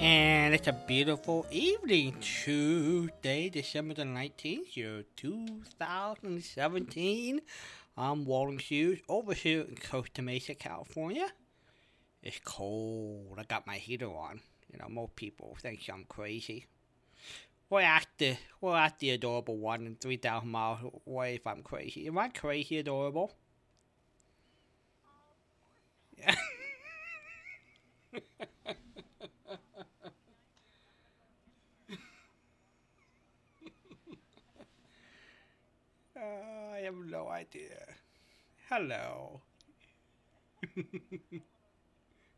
And it's a beautiful evening, Tuesday, December the 19th, year 2017. I'm Walden Hughes over here in Costa Mesa, California. It's cold. I got my heater on. You know, most people think I'm crazy. We're at the, we're at the adorable one and 3,000 miles away if I'm crazy. Am I crazy adorable? Yeah. Um, Uh, I have no idea. Hello.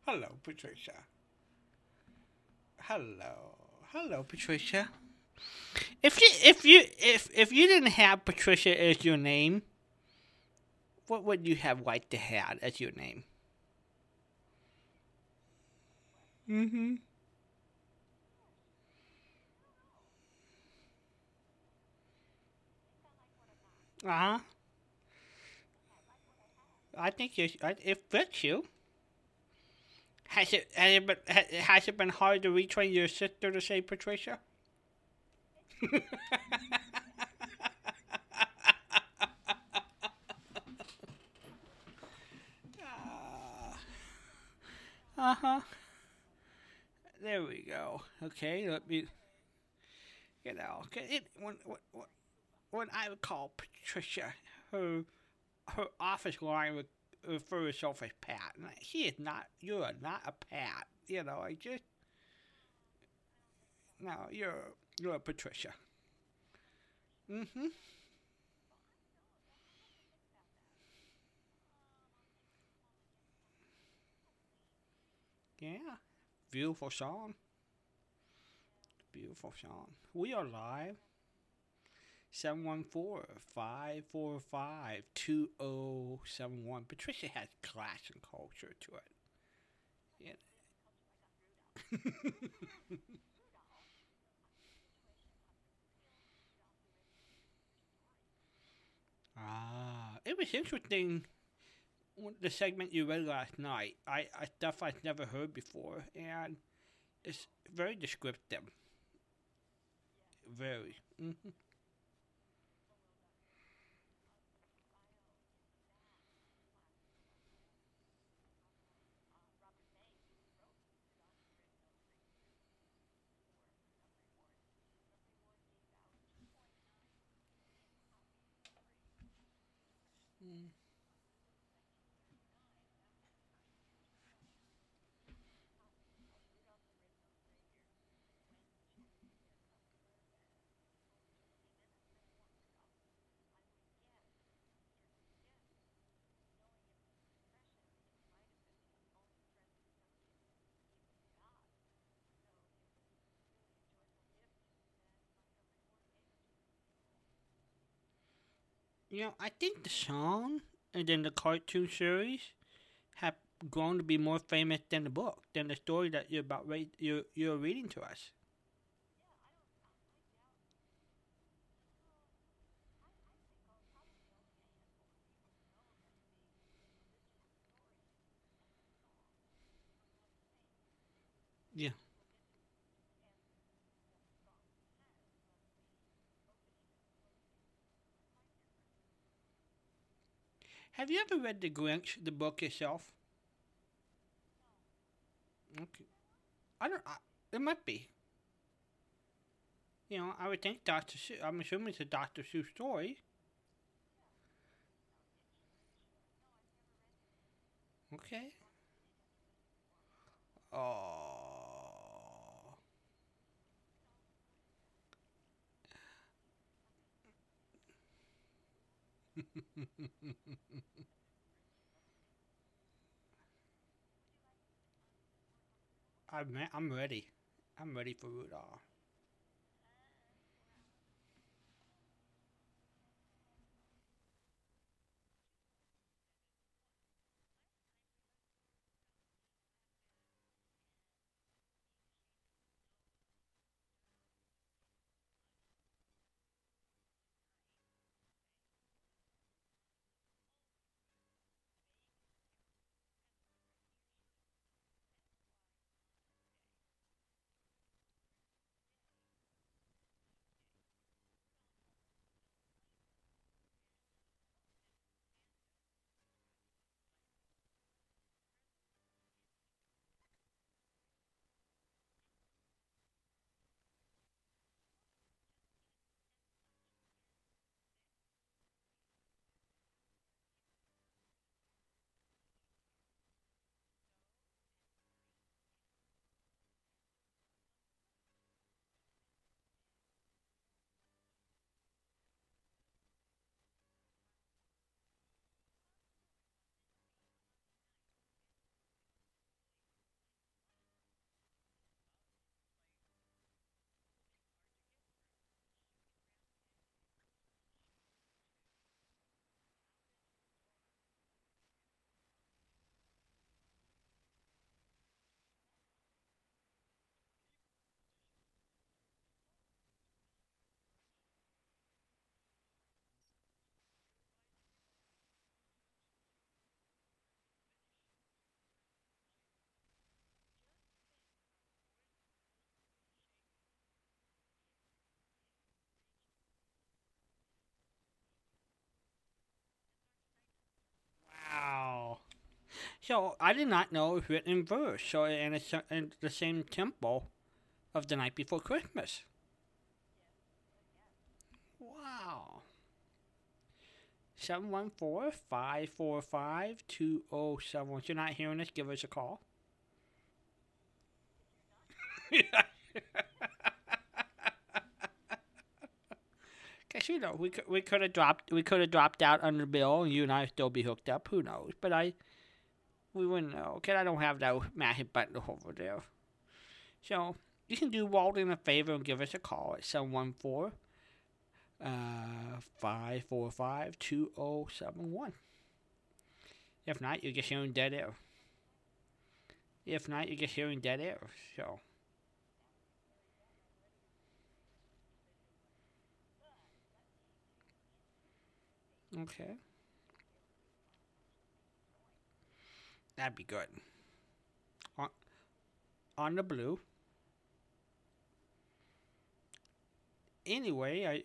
Hello, Patricia. Hello. Hello, Patricia. If you if you if if you didn't have Patricia as your name, what would you have liked to have as your name? Mm-hmm. Uh huh. I think you, it fits you. Has it, has it been, has it been hard to retrain your sister to say Patricia? uh huh. There we go. Okay, let me. You know, it, when, when, when I would call Patricia, her her office line would refer herself as Pat. And she is not. You are not a Pat. You know, I just. No, you're you're a Patricia. Mm-hmm. Yeah. Beautiful song. Beautiful song. We are live. 714-545-2071. Patricia has class and culture to it. Yeah. ah, it was interesting the segment you read last night. I, I stuff I've never heard before, and it's very descriptive. Very. Mm-hmm. Mm. You know, I think the song uh, and then the cartoon series have grown to be more famous than the book, than the story that you're about read, you're you're reading to us. Yeah. Have you ever read The Grinch, the book yourself? Okay. I don't. I, it might be. You know, I would think Doctor. I'm assuming it's a Doctor Seuss story. Okay. Oh. I'm I'm ready. I'm ready for Rudolph. So I did not know it was written in verse. So and it's in the same tempo of the night before Christmas. Wow. 714-545-2071. If you're not hearing this, give us a call. Guess you know we could we could have dropped we could have dropped out the bill and you and I still be hooked up. Who knows? But I we wouldn't know. Cause I don't have that magic button over there. So you can do Walden a favor and give us a call at 714 uh, 545 2071. If not, you get hearing dead air. If not, you get hearing dead air. So. Okay. That'd be good. On, on the blue. Anyway, I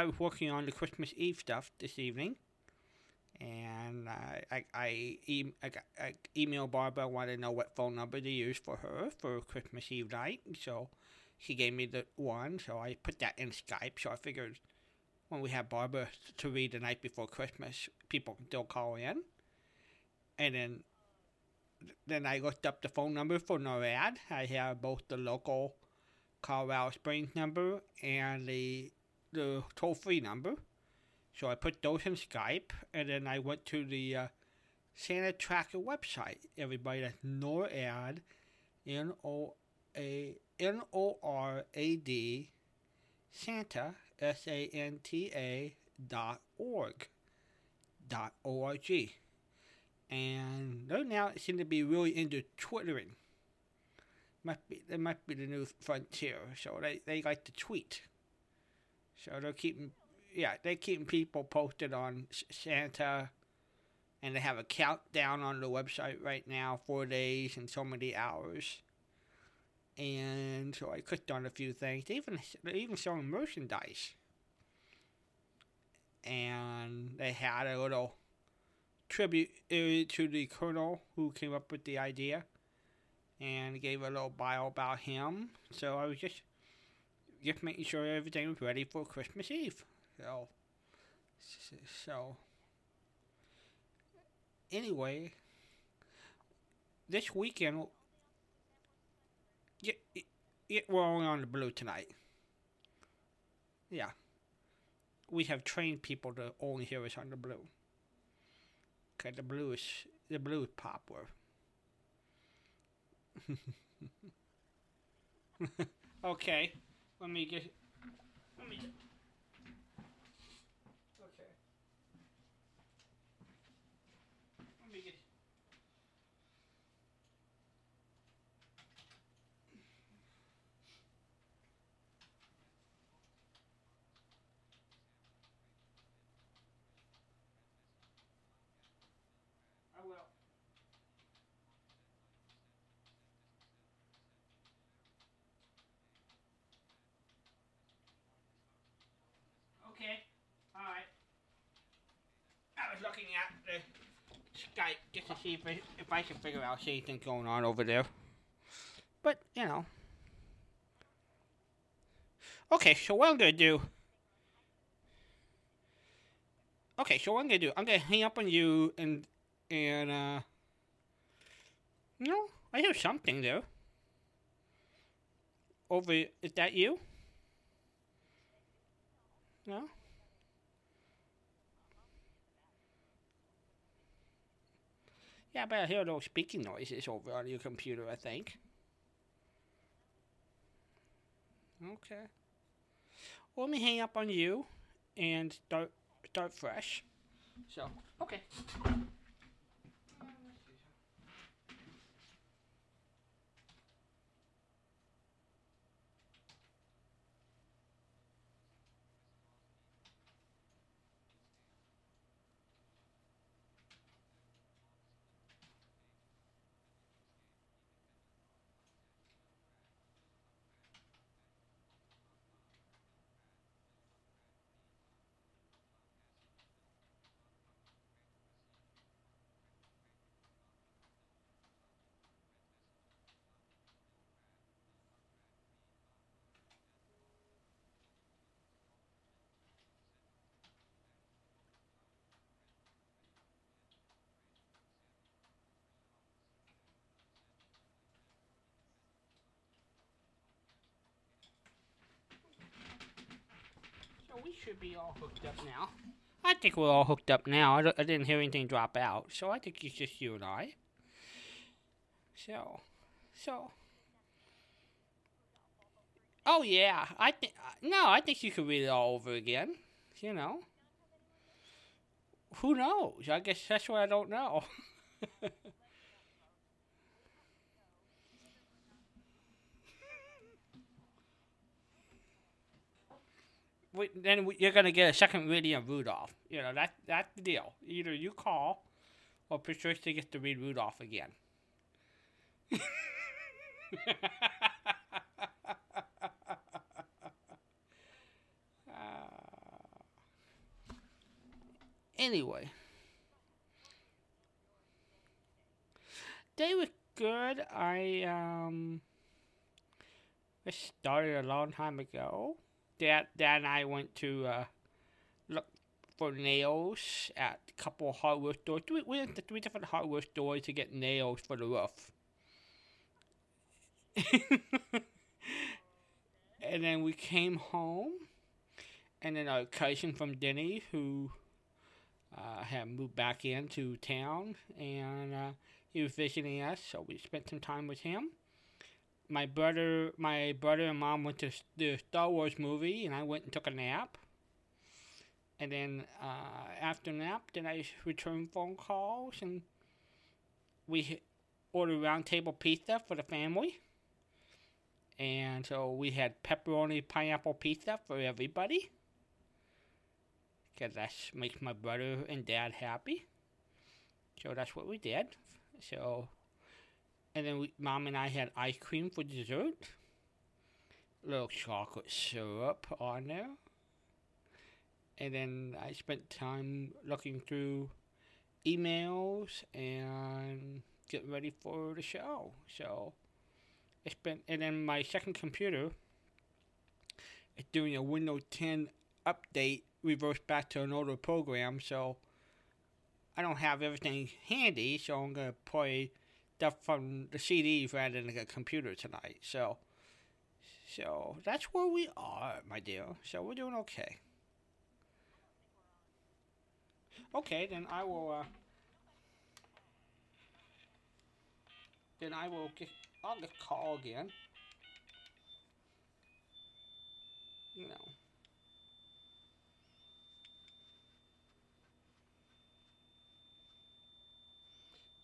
I was working on the Christmas Eve stuff this evening, and I I I, e- I, I emailed Barbara. Wanted to know what phone number to use for her for Christmas Eve night. So she gave me the one. So I put that in Skype. So I figured when we have Barbara to read the night before Christmas, people can still call in. And then then I looked up the phone number for NORAD. I have both the local Colorado Springs number and the the toll free number. So I put those in Skype, and then I went to the uh, Santa Tracker website. Everybody, that's NORAD, N O A N O R A D, Santa S A N T A dot org dot O R G. And they now it seem to be really into twittering. Must be that might be the new frontier. So they, they like to tweet. So they're keeping yeah, they're keeping people posted on Santa and they have a countdown on the website right now, four days and so many hours. And so I clicked on a few things. They even they're even selling merchandise. And they had a little tribute uh, to the colonel who came up with the idea and gave a little bio about him. So I was just just making sure everything was ready for Christmas Eve. So so anyway, this weekend, yeah, yeah, we're only on the blue tonight. Yeah, we have trained people to only hear us on the blue. Okay, the blue is the blue is popular. okay, let me get. Let me. Get, okay. Let me get. I will. Okay. All right. I was looking at the Skype just to see if I, if I can figure out anything going on over there. But you know. Okay, so what I'm gonna do. Okay, so what I'm gonna do, I'm gonna hang up on you and and uh. No, I hear something there. Over, is that you? No? Yeah, but I hear those speaking noises over on your computer, I think. Okay. Well, let me hang up on you and start start fresh. So, okay. We should be all hooked up now. I think we're all hooked up now. I, didn't hear anything drop out, so I think it's just you and I. So, so. Oh yeah, I think no, I think you could read it all over again. You know. Who knows? I guess that's what I don't know. then you're gonna get a second reading of Rudolph. You know that that's the deal. Either you call, or Patricia gets to read Rudolph again. Anyway, they were good. I um, I started a long time ago. Dad, Dad and I went to uh, look for nails at a couple of hardware stores. We we went to three different hardware stores to get nails for the roof. and then we came home, and then our cousin from Denny, who uh, had moved back into town, and uh, he was visiting us, so we spent some time with him my brother, my brother and mom went to the Star Wars movie, and I went and took a nap. And then uh, after nap, then I returned phone calls, and we ordered round table pizza for the family. And so we had pepperoni pineapple pizza for everybody. Because that makes my brother and dad happy. So that's what we did. So and then we, mom and I had ice cream for dessert. Little chocolate syrup on there. And then I spent time looking through emails and getting ready for the show. So I spent, and then my second computer is doing a Windows 10 update, reverse back to an older program. So I don't have everything handy, so I'm gonna play stuff from the CDs rather than the computer tonight. So, so that's where we are, my dear. So we're doing okay. Okay, then I will. Uh, then I will get. I'll get call again. You know.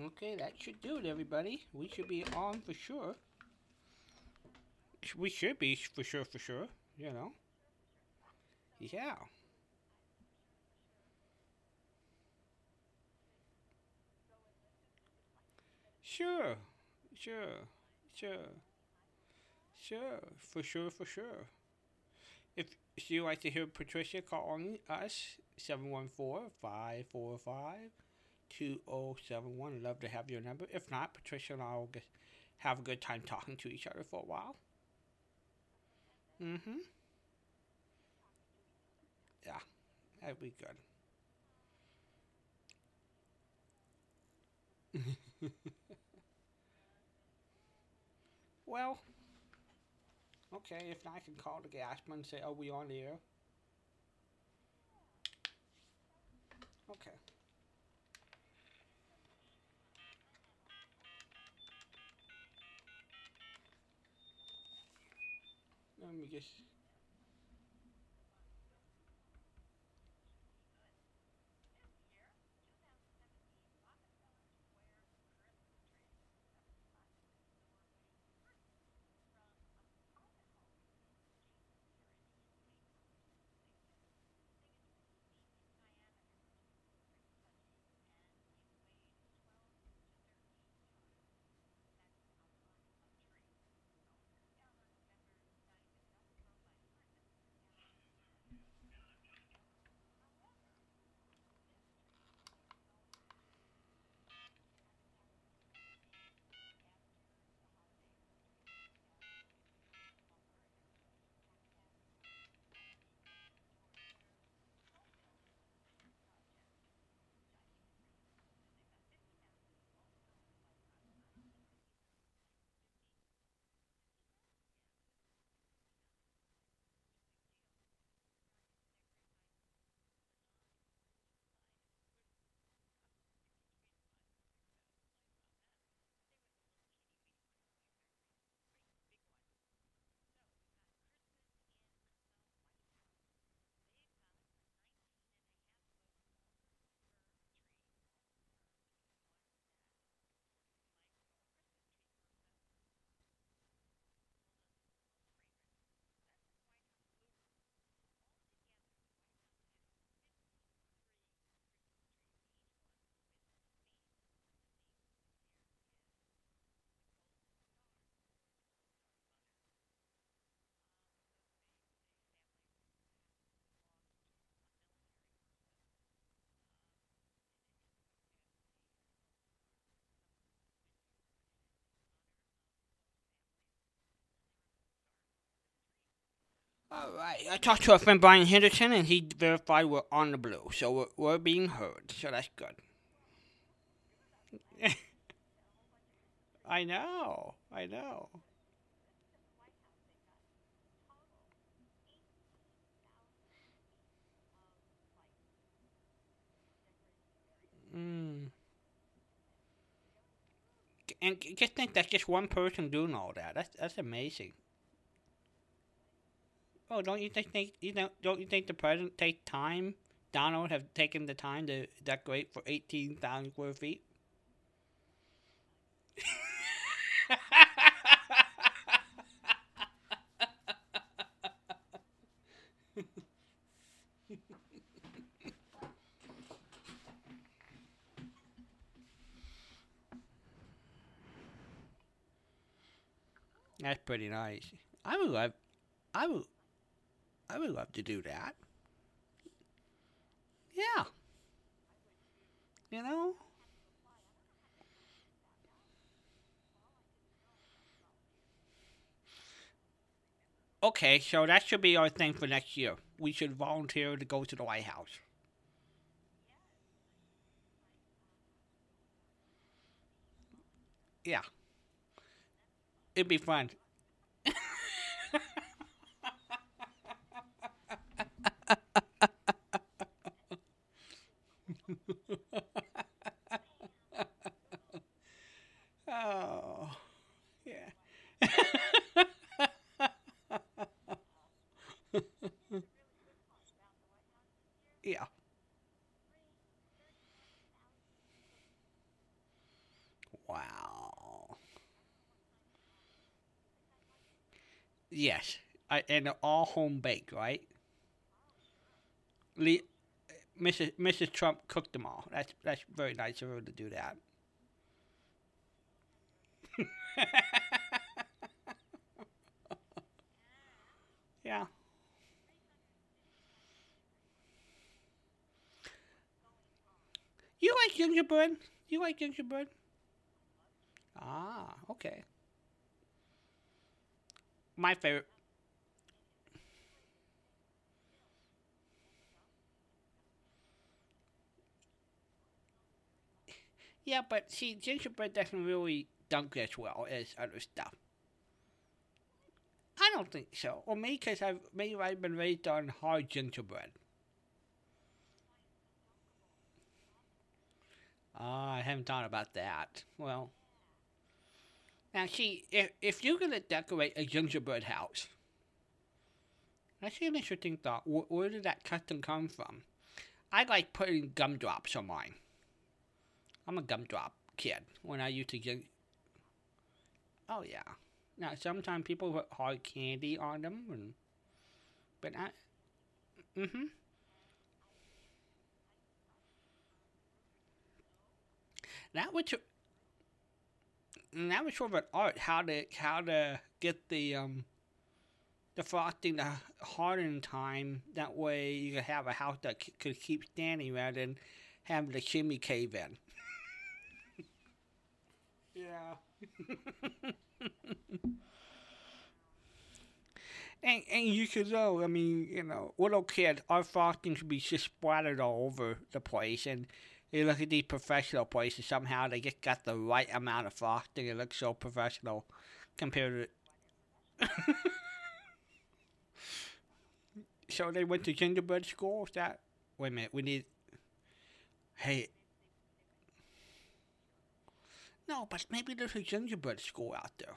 Okay, that should do it, everybody. We should be on for sure. We should be for sure, for sure. You know. Yeah. Sure, sure, sure, sure, for sure, for sure. If you'd like to hear Patricia calling us, 714-545 2071. I'd love to have your number. If not, Patricia and I will get, have a good time talking to each other for a while. Mm-hmm. Yeah, that'd be good. well, okay, if not, I can call the gasman and say, oh, we on the air? Okay. Let me just. All right. I talked to our friend Brian Henderson, and he verified we're on the blue, so we're, we're being heard. So that's good. I know. I know. Mm. And just think that's just one person doing all that. That's that's amazing. Oh, don't you think you know don't you think the president take time? Donald have taken the time to decorate for eighteen thousand square feet. That's pretty nice. I would love, I would, I would love to do that. Yeah. You know. Okay, so that should be our thing for next year. We should volunteer to go to the White House. Yeah. It'd be fun. oh, yeah. yeah. Wow. And they're all home baked, right? Le- Mrs. Mrs. Trump cooked them all. That's that's very nice of her to do that. yeah. You like gingerbread? You like gingerbread? Ah, okay. My favorite. Yeah, but see, gingerbread doesn't really dunk as well as other stuff. I don't think so. Or maybe because I've maybe I've been raised on hard gingerbread. Ah, I haven't thought about that. Well, now see, if if you're gonna decorate a gingerbread house, that's an interesting thought. Where, where did that custom come from? I like putting gumdrops on mine. I'm a gumdrop kid. When I used to get, oh yeah. Now sometimes people put hard candy on them, and but I, mm-hmm. That was that was sort of an art how to how to get the um the frosting to harden in time. That way you could have a house that c- could keep standing rather than having the chimney cave in. Yeah. and and you could know, I mean, you know, little kids, our frosting should be just splattered all over the place, and you look at these professional places, somehow they just got the right amount of frosting. It looks so professional compared to. so they went to gingerbread school. Is that? Wait a minute. We need. Hey, no, but maybe there's a gingerbread school out there.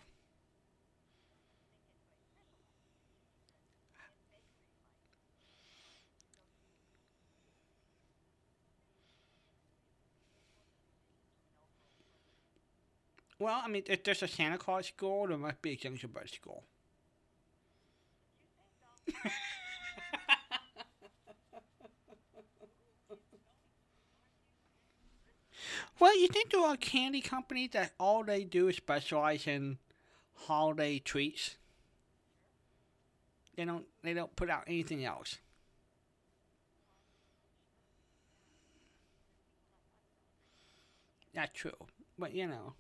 Well, I mean, if there's a Santa Claus school, there must be a gingerbread school. Well, you think there are candy companies that all they do is specialize in holiday treats? They don't. They don't put out anything else. That's true, but you know.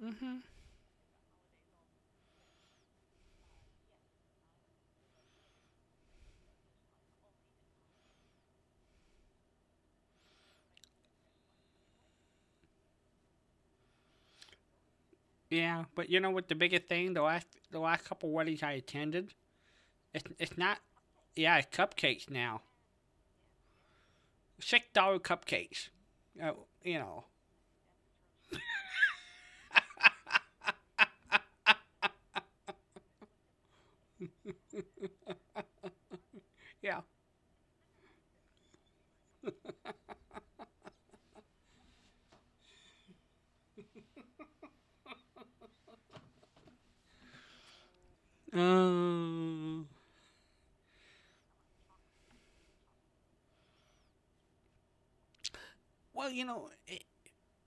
Mhm. Yeah, but you know what? The biggest thing the last the last couple weddings I attended, it's it's not. Yeah, it's cupcakes now. Six dollar cupcakes. Uh, you know. Uh, well, you know, it,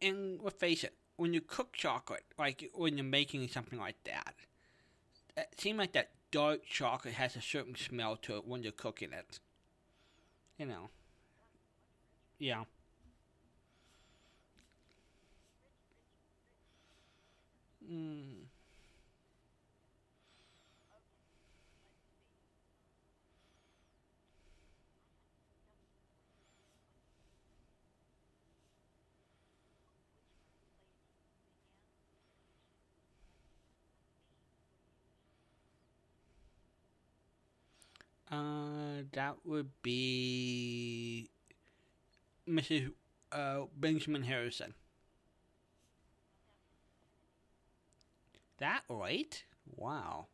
and let's face it, when you cook chocolate, like when you're making something like that, it seems like that dark chocolate has a certain smell to it when you're cooking it. You know. Yeah. Mm. Uh, that would be Mrs. Uh, Benjamin Harrison. That right? Wow.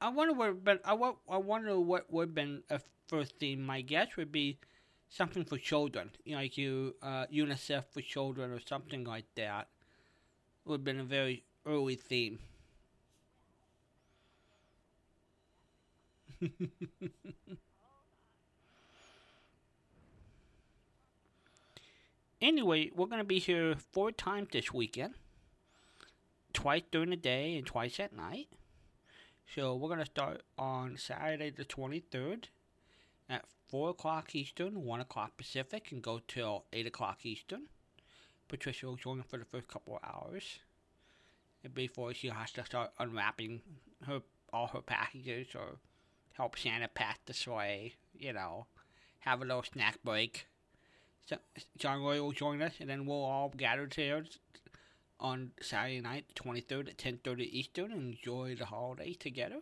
I wonder what, but I, I wonder what would have been a first theme. My guess would be something for children, you know, like you uh, UNICEF for children or something like that. It Would have been a very early theme. anyway, we're gonna be here four times this weekend, twice during the day and twice at night. So we're gonna start on Saturday the twenty third at four o'clock Eastern, one o'clock Pacific, and go till eight o'clock Eastern. Patricia will join for the first couple of hours. Before she has to start unwrapping her all her packages or help Santa pack the sleigh, you know, have a little snack break. So John Roy will join us, and then we'll all gather here on Saturday night, the 23rd at 10:30 Eastern, and enjoy the holiday together.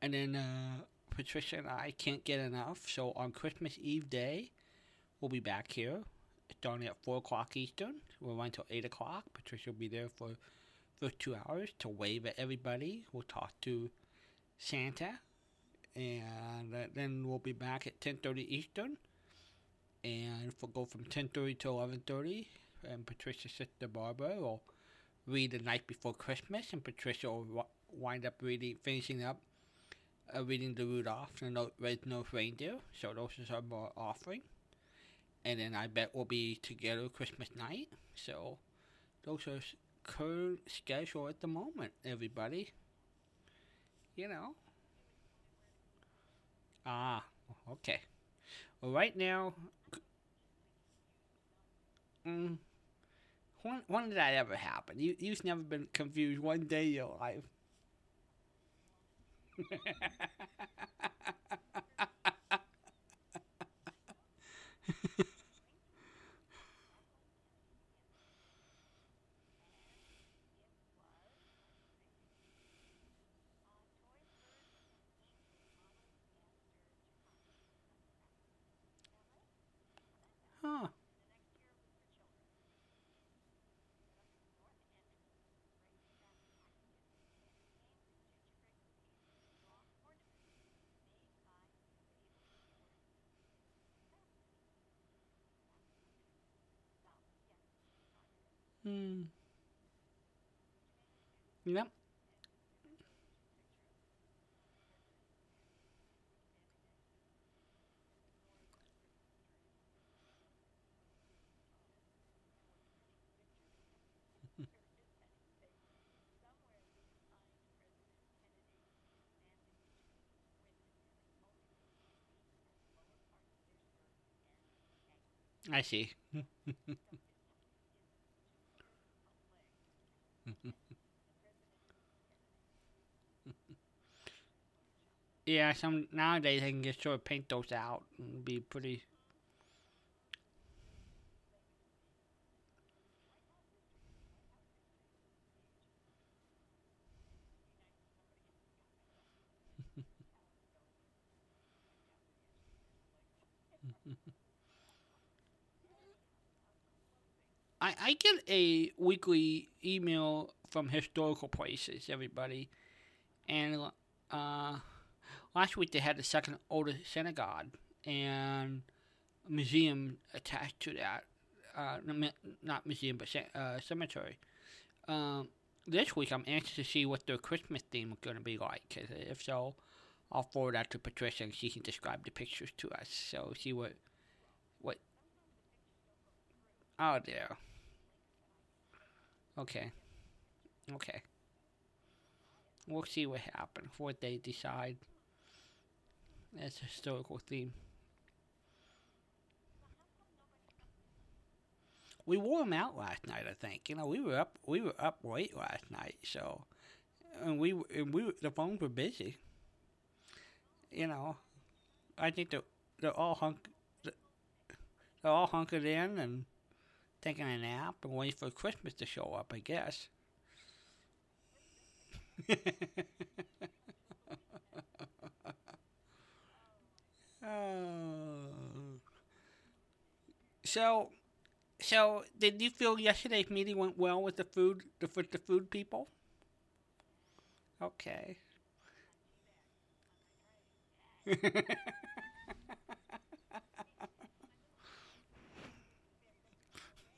And then uh, Patricia and I can't get enough, so on Christmas Eve day, we'll be back here, starting at 4 o'clock Eastern. We'll run until 8 o'clock. Patricia will be there for for two hours to wave at everybody. We'll talk to Santa, and uh, then we'll be back at 10:30 Eastern. And we'll go from 10:30 to 11:30. And Patricia's sister Barbara will read the night before Christmas, and Patricia will wind up reading, finishing up uh, reading the Rudolph and the Red-Nosed Reindeer. So those are our offering. And then I bet we'll be together Christmas night. So those are current schedule at the moment, everybody. You know. Ah, okay. Well, right now, mm, when, when did that ever happen? You, you've never been confused one day in your life. Huh. Hmm. Yep. I see. yeah, some nowadays they can just sort of paint those out and be pretty I, I get a weekly email from historical places, everybody, and uh, last week they had the second oldest synagogue and museum attached to that. Uh, not museum, but uh, cemetery. Um, this week I'm anxious to see what their Christmas theme is going to be like. Cause if so, I'll forward that to Patricia and she can describe the pictures to us. So see what, what. Oh dear. Okay. Okay. We'll see what happens, what they decide as a historical theme. We wore them out last night, I think. You know, we were up, we were up late last night, so, and we, and we, the phones were busy. You know, I think they're, they're all hunk, they're all hunkered in and taking a nap and waiting for Christmas to show up, I guess. oh. So, so did you feel yesterday's meeting went well with the food, the, with the food people? Okay.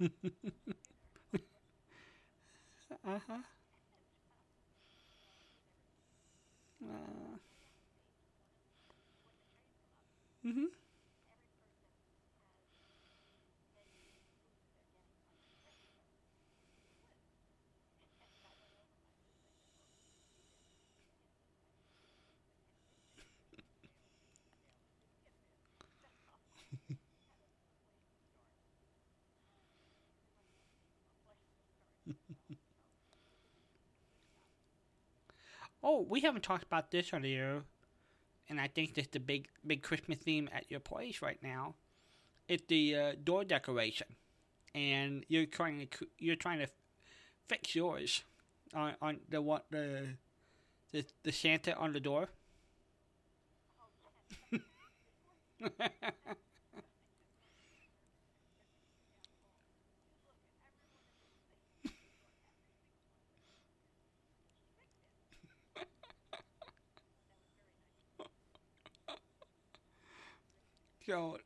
uh-huh. Uh. Mhm. Oh, we haven't talked about this earlier, and I think this is the big big Christmas theme at your place right now. It's the uh, door decoration, and you're trying to you're trying to fix yours on on the what the the the Santa on the door. So,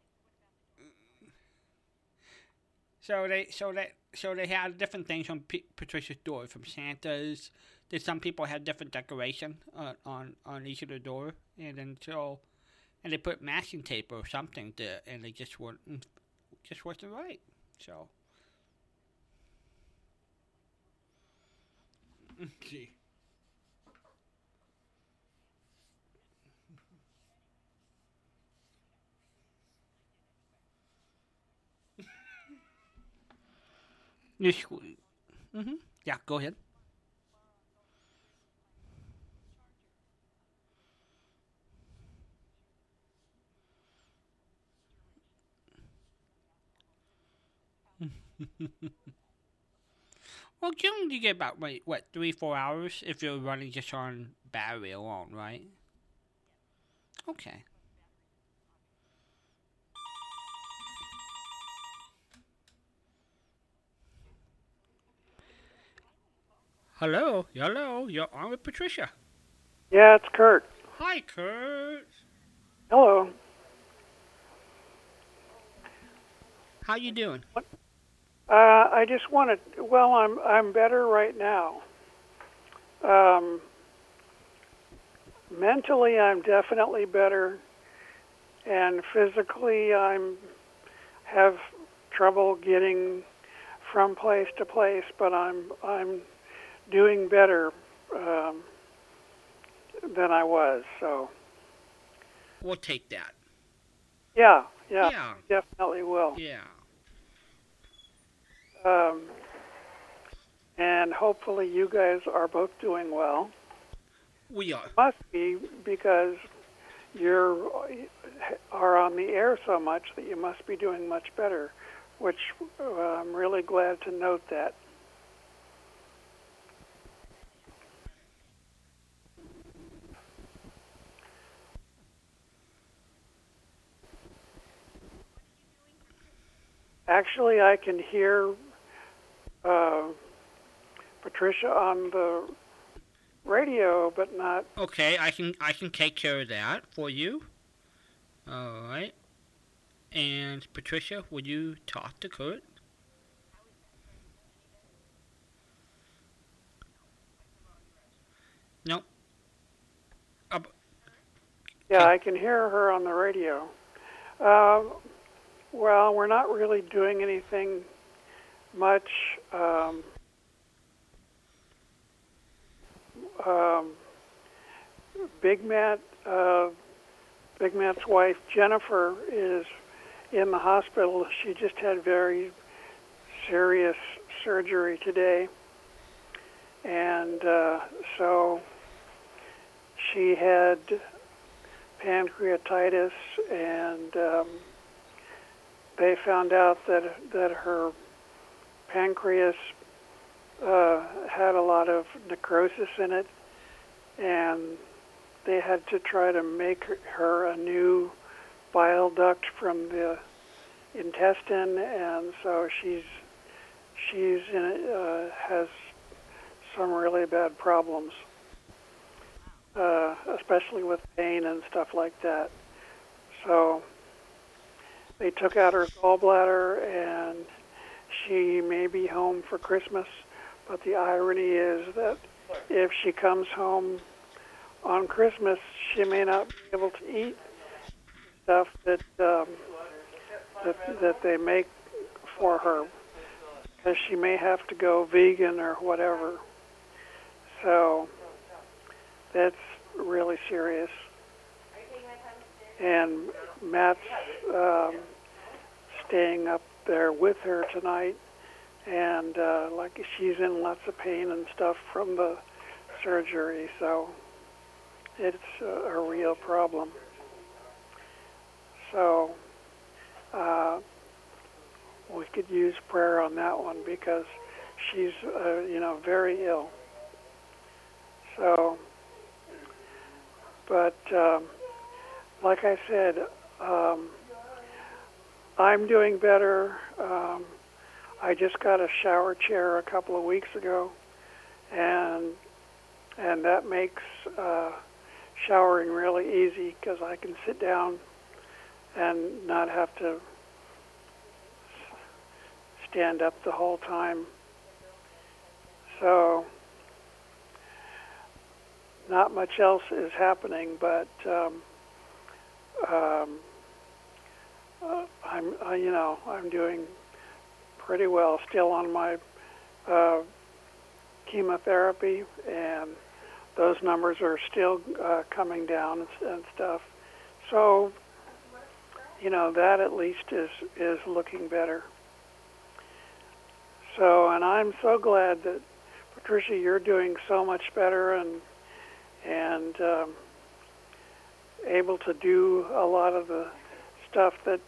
so they so they so they had different things on P- Patricia's door, from Santa's. Did some people had different decoration uh, on on each of the door, and then so, and they put masking tape or something there, and they just weren't just wasn't right. So. See. Mm-hmm. Yeah, go ahead. well, generally you get about wait, what three four hours if you're running just on battery alone, right? Okay. Hello, hello, you're on with Patricia. Yeah, it's Kurt. Hi, Kurt. Hello. How you doing? Uh, I just wanted. Well, I'm I'm better right now. Um, mentally, I'm definitely better, and physically, I'm have trouble getting from place to place. But I'm I'm doing better um, than I was. So we'll take that. Yeah, yeah, yeah. definitely will. Yeah. Um, and hopefully you guys are both doing well. We are. Must be because you're are on the air so much that you must be doing much better, which uh, I'm really glad to note that. Actually, I can hear uh, Patricia on the radio, but not. Okay, I can I can take care of that for you. All right. And Patricia, would you talk to Kurt? No. Uh, yeah, I can hear her on the radio. Uh, well, we're not really doing anything much. Um, um, Big Matt, uh, Big Matt's wife Jennifer is in the hospital. She just had very serious surgery today, and uh, so she had pancreatitis, and um, they found out that that her pancreas uh, had a lot of necrosis in it, and they had to try to make her a new bile duct from the intestine, and so she's she's in, uh, has some really bad problems, uh, especially with pain and stuff like that. So they took out her gallbladder, and she may be home for Christmas. But the irony is that if she comes home on Christmas, she may not be able to eat stuff that um, that that they make for her, because she may have to go vegan or whatever. So that's really serious. And Matt's um, staying up there with her tonight, and uh, like she's in lots of pain and stuff from the surgery, so it's a, a real problem. So uh, we could use prayer on that one because she's, uh, you know, very ill. So, but um, like I said, um, I'm doing better. Um, I just got a shower chair a couple of weeks ago, and and that makes uh, showering really easy because I can sit down and not have to stand up the whole time. So not much else is happening, but um, um, uh, I'm, uh, you know, I'm doing pretty well. Still on my uh, chemotherapy, and those numbers are still uh, coming down and, and stuff. So, you know, that at least is is looking better. So, and I'm so glad that Patricia, you're doing so much better and and um, able to do a lot of the stuff that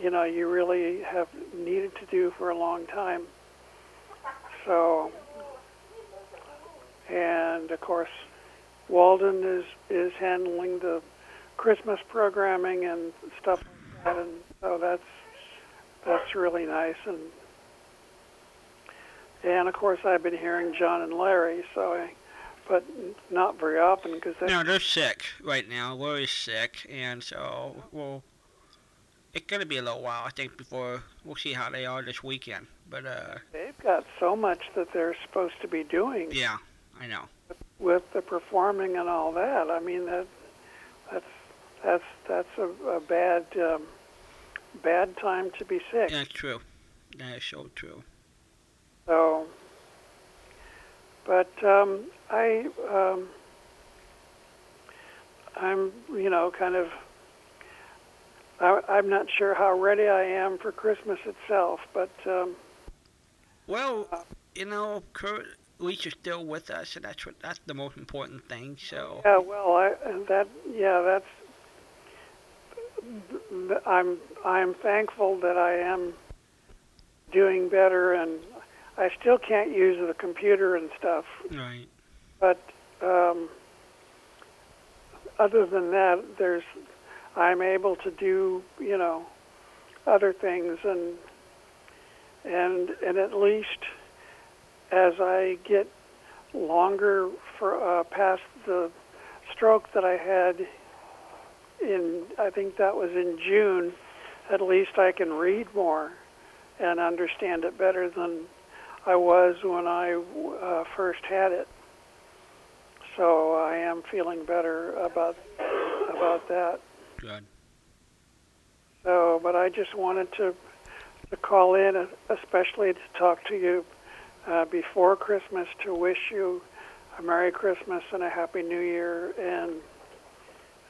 you know you really have needed to do for a long time. So, and of course, Walden is is handling the Christmas programming and stuff like that, and so that's that's really nice. And and of course, I've been hearing John and Larry, so I, but not very often because no, they're sick right now. Larry's sick, and so well, it's gonna be a little while, I think, before we'll see how they are this weekend. But uh, they've got so much that they're supposed to be doing. Yeah, I know. With the performing and all that, I mean that that's that's that's a, a bad um, bad time to be sick. That's true. That is so true. So, but um, I um, I'm you know kind of I, I'm not sure how ready I am for Christmas itself, but um, well, you know, Kurt, at least you're still with us, and that's what that's the most important thing. So Yeah, well, I that yeah, that's I'm I'm thankful that I am doing better, and I still can't use the computer and stuff. right, But um, other than that, there's I'm able to do you know other things, and and and at least as I get longer for uh, past the stroke that I had in I think that was in June, at least I can read more and understand it better than I was when I uh, first had it. So I am feeling better about about that. good. So, but I just wanted to to call in, uh, especially to talk to you uh, before Christmas to wish you a Merry Christmas and a Happy New Year, and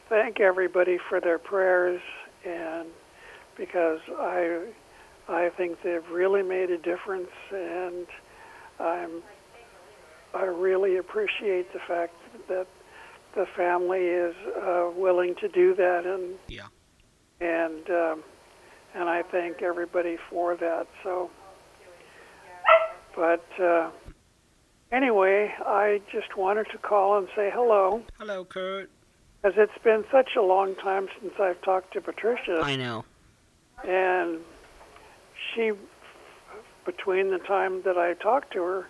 thank everybody for their prayers, and because I I think they've really made a difference, and I'm I really appreciate the fact that the family is uh, willing to do that, and Yeah. and um, and I thank everybody for that. So, but uh, anyway, I just wanted to call and say hello, Hello, Kurt. because it's been such a long time since I've talked to Patricia, I know. and she, between the time that I talked to her,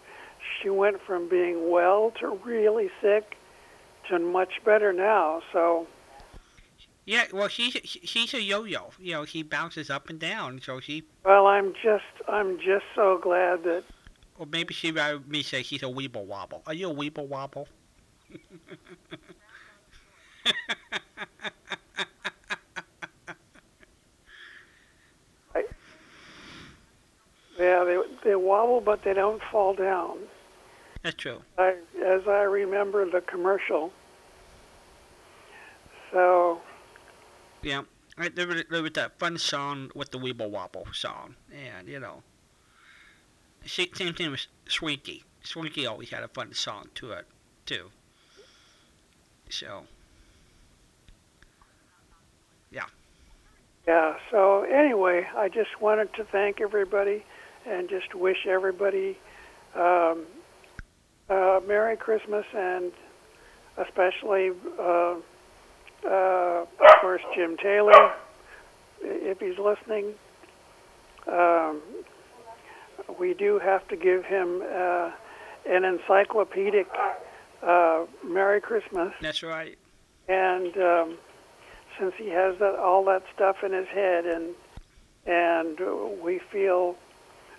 she went from being well to really sick to much better now. So. Yeah, well, she's she's a yo-yo. You know, she bounces up and down. So she, Well, I'm just I'm just so glad that or maybe she rather me say she's a weeble wobble. Are you a weeble wobble? yeah they they wobble but they don't fall down. That's true. I, as I remember the commercial. So Yeah. Right, there, was, there was that fun song with the Weeble Wobble song, and you know, she, same thing with Slinky. Slinky always had a fun song to it, too. So, Yeah. yeah. So anyway, I just wanted to thank everybody and just wish everybody um, uh, Merry Christmas and especially uh, uh, of course Jim Taylor if he's listening. Um, we do have to give him uh, an encyclopedic uh, Merry Christmas. that's right. and um, since he has that all that stuff in his head, and and we feel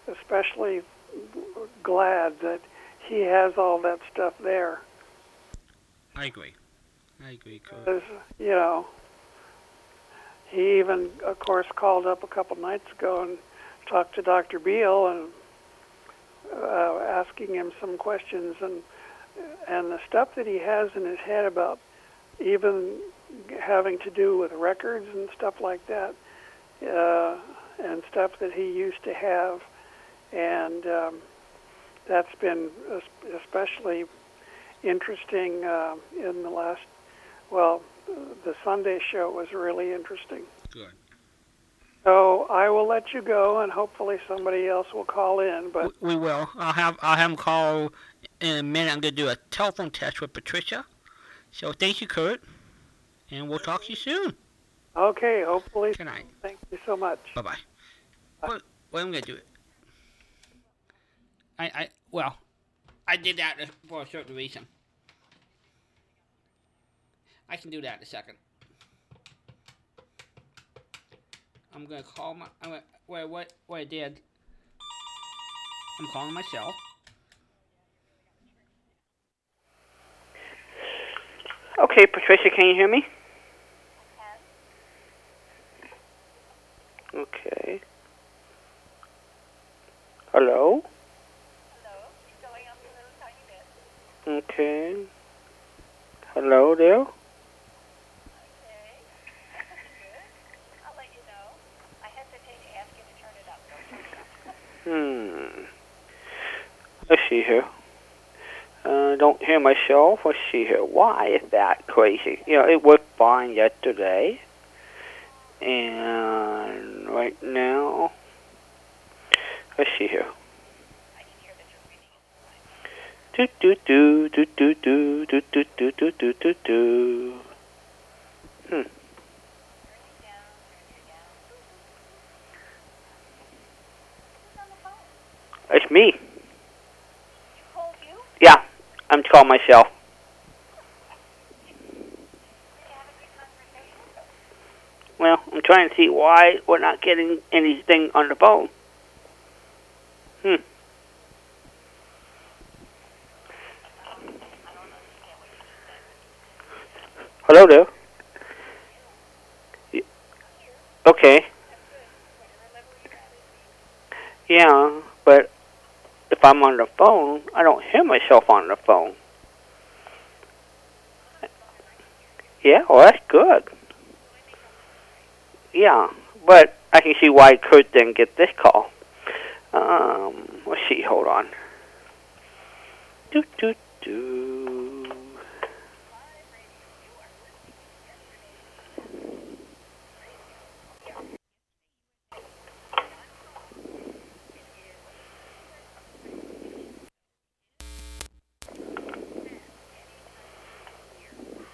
especially glad that he has all that stuff there. I agree. I agree, Because you know, he even, of course, called up a couple nights ago and talked to Dr. Beal and uh, asking him some questions and and the stuff that he has in his head about even having to do with records and stuff like that, uh, and stuff that he used to have, and um, that's been especially interesting uh, in the last. Well, the Sunday show was really interesting. Good. So I will let you go, and hopefully somebody else will call in. But we, we will. I'll have I'll have him call in a minute. I'm gonna do a telephone test with Patricia. So thank you, Kurt, and we'll talk to you soon. okay, hopefully. Good night. Thank you so much. Bye bye. Well, well, I'm gonna do it. I I well, I did that for a certain reason. I can do that in a second. I'm gonna call my. I'm gonna, what what what I did. I'm calling myself. Okay, Patricia, can you hear me? Okay. Hello? Okay. Hello there? Hmm. Let's see here. I don't hear myself. Let's see here. Why is that crazy? You know, it worked fine yesterday. And right now, let's see here. Do do do do do do do do do do do do do. Hmm. It's me. Yeah, I'm calling myself. Well, I'm trying to see why we're not getting anything on the phone. Hmm. Hello there. Okay. Yeah, but if I'm on the phone, I don't hear myself on the phone. Yeah, well, that's good. Yeah, but I can see why Kurt didn't get this call. Um, let's see, hold on. Do, do, do.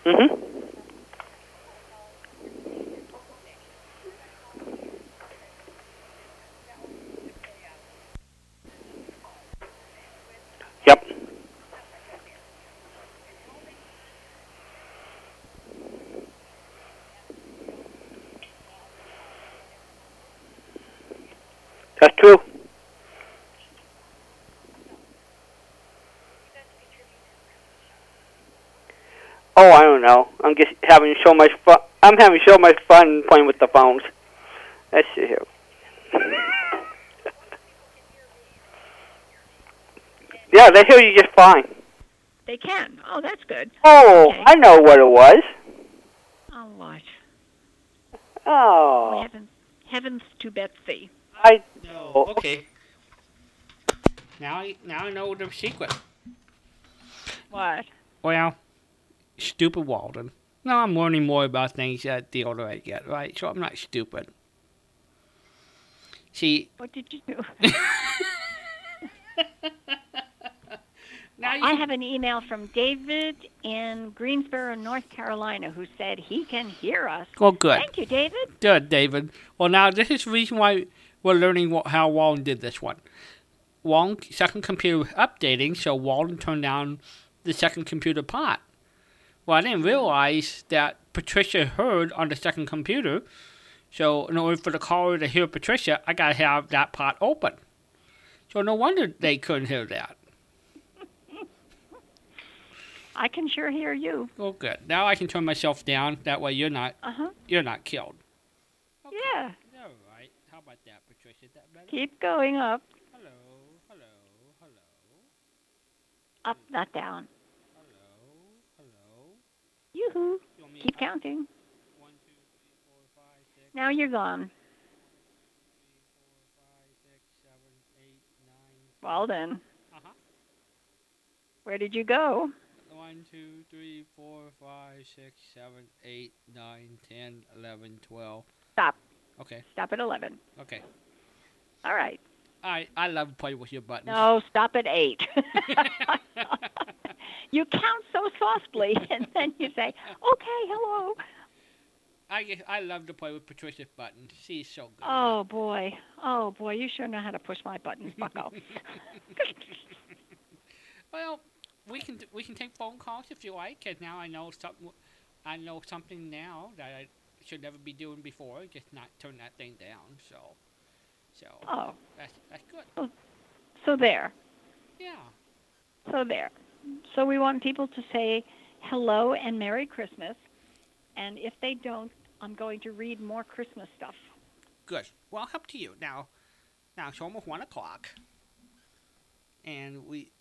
Mm-hmm. Yep. That's true. Oh, I don't know. I'm just having so much fun. I'm having so much fun playing with the phones. Let's see here. yeah, they hear you just fine. They can. Oh, that's good. Oh, Okay. I know what it was. Oh, what? Oh, Heavens, heavens to Betsy. I No. Okay. Now, I, now I know the secret. What? Well, stupid Walden. No, I'm learning more about things uh, the older I get, right? So I'm not stupid. See, What did you do? now you I have an email from David in Greensboro, North Carolina, who said he can hear us. well, good. Thank you, David. Good, David. Well, now this is the reason why we're learning what, how Walden did this one. Walden second computer was updating, so Walden turned down the second computer pot. Well, I didn't realize that Patricia heard on the second computer. So in order for the caller to hear Patricia, I gotta have that pot open. So no wonder they couldn't hear that. I can sure hear you. Well, good. Now I can turn myself down. That way you're not Uh huh. you're not killed. Yeah. All right. How about that, Patricia? Is that better? Keep going up, Hello. Hello. Hello. up, not down. Yoo-hoo. You want me Keep counting. One, two, three, four, five, six, Now you're gone. three, four, five, six, seven, eight, nine. Well then, Uh-huh. where did you go? One, two, three, four, five, six, seven, eight, nine, ten, eleven, twelve. Stop. Okay, Stop at 11. okay. All right. I I love playing with your buttons. No, stop at 8. you count so softly, and then you say, okay, hello. I I love to play with Patricia's buttons. She's so good. Oh, boy. Oh, boy, you sure know how to push my buttons, bucko. Well, we can we can take phone calls if you like, 'cause now I know something. I know something now that I should never be doing before. Just not turn that thing down. So, so oh, that's that's good. so there. Yeah. So there. So we want people to say hello and Merry Christmas. And if they don't, I'm going to read more Christmas stuff. Good. Well, up to you now. Now it's almost one o'clock, and we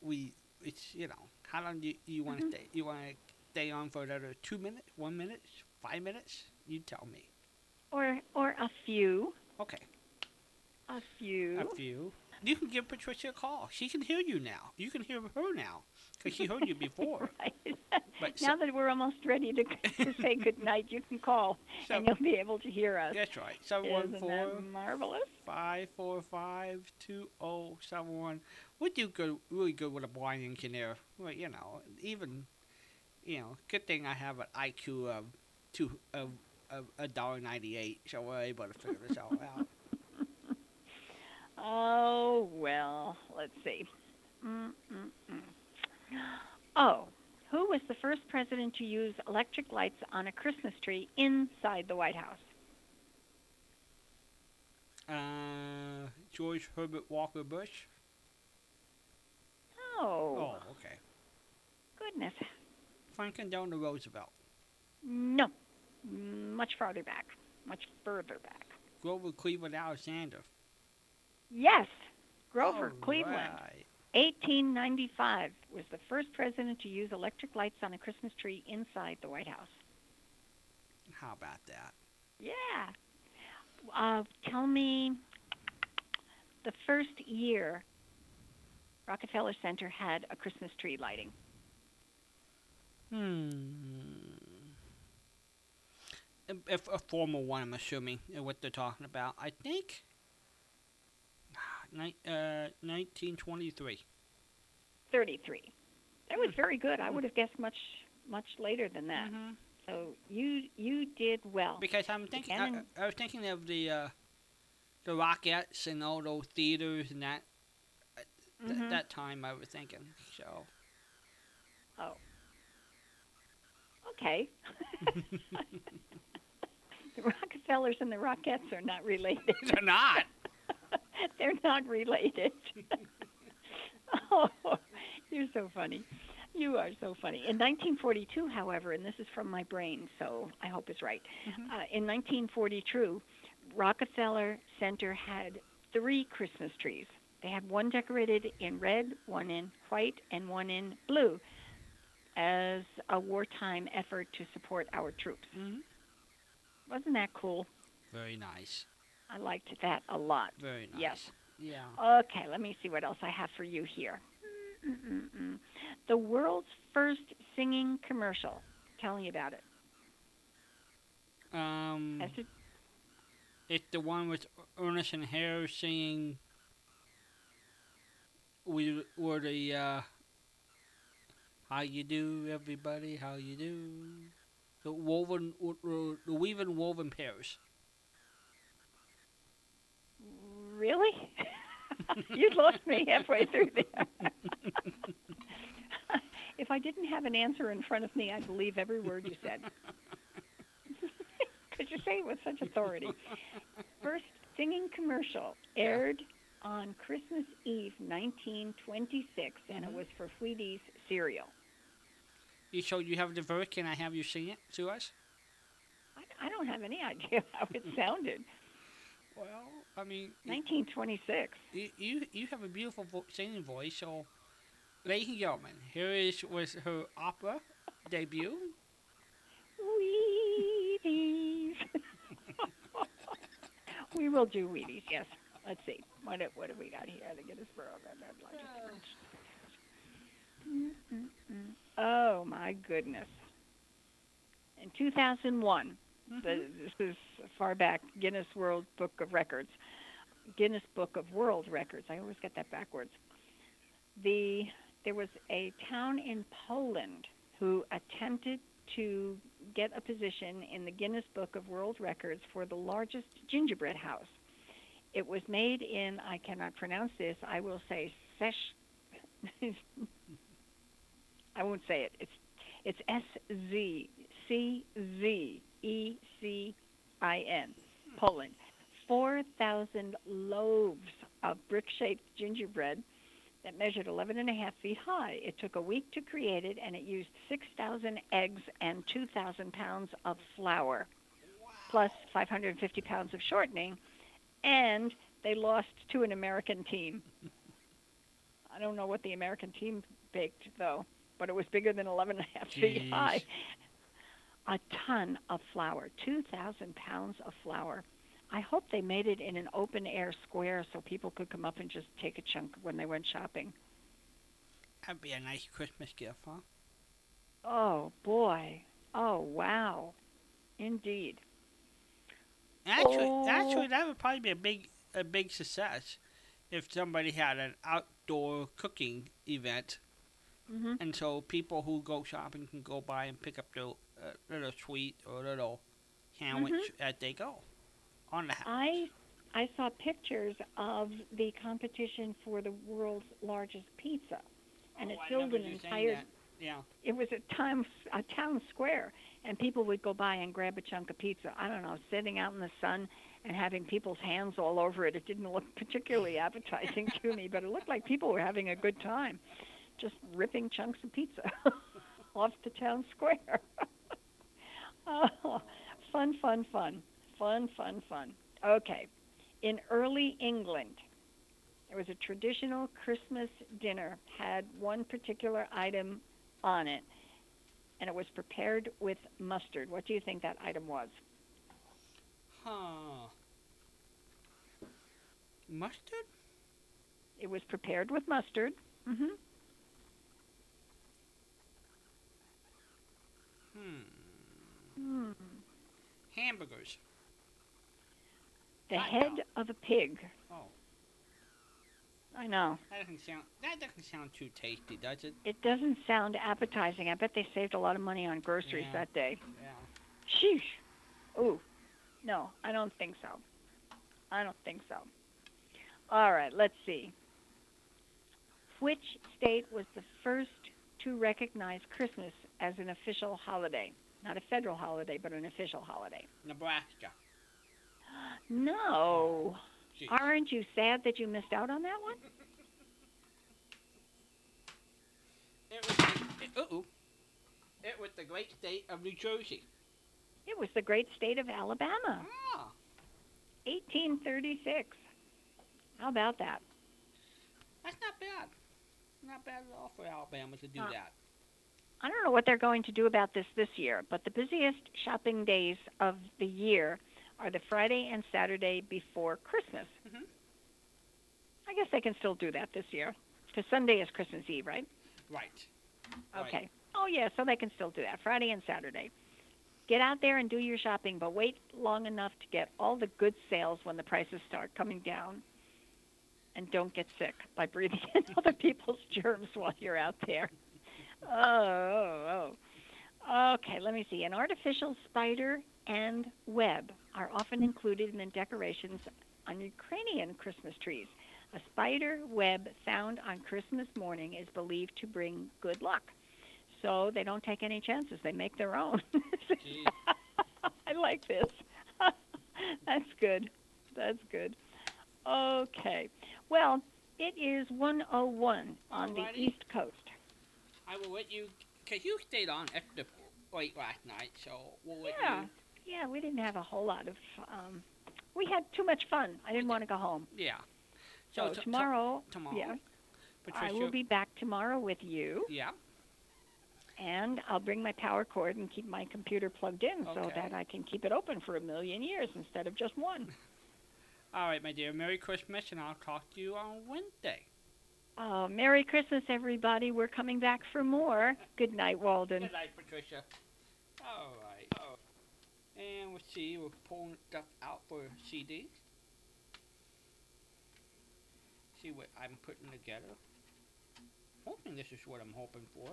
we it's you know how long do you, you want to mm-hmm. stay? You want to stay on for another two minutes, one minute, five minutes? You tell me. Or or a few. Okay. A few. A few. You can give Patricia a call. She can hear you now. You can hear her now because she heard you before. right. But now so- that we're almost ready to, to say good night, you can call So- and you'll be able to hear us. That's right. Seven one Isn't four that marvelous? five four five two zero seven one. We do good, really good with a blind engineer. Well, you know, even, you know, good thing I have an IQ of two of of a dollar ninety eight, so we're able to figure this all out. Oh, well, let's see. Mm-mm-mm. Oh, who was the first president to use electric lights on a Christmas tree inside the White House? Uh, George Herbert Walker Bush. Oh, Oh, okay. goodness. Franklin Delano Roosevelt. No, much farther back, much further back. Grover Cleveland Alexander. Yes, Grover All Cleveland. right. 1895 was the first president to use electric lights on a Christmas tree inside the White House. How about that? Yeah. Uh, tell me the first year Rockefeller Center had a Christmas tree lighting. Hmm. A, a- formal one, I'm assuming, what they're talking about. I think. Ni- uh, 1923. 33. That was very good. I would have guessed much much later than that. Mhm. So you you did well. Because I'm thinking, I, I was thinking of the uh, the Rockettes and all those theaters and that. uh, th- Mhm. that time I was thinking. So. Oh. Okay. the Rockefellers and the Rockettes are not related. They're not. They're not related. oh, you're so funny. You are so funny. In 1942, however, and this is from my brain, so I hope it's right. Mhm. Uh, in 1942, Rockefeller Center had three Christmas trees. They had one decorated in red, one in white, and one in blue as a wartime effort to support our troops. Mhm. Wasn't that cool? Very nice. I liked that a lot. Very nice. Yes. Yeah. Okay, let me see what else I have for you here. Mm-mm-mm. The world's first singing commercial. Tell me about it. Um. Has it- It's the one with Ernest and Harris singing. We were the uh, how you do everybody how you do the woven the weaving woven pairs. Really? you lost me halfway through there. if I didn't have an answer in front of me, I'd believe every word you said. Because you say it with such authority? First singing commercial aired on Christmas Eve 1926, and it mm-hmm. was for Wheaties cereal. You so you have the verse. Can I have you sing it to us? I, I don't have any idea how it sounded. Well, I mean, 1926. you you, you have a beautiful vo- singing voice. So, ladies and gentlemen, here is was her opera debut. Wheaties. we will do Wheaties, yes. Let's see. What what do we got here? The Gettysburg. Mm-mm-mm. Oh, my goodness. In 2001, this is far back, Guinness World Book of Records. Guinness Book of World Records. I always get that backwards. The there was a town in Poland who attempted to get a position in the Guinness Book of World Records for the largest gingerbread house. It was made in I cannot pronounce this. I will say Sesh. I won't say it. It's it's S Z C Z E C I N, Poland. Four thousand loaves of brick-shaped gingerbread that measured 11 and a half feet high. It took a week to create it, and it used 6,000 eggs and 2,000 pounds of flour, plus 550 pounds of shortening, and they lost to an American team. I don't know what the American team baked, though, but it was bigger than 11 and a half feet high. A ton of flour, 2,000 pounds of flour. I hope they made it in an open air square so people could come up and just take a chunk when they went shopping. That'd be a nice Christmas gift, huh? Oh boy. Oh wow. Indeed. Actually, Oh. actually, that would probably be a big, a big success if somebody had an outdoor cooking event, Mhm. and so people who go shopping can go by and pick up their uh, little sweet or little sandwich as they go on the house. I I saw pictures of the competition for the world's largest pizza, and it Oh, I filled an entire. Yeah. It was a town a town square, and people would go by and grab a chunk of pizza. I don't know, sitting out in the sun and having people's hands all over it. It didn't look particularly appetizing to me, but it looked like people were having a good time, just ripping chunks of pizza off the town square. oh, fun, fun, fun, fun, fun, fun. Okay, in early England, there was a traditional Christmas dinner had one particular item on it, and it was prepared with mustard. What do you think that item was? Huh. Mustard? It was prepared with mustard. hmm Hmm. Hmm. Hamburgers. The Hot head dog. of a pig. Oh, I know. that doesn't sound. That doesn't sound too tasty, does it? It doesn't sound appetizing. I bet they saved a lot of money on groceries Yeah. that day. Yeah. Sheesh. Ooh. No, I don't think so. I don't think so. All right, let's see. Which state was the first to recognize Christmas as an official holiday? Not a federal holiday, but an official holiday. Nebraska. No. Jeez. Aren't you sad that you missed out on that one? It was. The, it. It was the great state of New Jersey. It was the great state of Alabama, Ah. 1836. How about that? That's not bad. Not bad at all for Alabama to do that. I don't know what they're going to do about this this year, but the busiest shopping days of the year are the Friday and Saturday before Christmas. Mhm. I guess they can still do that this year because Sunday is Christmas Eve, right? Right. Right. Okay. Oh yeah, so they can still do that Friday and Saturday. Get out there and do your shopping, but wait long enough to get all the good sales when the prices start coming down. And don't get sick by breathing in other people's germs while you're out there. Oh, oh, oh. Okay, let me see. An artificial spider and web are often included in the decorations on Ukrainian Christmas trees. A spider web found on Christmas morning is believed to bring good luck. So they don't take any chances. They make their own. I like this. That's good. That's good. Okay. Well, it is 101 on the East Coast. I will let you, because you stayed on extra late last night, so we'll let Yeah. you. Yeah, we didn't have a whole lot of. Um, we had too much fun. I didn't want to go home. Yeah. So, t- t- tomorrow, tomorrow. yeah, Patricia. I will be back tomorrow with you, Yeah. and I'll bring my power cord and keep my computer plugged in so that I can keep it open for a million years instead of just one. All right, my dear. Merry Christmas, and I'll talk to you on Wednesday. Uh, Merry Christmas, everybody. We're coming back for more. Good night, Walden. Good night, Patricia. All right. Oh. And we'll see. We're pulling stuff out for CD. See what I'm putting together. Hoping this is what I'm hoping for.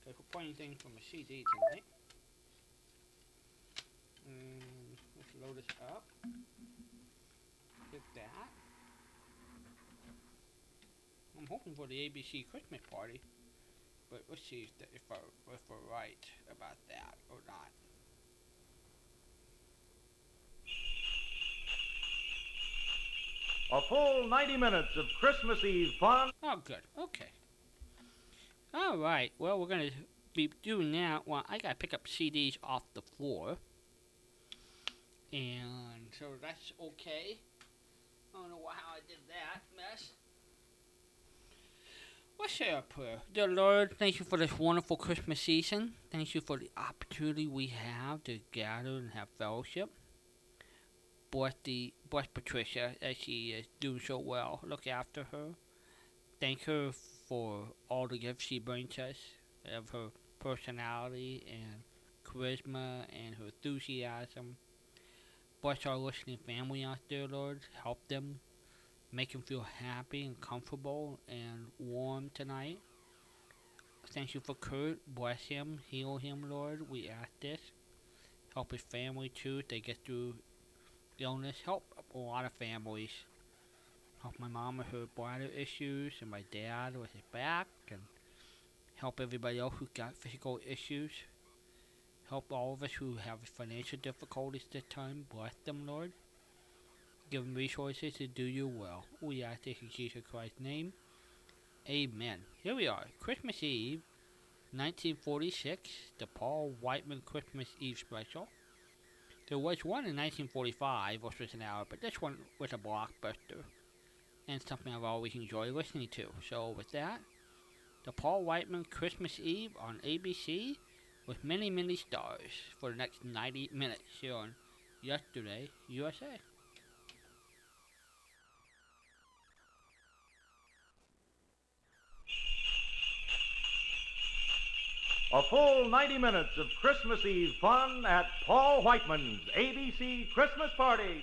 Because we're playing things from a CD tonight. And let's load this up. Get that. I'm hoping for the ABC Christmas party. But let's see if, the, if, I, if we're right about that or not. A full 90 minutes of Christmas Eve fun. Oh, good. Okay. All right. Well, we're gonna be doing that. Well, I gotta pick up CDs off the floor, and so that's okay. I don't know how I did that mess. Let's say prayer. Dear Lord, thank you for this wonderful Christmas season. Thank you for the opportunity we have to gather and have fellowship. bless the bless Patricia as she is doing so well. Look after her. Thank her for all the gifts she brings us of her personality and charisma and her enthusiasm. Bless our listening family out there, Lord. Help them. Make him feel happy and comfortable and warm tonight. Thank you for Kurt. Bless him. Heal him, Lord. We ask this. Help his family too. They get through illness. Help a lot of families. Help my mom with her bladder issues and my dad with his back and help everybody else who's got physical issues. Help all of us who have financial difficulties this time. Bless them, Lord. Give them resources to do your will. We ask this in Jesus Christ's name. Amen. Here we are, Christmas Eve, 1946, the Paul Whiteman Christmas Eve special. There was one in 1945, which was an hour, but this one was a blockbuster and something I've always enjoyed listening to. So, with that, the Paul Whiteman Christmas Eve on ABC with many, many stars for the next 90 minutes here on Yesterday USA. A full 90 minutes of Christmas Eve fun at Paul Whiteman's ABC Christmas Party.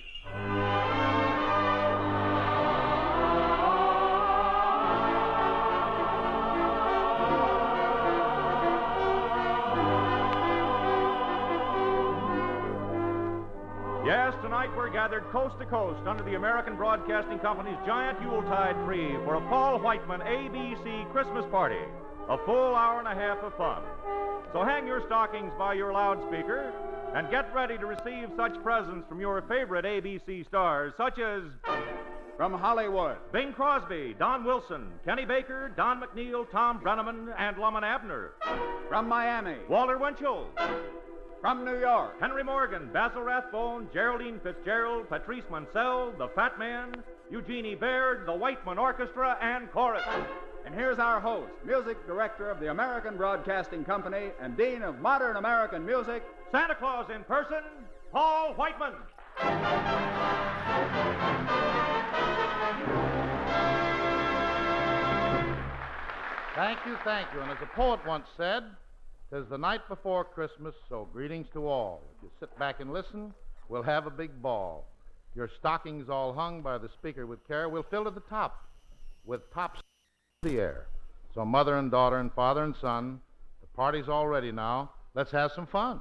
Yes, tonight we're gathered coast to coast under the American Broadcasting Company's giant Yuletide tree for a Paul Whiteman ABC Christmas party. A full hour and a half of fun. So hang your stockings by your loudspeaker and get ready to receive such presents from your favorite ABC stars, such as From Hollywood, Bing Crosby, Don Wilson, Kenny Baker, Don McNeill, Tom Breneman, and Lum and Abner. from Miami, Walter Winchell, from New York, Henry Morgan, Basil Rathbone, Geraldine Fitzgerald, Patrice Munsell, The Fat Man, Eugenie Baird, the Whiteman Orchestra, and Chorus. And here's our host, music director of the American Broadcasting Company and dean of modern American music, Santa Claus in person, Paul Whiteman. Thank you, thank you. And as a poet once said, "'Tis the night before Christmas, so greetings to all. If you sit back and listen, we'll have a big ball. Your stockings all hung by the speaker with care, we'll fill to the top with tops the air. So mother and daughter and father and son, the party's all ready now. Let's have some fun.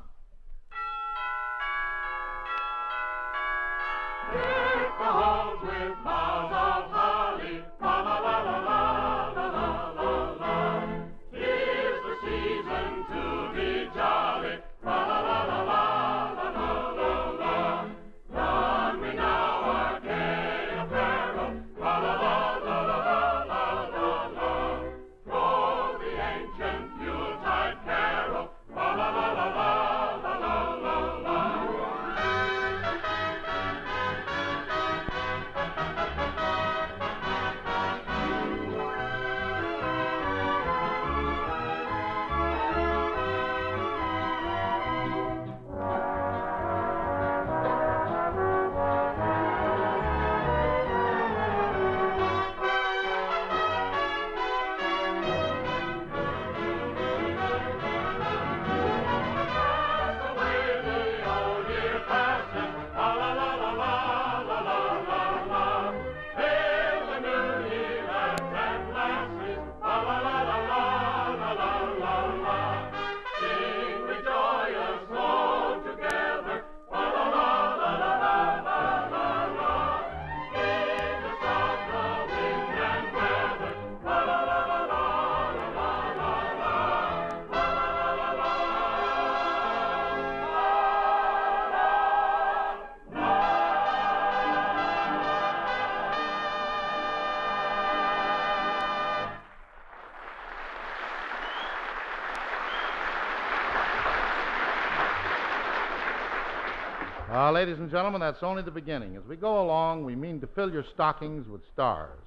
Gentlemen, that's only the beginning. As we go along, we mean to fill your stockings with stars.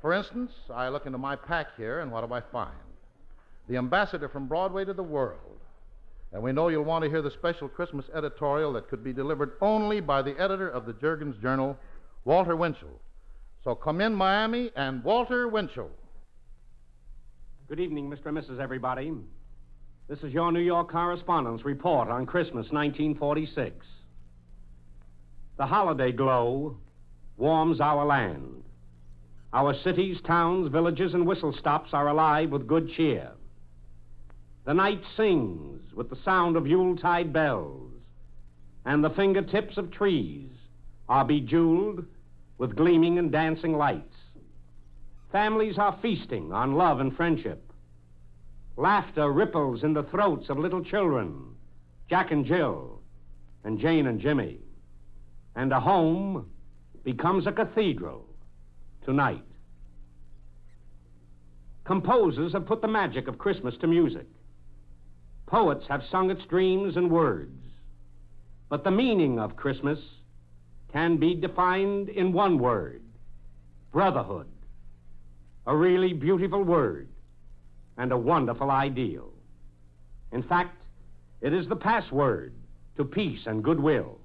For instance, I look into my pack here, and what do I find? The ambassador from Broadway to the world. And we know you'll want to hear the special Christmas editorial that could be delivered only by the editor of the Jergens Journal, Walter Winchell. So come in, Miami, and Walter Winchell. Good evening, Mr. and Mrs. Everybody. This is your New York correspondent's report on Christmas 1946. The holiday glow warms our land. Our cities, towns, villages, and whistle stops are alive with good cheer. The night sings with the sound of Yuletide bells, and the fingertips of trees are bejeweled with gleaming and dancing lights. Families are feasting on love and friendship. Laughter ripples in the throats of little children, Jack and Jill, and Jane and Jimmy. And a home becomes a cathedral tonight. Composers have put the magic of Christmas to music. Poets have sung its dreams and words. But the meaning of Christmas can be defined in one word brotherhood. A really beautiful word and a wonderful ideal. In fact, it is the password to peace and goodwill.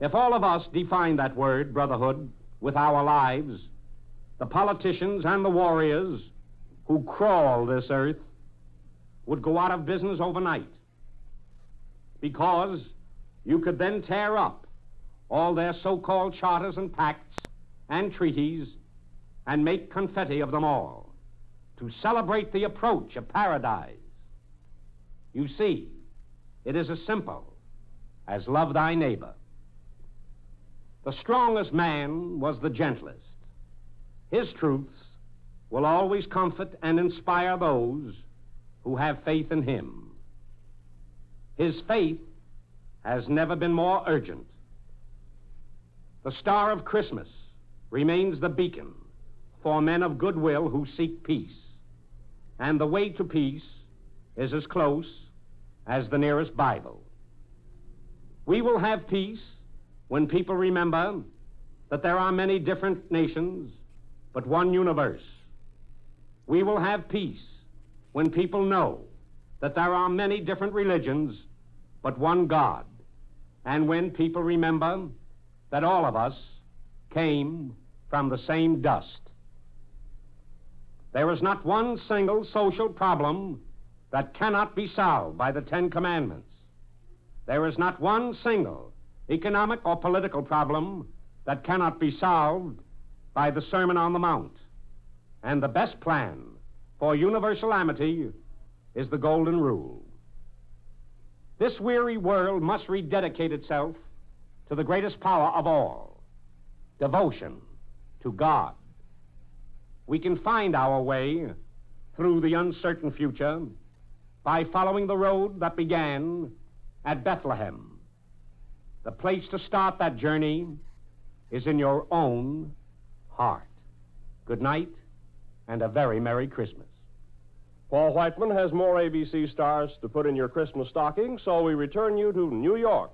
If all of us define that word, brotherhood, with our lives, the politicians and the warriors who crawl this earth would go out of business overnight. Because you could then tear up all their so called charters and pacts and treaties and make confetti of them all to celebrate the approach of paradise. You see, it is as simple as love thy neighbor. The strongest man was the gentlest. His truths will always comfort and inspire those who have faith in him. His faith has never been more urgent. The star of Christmas remains the beacon for men of goodwill who seek peace. And the way to peace is as close as the nearest Bible. We will have peace when people remember that there are many different nations, but one universe. We will have peace when people know that there are many different religions, but one God. And when people remember that all of us came from the same dust. There is not one single social problem that cannot be solved by the Ten Commandments. There is not one single economic or political problem that cannot be solved by the Sermon on the Mount. And the best plan for universal amity is the Golden Rule. This weary world must rededicate itself to the greatest power of all devotion to God. We can find our way through the uncertain future by following the road that began at Bethlehem. The place to start that journey is in your own heart. Good night and a very Merry Christmas. Paul Whiteman has more ABC stars to put in your Christmas stocking, so we return you to New York.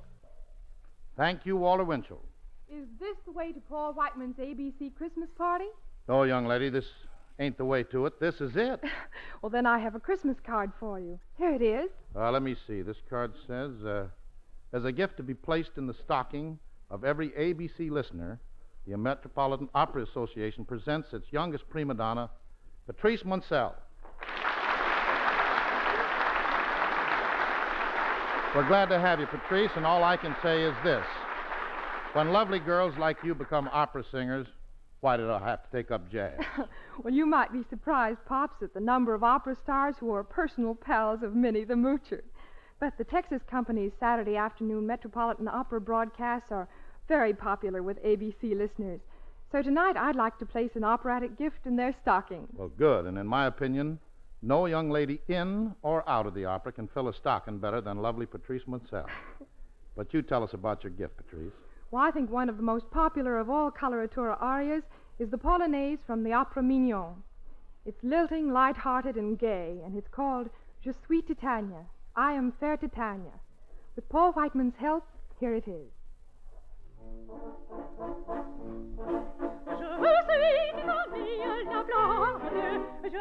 Thank you, Walter Winchell. Is this the way to Paul Whiteman's ABC Christmas party? No, young lady, this ain't the way to it. This is it. well, then I have a Christmas card for you. Here it is. Uh, let me see. This card says, uh, as a gift to be placed in the stocking of every ABC listener, the Metropolitan Opera Association presents its youngest prima donna, Patrice Munsell. We're glad to have you, Patrice, and all I can say is this. When lovely girls like you become opera singers, why did I have to take up jazz? well, you might be surprised, Pops, at the number of opera stars who are personal pals of Minnie the Moocher. But the Texas Company's Saturday afternoon Metropolitan Opera broadcasts are very popular with ABC listeners. So tonight I'd like to place an operatic gift in their stocking. Well, good. And in my opinion, no young lady in or out of the opera can fill a stocking better than lovely Patrice Munsell. but you tell us about your gift, Patrice. Well, I think one of the most popular of all coloratura arias is the Polonaise from the Opera Mignon. It's lilting, light-hearted, and gay, and it's called Je suis Titania. I am fair Titania. With Paul Whiteman's help, here it is. Je suis la blonde, je suis je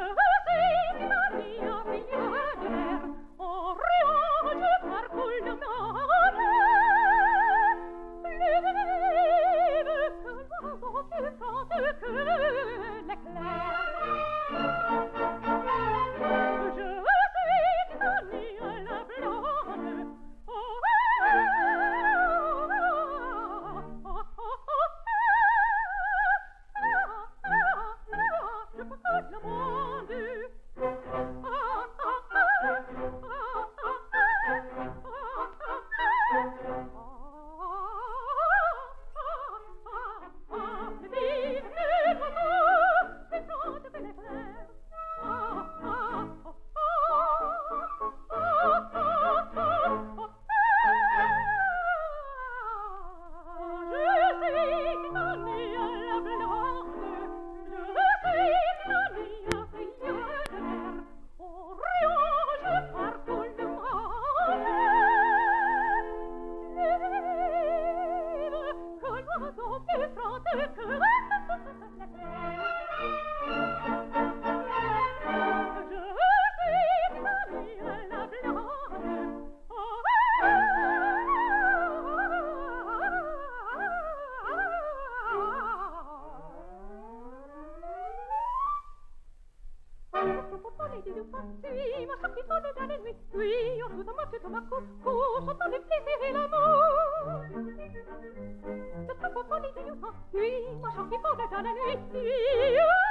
parcours le monde. Folles di Dufa, oui, ma sortie folle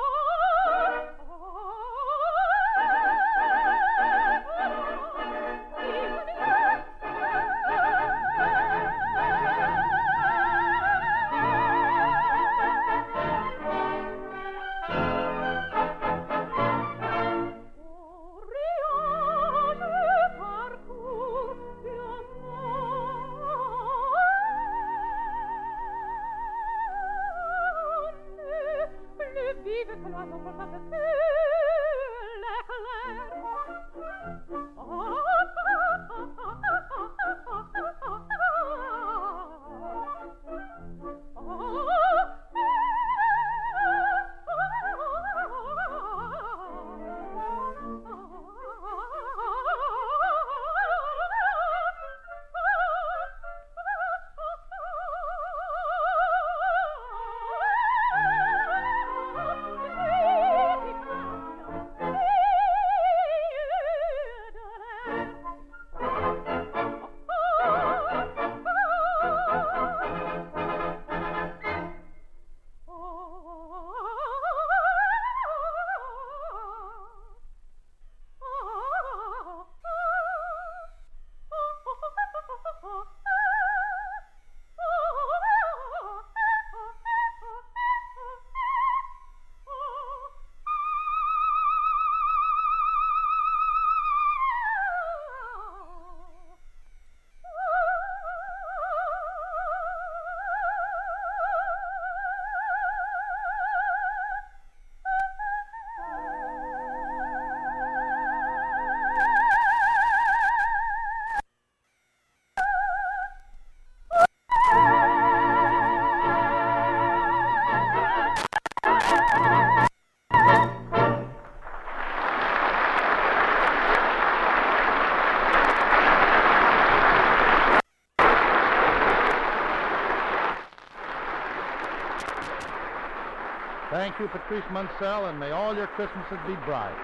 you, Patrice Munsell, and may all your Christmases be bright.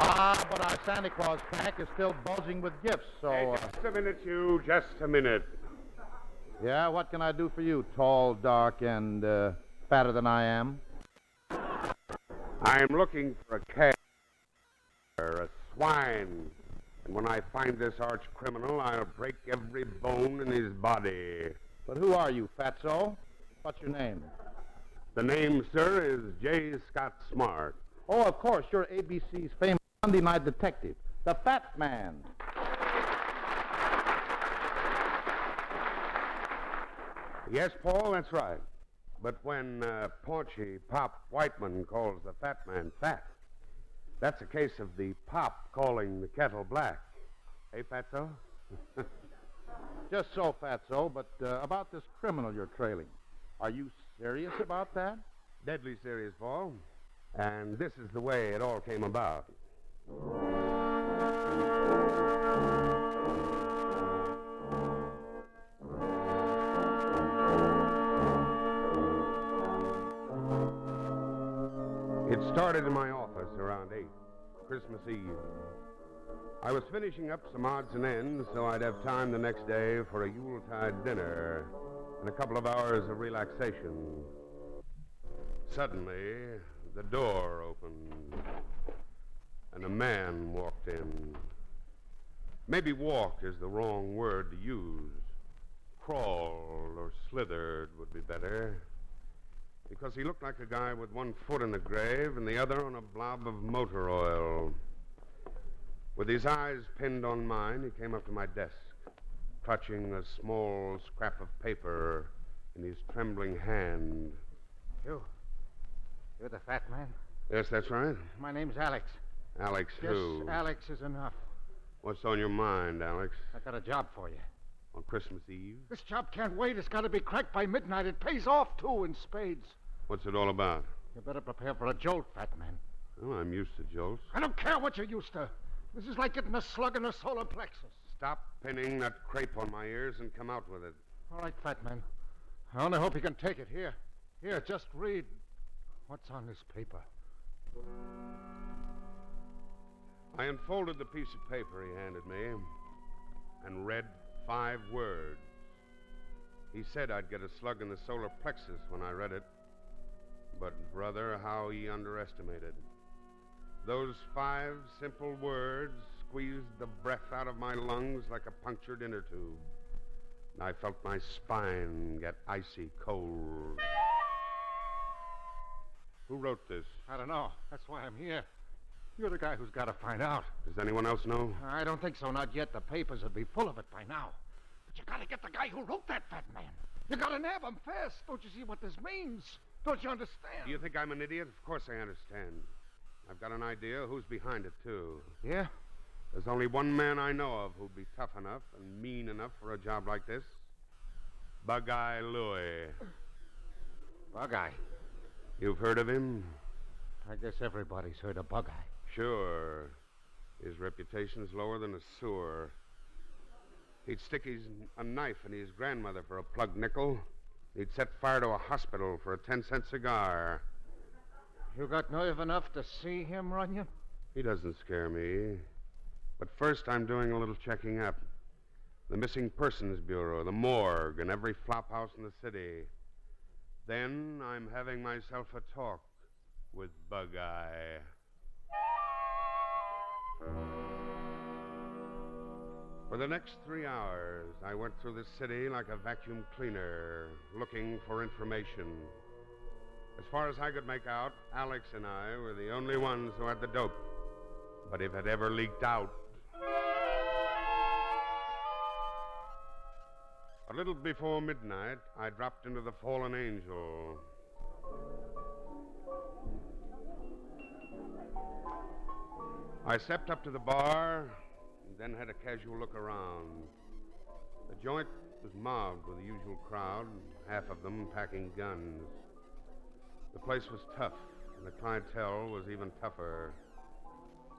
Ah, but our Santa Claus pack is still bulging with gifts, so. Hey, uh, just a minute, you. Just a minute. yeah, what can I do for you, tall, dark, and uh, fatter than I am? I'm looking for a cat, or a swine. And when I find this arch criminal, I'll break every bone in his body. But who are you, Fatso? What's your name? The name, sir, is J. Scott Smart. Oh, of course, you're ABC's famous Sunday night detective, the Fat Man. Yes, Paul, that's right. But when uh, paunchy Pop Whiteman calls the fat man fat, that's a case of the pop calling the kettle black. Hey, Fatso? Just so, Fatso, but uh, about this criminal you're trailing. Are you serious about that? Deadly serious, Paul. And this is the way it all came about. It started in my office around 8, Christmas Eve. I was finishing up some odds and ends so I'd have time the next day for a Yuletide dinner and a couple of hours of relaxation. Suddenly, the door opened and a man walked in. Maybe walked is the wrong word to use. Crawled or slithered would be better. Because he looked like a guy with one foot in the grave and the other on a blob of motor oil. With his eyes pinned on mine, he came up to my desk, clutching a small scrap of paper in his trembling hand. You? You're the fat man? Yes, that's right. My name's Alex. Alex Yes, who? Alex is enough. What's on your mind, Alex? I got a job for you. On Christmas Eve? This job can't wait. It's got to be cracked by midnight. It pays off, too, in spades. What's it all about? You better prepare for a jolt, fat man. Oh, I'm used to jolts. I don't care what you're used to. This is like getting a slug in the solar plexus. Stop pinning that crepe on my ears and come out with it. All right, fat man. I only hope you can take it. Here. Here, just read. What's on this paper? I unfolded the piece of paper he handed me and read five words. He said I'd get a slug in the solar plexus when I read it. But, brother, how he underestimated. Those five simple words squeezed the breath out of my lungs like a punctured inner tube. And I felt my spine get icy cold. Who wrote this? I don't know. That's why I'm here. You're the guy who's got to find out. Does anyone else know? I don't think so, not yet. The papers would be full of it by now. But you got to get the guy who wrote that fat man. You got to nab him fast. Don't you see what this means? Don't you understand? Do you think I'm an idiot? Of course I understand. I've got an idea who's behind it, too. Yeah? There's only one man I know of who'd be tough enough and mean enough for a job like this. Bug Eye Louie. Bug Eye? You've heard of him? I guess everybody's heard of Bug Eye. Sure. His reputation's lower than a sewer. He'd stick his, a knife in his grandmother for a plug nickel. He'd set fire to a hospital for a 10 cent cigar. You got nerve enough to see him, Runyon? He doesn't scare me. But first, I'm doing a little checking up. The Missing Persons Bureau, the morgue, and every flop house in the city. Then I'm having myself a talk with Bug Eye. For the next three hours, I went through the city like a vacuum cleaner, looking for information. As far as I could make out, Alex and I were the only ones who had the dope. But if it ever leaked out. A little before midnight, I dropped into the Fallen Angel. I stepped up to the bar and then had a casual look around. The joint was mobbed with the usual crowd, half of them packing guns. The place was tough, and the clientele was even tougher.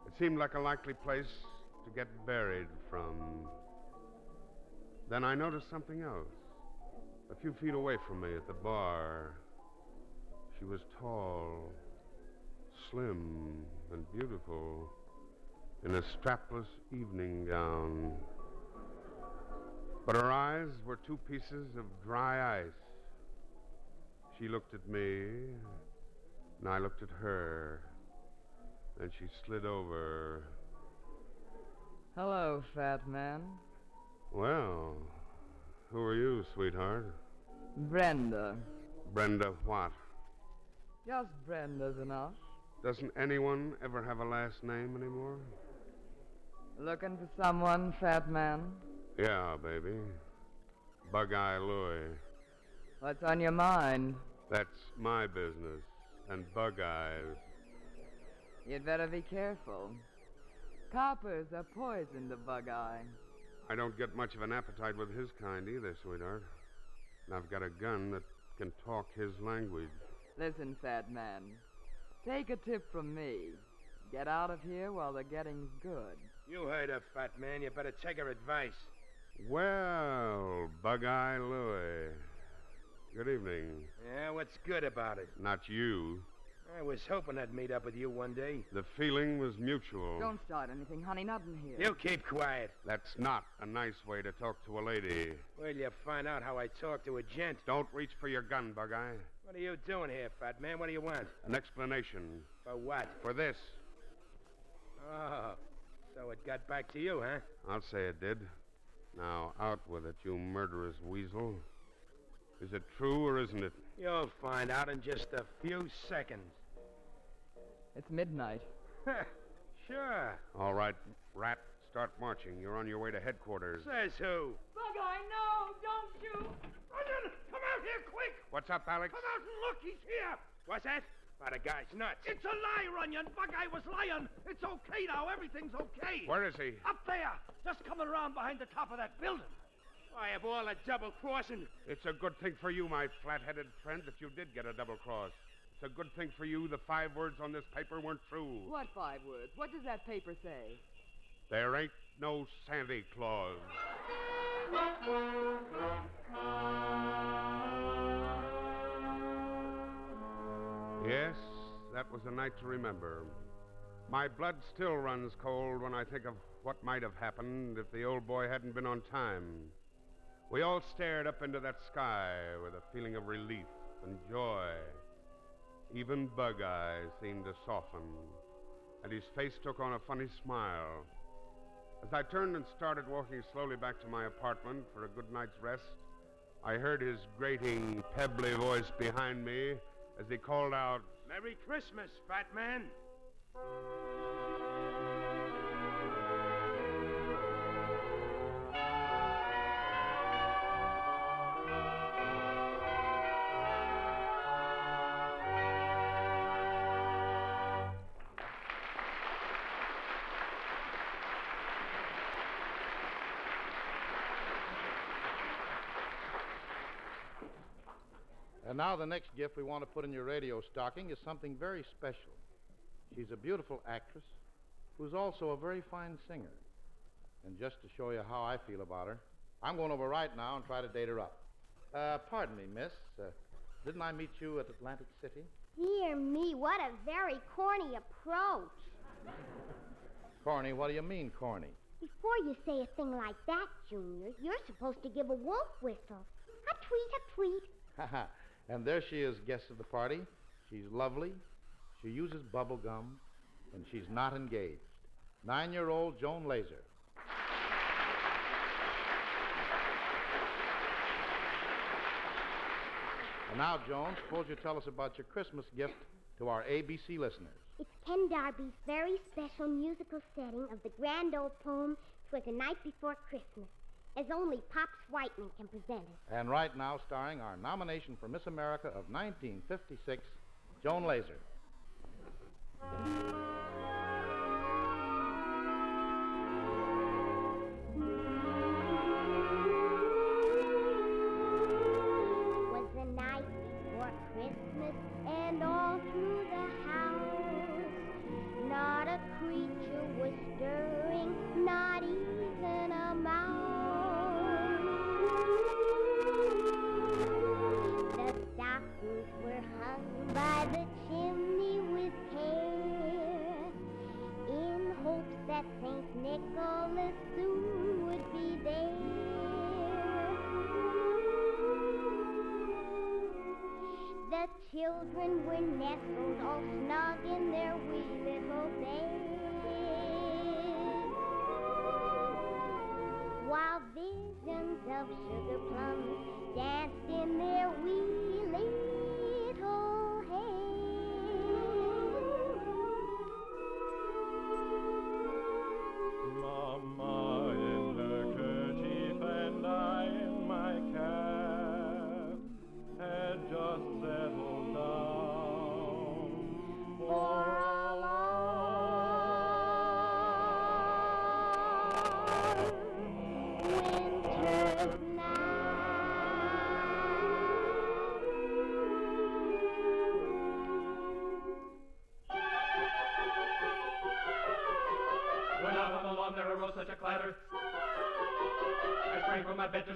It seemed like a likely place to get buried from. Then I noticed something else. A few feet away from me at the bar, she was tall, slim, and beautiful, in a strapless evening gown. But her eyes were two pieces of dry ice. She looked at me, and I looked at her, and she slid over. Hello, fat man. Well, who are you, sweetheart? Brenda. Brenda what? Just Brenda's enough. Doesn't anyone ever have a last name anymore? Looking for someone, fat man? Yeah, baby. Bug Eye Louie. What's on your mind? That's my business. And Bug Eyes. You'd better be careful. Coppers are poison to bug eye. I don't get much of an appetite with his kind either, sweetheart. And I've got a gun that can talk his language. Listen, fat man. Take a tip from me. Get out of here while the getting's good. You heard her, fat man. You better take her advice. Well, Bug Eye Louie. Good evening. Yeah, what's good about it? Not you. I was hoping I'd meet up with you one day. The feeling was mutual. Don't start anything, honey. Not in here. You keep quiet. That's not a nice way to talk to a lady. Well, you find out how I talk to a gent. Don't reach for your gun, Bug Eye. What are you doing here, fat man? What do you want? An explanation. For what? For this. Oh, so it got back to you, huh? I'll say it did. Now, out with it, you murderous weasel. Is it true or isn't it? You'll find out in just a few seconds. It's midnight. sure. All right, Rat, start marching. You're on your way to headquarters. Says who? Bug-Eye, no, don't you? Runyon, come out here quick! What's up, Alex? Come out and look, he's here! What's that? By the guy's nuts. It's a lie, Runyon. Bug-Eye was lying. It's okay now. Everything's okay. Where is he? Up there. Just coming around behind the top of that building. Why, have all the double crossing. It's a good thing for you, my flat headed friend, that you did get a double cross. It's a good thing for you the five words on this paper weren't true. What five words? What does that paper say? There ain't no Santa Claus. Yes, that was a night to remember. My blood still runs cold when I think of what might have happened if the old boy hadn't been on time. We all stared up into that sky with a feeling of relief and joy. Even Bug Eye seemed to soften, and his face took on a funny smile. As I turned and started walking slowly back to my apartment for a good night's rest, I heard his grating, pebbly voice behind me as he called out, Merry Christmas, fat man. Now the next gift we want to put in your radio stocking is something very special. She's a beautiful actress who's also a very fine singer. And just to show you how I feel about her, I'm going over right now and try to date her up. Uh, pardon me, miss. Uh, didn't I meet you at Atlantic City? Dear me, what a very corny approach. Corny, what do you mean, corny? Before you say a thing like that, Junior, you're supposed to give a wolf whistle. A tweet, a tweet. Haha. and there she is, guest of the party. She's lovely. She uses bubble gum, and she's not engaged. Nine year old Joan Laser. And now, Joan, suppose you tell us about your Christmas gift to our ABC listeners. It's Ken Darby's very special musical setting of the grand old poem, "Twas the Night Before Christmas, as only Pops Whiteman can present it. And right now, starring our nomination for Miss America of 1956, Joan Laser.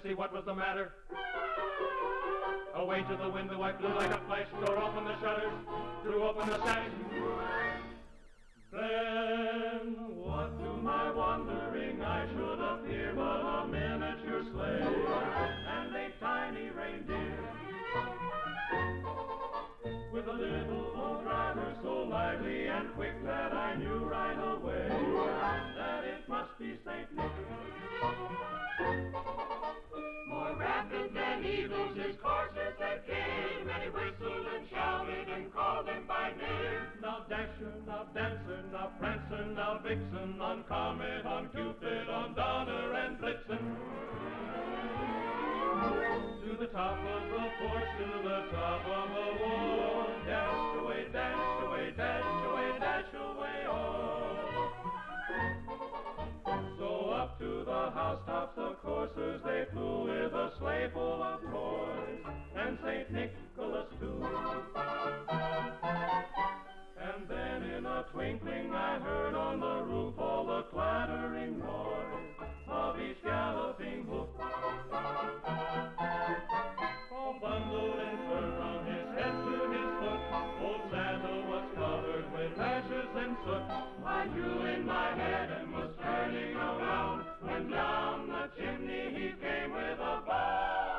See what was the matter. Away to the window I flew like a flash, tore open the shutters, threw open the sash. The wall. Dash away, dash away, dash away, dash away all. So up to the housetops the coursers they flew with a sleigh full of toys and St. Nicholas too. And then in a twinkling I heard on the roof all the clattering noise of each galloping hoof. I drew in my head and was turning around when down the chimney he came with a bow.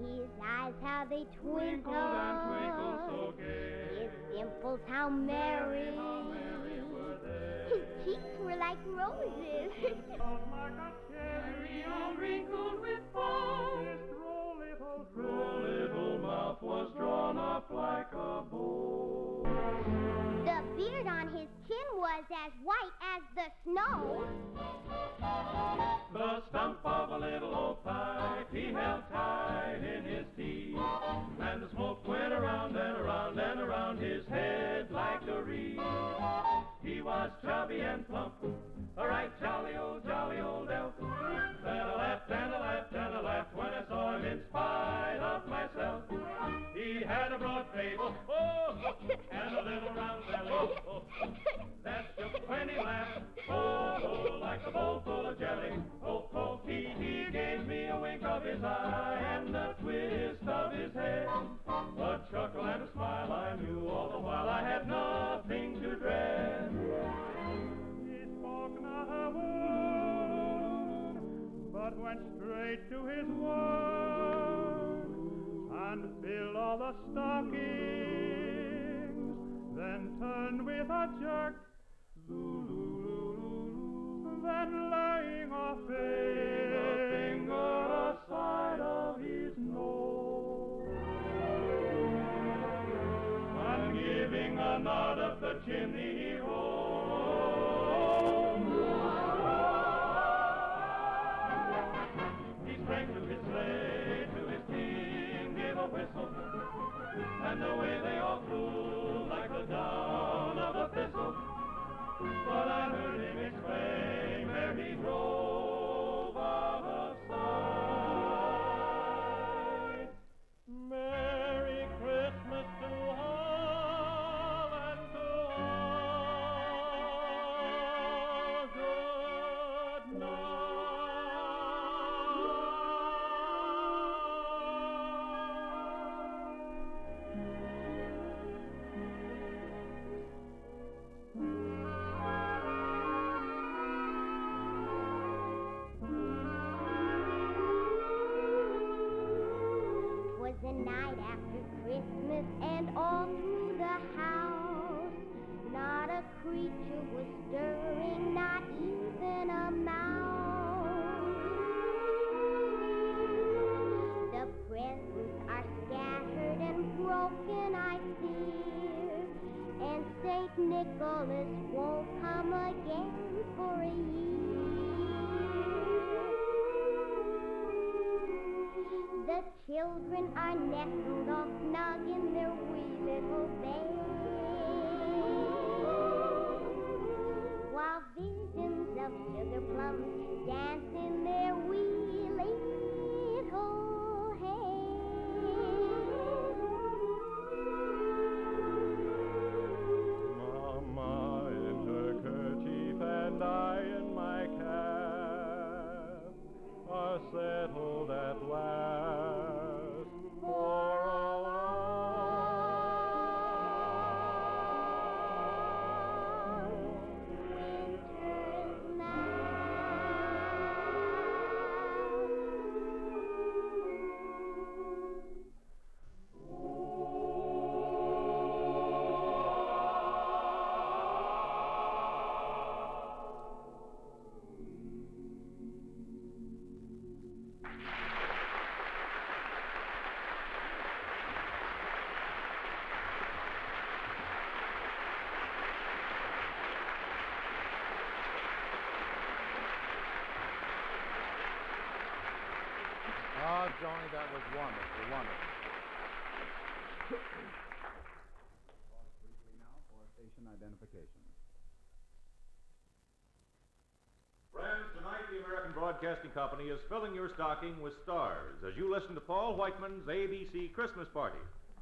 His eyes, how they twinkle. and twinkle so gay. His dimples, how merry. His cheeks were like roses. like a cherry all wrinkled with foam. Little, little mouth was drawn up like a bow. the beard on his chin was as white as the snow. The stump of a little old pipe he held tight in his teeth, and the smoke went around and around and around his head like a wreath. He was chubby and plump, a right jolly old, jolly old elf. And I laughed and I laughed and I laughed when I saw him in spite of myself. He had a broad fable, oh, oh, and a little round belly, oh. oh. That's just when he laughed, oh, oh, like a bowl full of jelly. Oh, oh, he, he gave me a wink of his eye and a twist of his head. A chuckle and a smile I knew all the while I had nothing to dread. He spoke not a word, but went straight to his work and filled all the stockings, then turned with a jerk. Then laying a finger aside of his nose And giving a nod up the chimney he rolled. He sprang to his sleigh, to his team gave a whistle, and away they all flew down of a thistle. But I heard him exclaim ere he drove children are nestled all snug in their wee little beds, while visions of sugar plums dance in their wee little heads. Mama in her kerchief and I in my cap are settled at last Broadcasting Company is filling your stocking with stars as you listen to Paul Whiteman's ABC Christmas Party.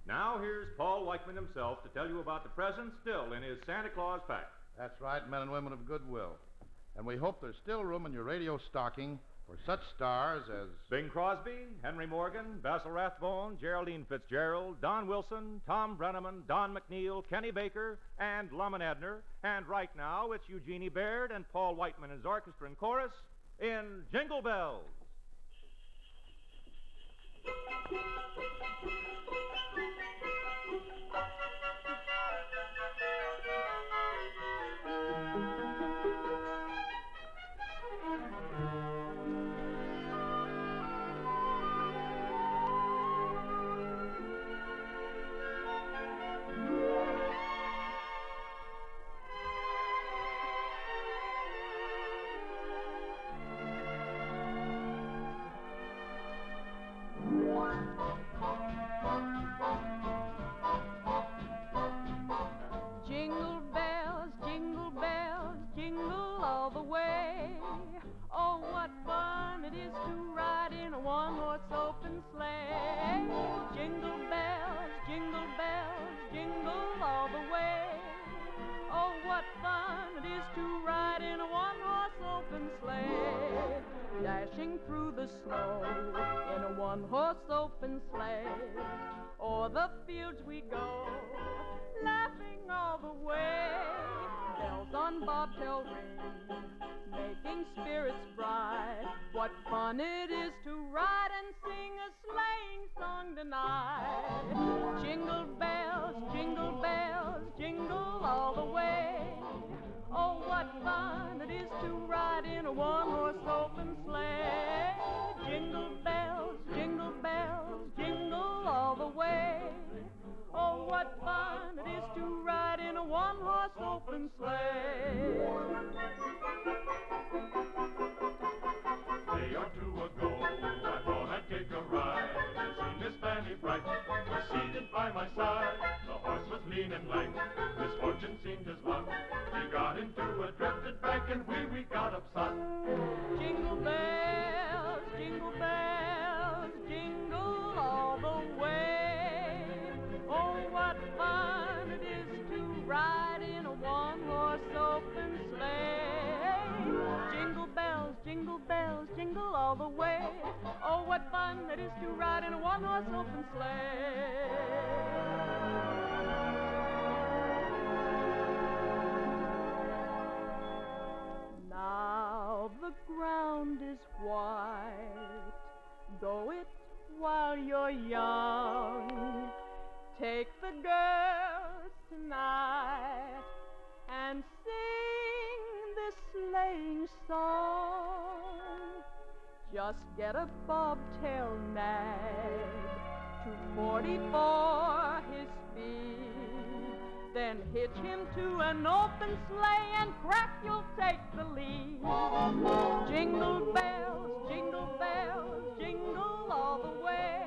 Now here's Paul Whiteman himself to tell you about the presents still in his Santa Claus pack. That's right, men and women of goodwill. And we hope there's still room in your radio stocking for such stars as Bing Crosby, Henry Morgan, Basil Rathbone, Geraldine Fitzgerald, Don Wilson, Tom Breneman, Don McNeill, Kenny Baker, and Lum and Abner. And right now, it's Eugenie Baird and Paul Whiteman and his orchestra and chorus in Jingle Bells. Oh, what fun it is to ride in a one horse open sleigh. Jingle bells, jingle bells, jingle all the way. Oh, what fun it is to ride in a one horse open sleigh. day or two ago, I thought I'd take a ride. And soon Miss Fanny Bright was seated by my side. The horse was lean and lank, one horse open sleigh. Jingle bells, jingle bells, jingle all the way. Oh, what fun it is to ride in a one horse open sleigh. Now the ground is white. Go it while you're young. Take the girls tonight and sing this sleighing song. Just get a bobtail nag to 44 his speed. Then hitch him to an open sleigh and crack you'll take the lead. Jingle bells, jingle bells, jingle all the way.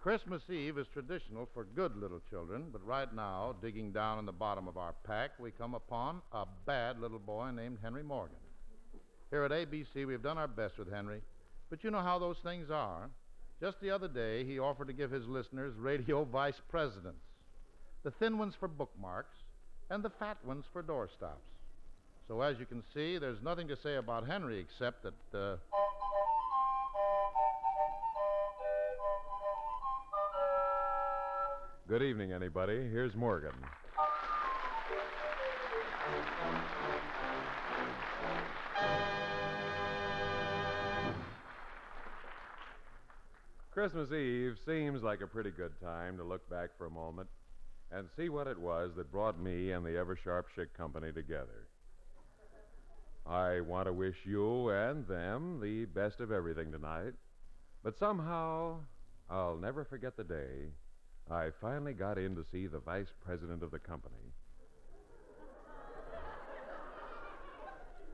Christmas Eve is traditional for good little children, but right now, digging down in the bottom of our pack, we come upon a bad little boy named Henry Morgan. Here at ABC, we've done our best with Henry, but you know how those things are. Just the other day, he offered to give his listeners radio vice presidents the thin ones for bookmarks and the fat ones for doorstops. So, as you can see, there's nothing to say about Henry except that. Uh, Good evening, anybody. Here's Morgan. Christmas Eve seems like a pretty good time to look back for a moment and see what it was that brought me and the Eversharp Company together. I want to wish you and them the best of everything tonight, but somehow I'll never forget the day I finally got in to see the vice president of the company.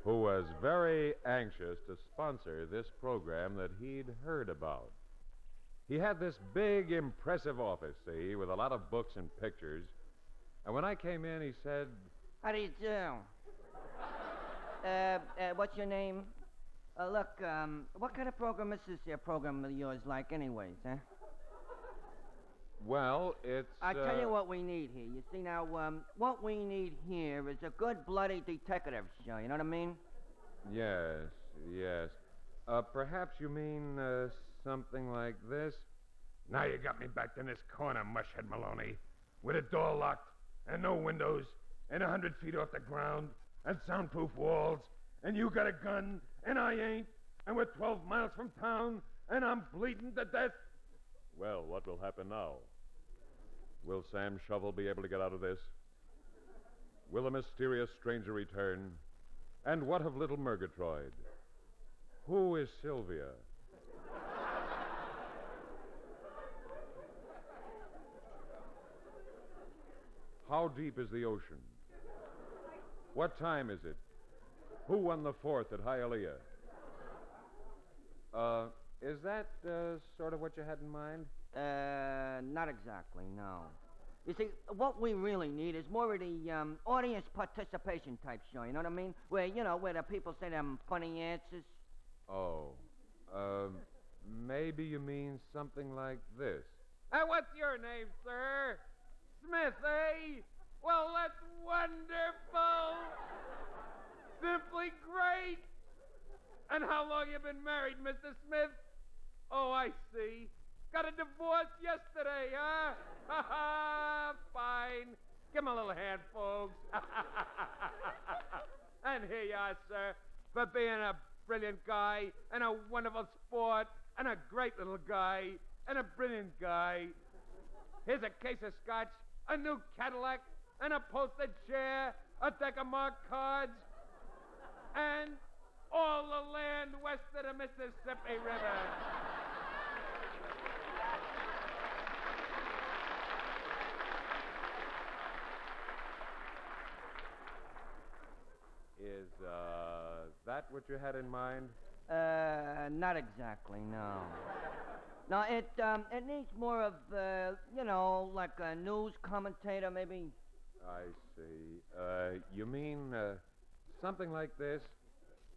Who was very anxious to sponsor this program that he'd heard about. He had this big, impressive office, see, with a lot of books and pictures. And when I came in, he said, How do you do? Uh, uh, what's your name? Uh, look, um, what kind of program is this here program of yours like, anyways, huh? Well, it's. I tell uh, you what we need here. You see now, um, what we need here is a good bloody detective show. You know what I mean? Yes, yes. Uh, perhaps you mean uh, something like this? Now you got me backed in this corner, mushhead Maloney, with a door locked and no windows and a hundred feet off the ground and soundproof walls, and you got a gun and I ain't, and we're twelve miles from town and I'm bleeding to death. Well, what will happen now? Will Sam Shovel be able to get out of this? Will a mysterious stranger return? And what of little Murgatroyd? Who is Sylvia? How deep is the ocean? What time is it? Who won the fourth at Hialeah? Uh, is that uh, sort of what you had in mind? Uh, not exactly, no. You see, what we really need is more of the um, audience participation type show. You know what I mean? Where you know where the people say them funny answers. Oh, um, maybe you mean something like this. Uh, what's your name, sir? Smith, eh? Well, that's wonderful. Simply great. And how long you been married, Mr. Smith? Oh, I see. Got a divorce yesterday, huh? Ha ha! Fine. Give him a little hand, folks. and here you are, sir, for being a brilliant guy and a wonderful sport and a great little guy and a brilliant guy. Here's a case of scotch, a new Cadillac, and a posted chair, a deck of marked cards, and all the land west of the Mississippi River. Is uh, that what you had in mind? Uh, not exactly, no. No, it um, it needs more of uh, you know, like a news commentator, maybe. I see. Uh, you mean uh, something like this?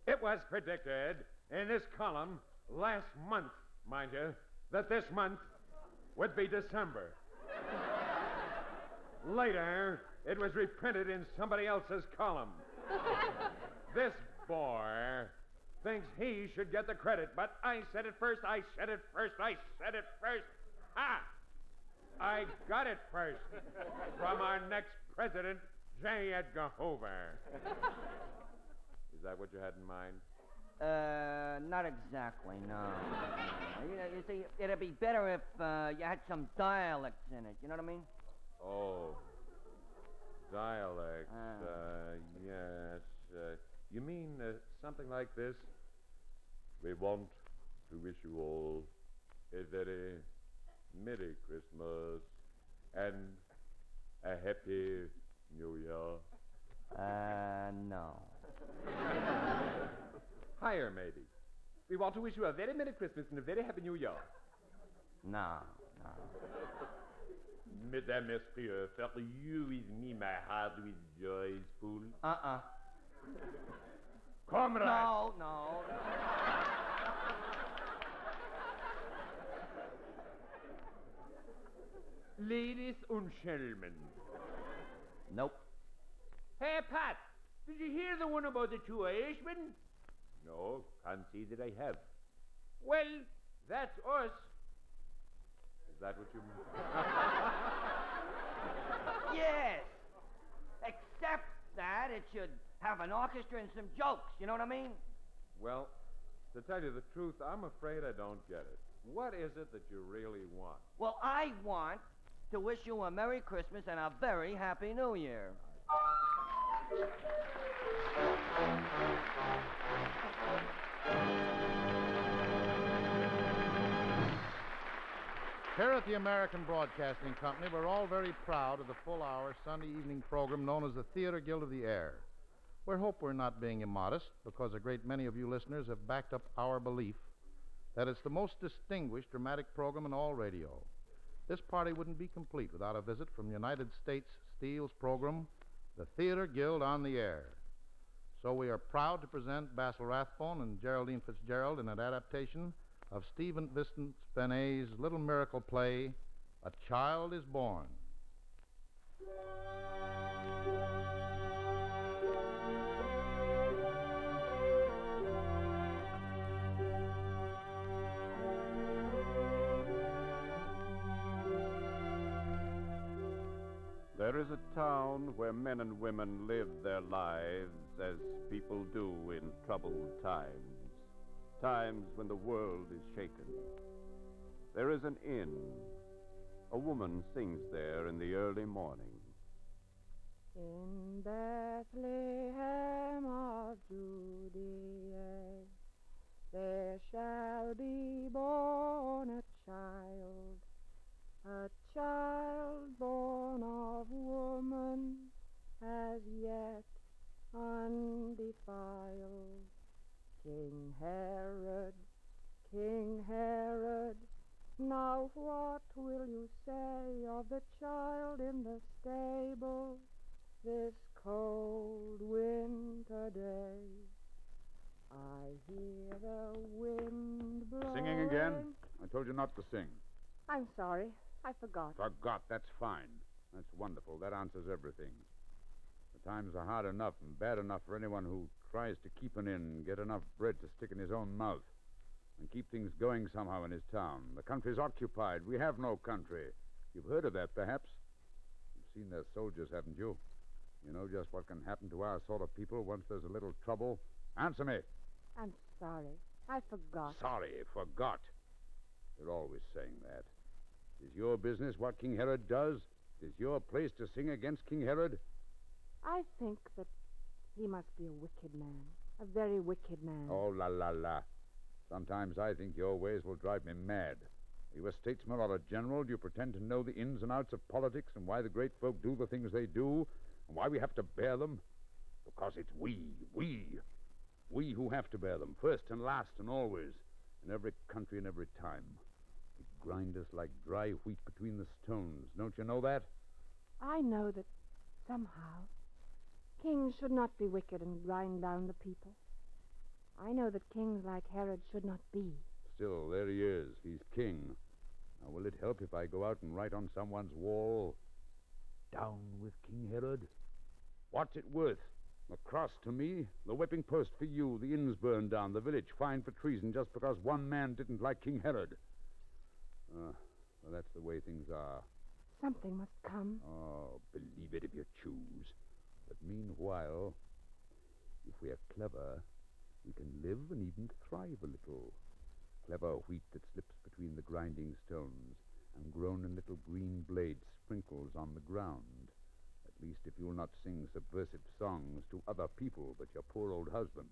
It was predicted in this column last month, mind you, that this month would be December. Later, it was reprinted in somebody else's column. this boy thinks he should get the credit, but I said it first, I said it first, I said it first. Ha! I got it first from our next president, J. Edgar Hoover. Is that what you had in mind? Uh, not exactly, no. you, know, you see, it'd be better if uh, you had some dialects in it. You know what I mean? Oh, dialect. Ah. Uh, yes. Uh, you mean uh, something like this? We want to wish you all a very Merry Christmas and a Happy New Year. Uh, no. Higher, maybe. We want to wish you a very Merry Christmas and a very Happy New Year. No, no. Mesdames, Messieurs, for you with me, my heart with joy is full. Uh-uh. Comrade! No, no. Ladies and gentlemen. Nope. Hey, Pat, did you hear the one about the two Irishmen? No, can't see that I have. Well, that's us. Is that what you mean? yes. Except that it should have an orchestra and some jokes. You know what I mean? Well, to tell you the truth, I'm afraid I don't get it. What is it that you really want? Well, I want to wish you a Merry Christmas and a very Happy New Year. Here at the American Broadcasting Company, we're all very proud of the full hour Sunday evening program known as the Theater Guild of the Air. We hope we're not being immodest because a great many of you listeners have backed up our belief that it's the most distinguished dramatic program in all radio. This party wouldn't be complete without a visit from United States Steel's program, The Theater Guild on the Air. So we are proud to present Basil Rathbone and Geraldine Fitzgerald in an adaptation of Stephen Vincent Benet's little miracle play, A Child is Born. Is a town where men and women live their lives as people do in troubled times, times when the world is shaken. There is an inn. A woman sings there in the early morning. In Bethlehem of Judea, there shall be born a child, a child born of woman, as yet undefiled. King Herod, King Herod, now what will you say of the child in the stable this cold winter day? I hear the wind blowing. Singing again? I told you not to sing. I'm sorry. I forgot. Forgot. That's fine. That's wonderful. That answers everything. The times are hard enough and bad enough for anyone who tries to keep an inn get enough bread to stick in his own mouth and keep things going somehow in his town. The country's occupied. We have no country. You've heard of that, perhaps? You've seen their soldiers, haven't you? You know just what can happen to our sort of people once there's a little trouble. Answer me. I'm sorry. I forgot. Sorry, forgot. You're always saying that. Is your business what King Herod does? Is your place to sing against King Herod? I think that he must be a wicked man. A very wicked man. Oh, la, la, la. Sometimes I think your ways will drive me mad. Are you a statesman or a general? Do you pretend to know the ins and outs of politics and why the great folk do the things they do and why we have to bear them? Because it's we, we, we who have to bear them, first and last and always, in every country and every time. Grind us like dry wheat between the stones. Don't you know that? I know that somehow kings should not be wicked and grind down the people. I know that kings like Herod should not be. Still, there he is. He's king. Now, will it help if I go out and write on someone's wall, Down with King Herod? What's it worth? The cross to me, the whipping post for you, the inns burned down, the village fined for treason just because one man didn't like King Herod. Uh, well, that's the way things are. Something must come. Oh, believe it if you choose. But meanwhile, if we are clever, we can live and even thrive a little. Clever wheat that slips between the grinding stones and grown in little green blades sprinkles on the ground. At least if you'll not sing subversive songs to other people but your poor old husband.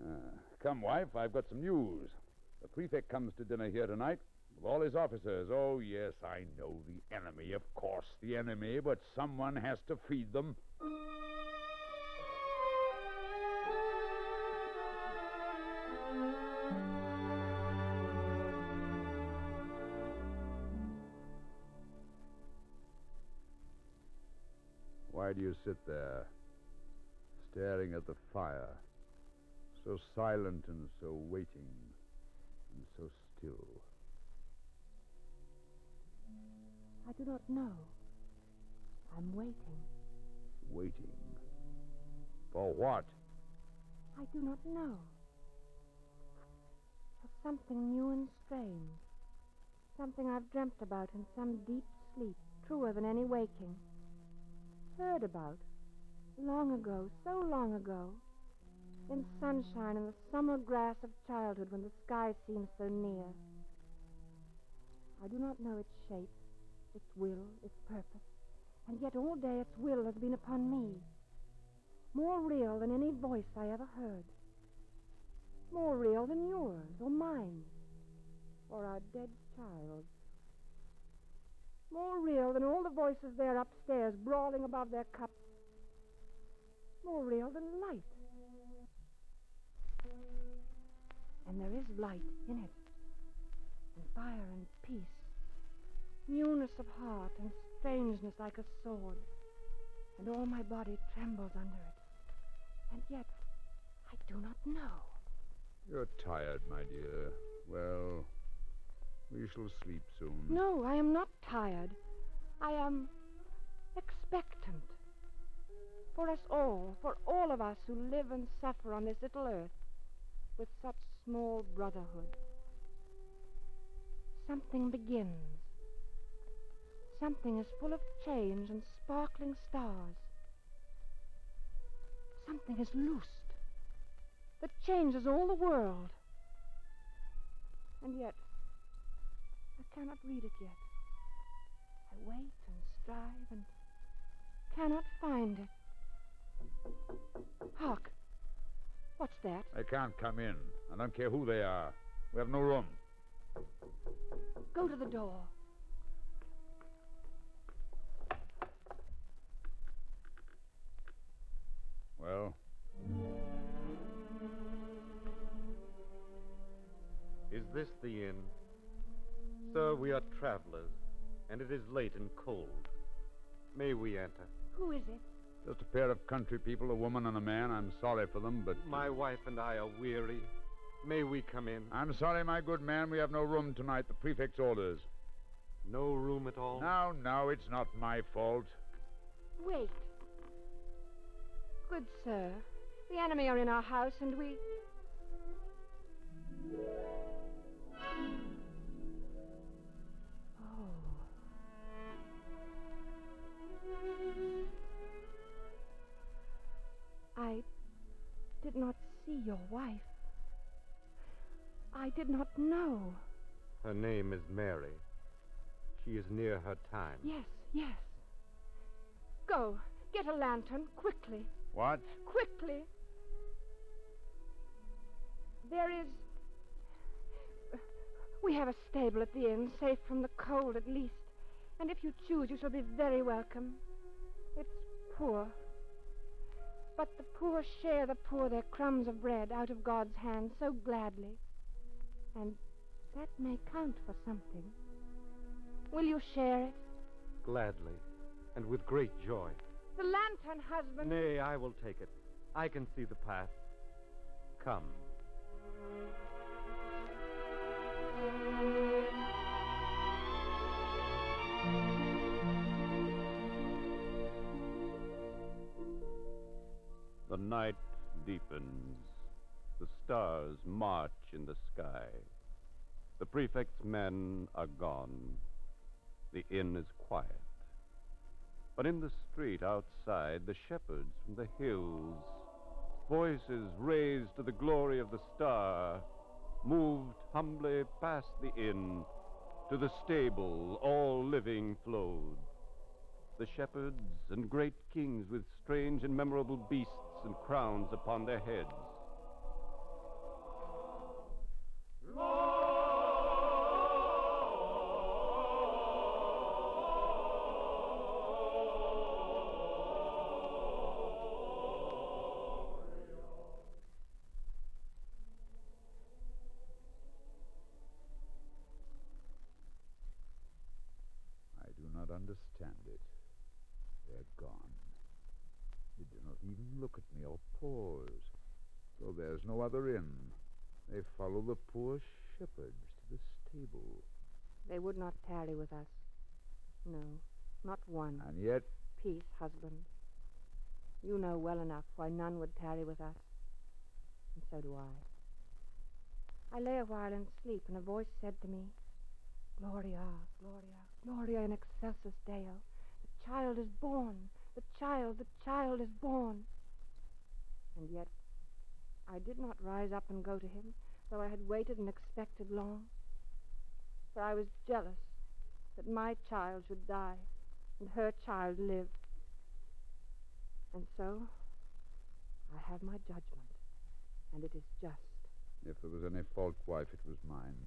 Uh, come, wife, I've got some news. The prefect comes to dinner here tonight with all his officers. Oh, yes, I know the enemy, of course, the enemy, but someone has to feed them. Why do you sit there, staring at the fire, so silent and so waiting and so still? I do not know. I'm waiting. Waiting. For what? I do not know. For something new and strange. Something I've dreamt about in some deep sleep, truer than any waking. Heard about. Long ago, so long ago. In sunshine and the summer grass of childhood when the sky seems so near. I do not know its shape, its will, its purpose, and yet all day its will has been upon me. More real than any voice I ever heard. More real than yours or mine or our dead child. More real than all the voices there upstairs brawling above their cups. More real than light. And there is light in it, and fire and peace, newness of heart and strangeness like a sword, and all my body trembles under it. And yet, I do not know. You're tired, my dear. Well, we shall sleep soon. No, I am not tired. I am expectant. For us all, for all of us who live and suffer on this little earth with such small brotherhood. Something begins. Something is full of change and sparkling stars. Something is loosed that changes all the world. And yet, I cannot read it yet. I wait and strive and cannot find it. Hark! What's that? They can't come in. I don't care who they are. We have no room. Go to the door. Well, Is this the inn? Sir, we are travelers, and it is late and cold. May we enter? Who is it? just a pair of country people, a woman and a man. I'm sorry for them, but. My wife and I are weary. May we come in? I'm sorry, my good man. We have no room tonight. The prefect's orders. No room at all? No, no, it's not my fault. Wait. Good sir, the enemy are in our house, and we. Oh. I did not see your wife. I did not know. Her name is Mary. She is near her time. Yes, yes. Go, get a lantern, quickly, What? quickly. There is. We have a stable at the inn, safe from the cold at least. And if you choose, you shall be very welcome. It's poor. But the poor share the poor their crumbs of bread out of God's hand so gladly. And that may count for something. Will you share it? Gladly, and with great joy. The lantern, husband. Nay, I will take it. I can see the path. Come. The night deepens. The stars march in the sky. The prefect's men are gone. The inn is quiet. But in the street outside, the shepherds from the hills, voices raised to the glory of the star, moved humbly past the inn to the stable, all living flowed. The shepherds and great kings with strange and memorable beasts and crowns upon their heads. No other inn. They follow the poor shepherds to the stable. They would not tarry with us. No, not one. And yet, Peace, husband. You know well enough why none would tarry with us. And so do I. I lay a while in sleep, and a voice said to me, Gloria, Gloria, Gloria in excelsis Deo. The child is born. The child, the child is born. And yet, I did not rise up and go to him, though I had waited and expected long. For I was jealous, that my child should die and her child live. And so, I have my judgment, and it is just. If there was any fault, wife, it was mine.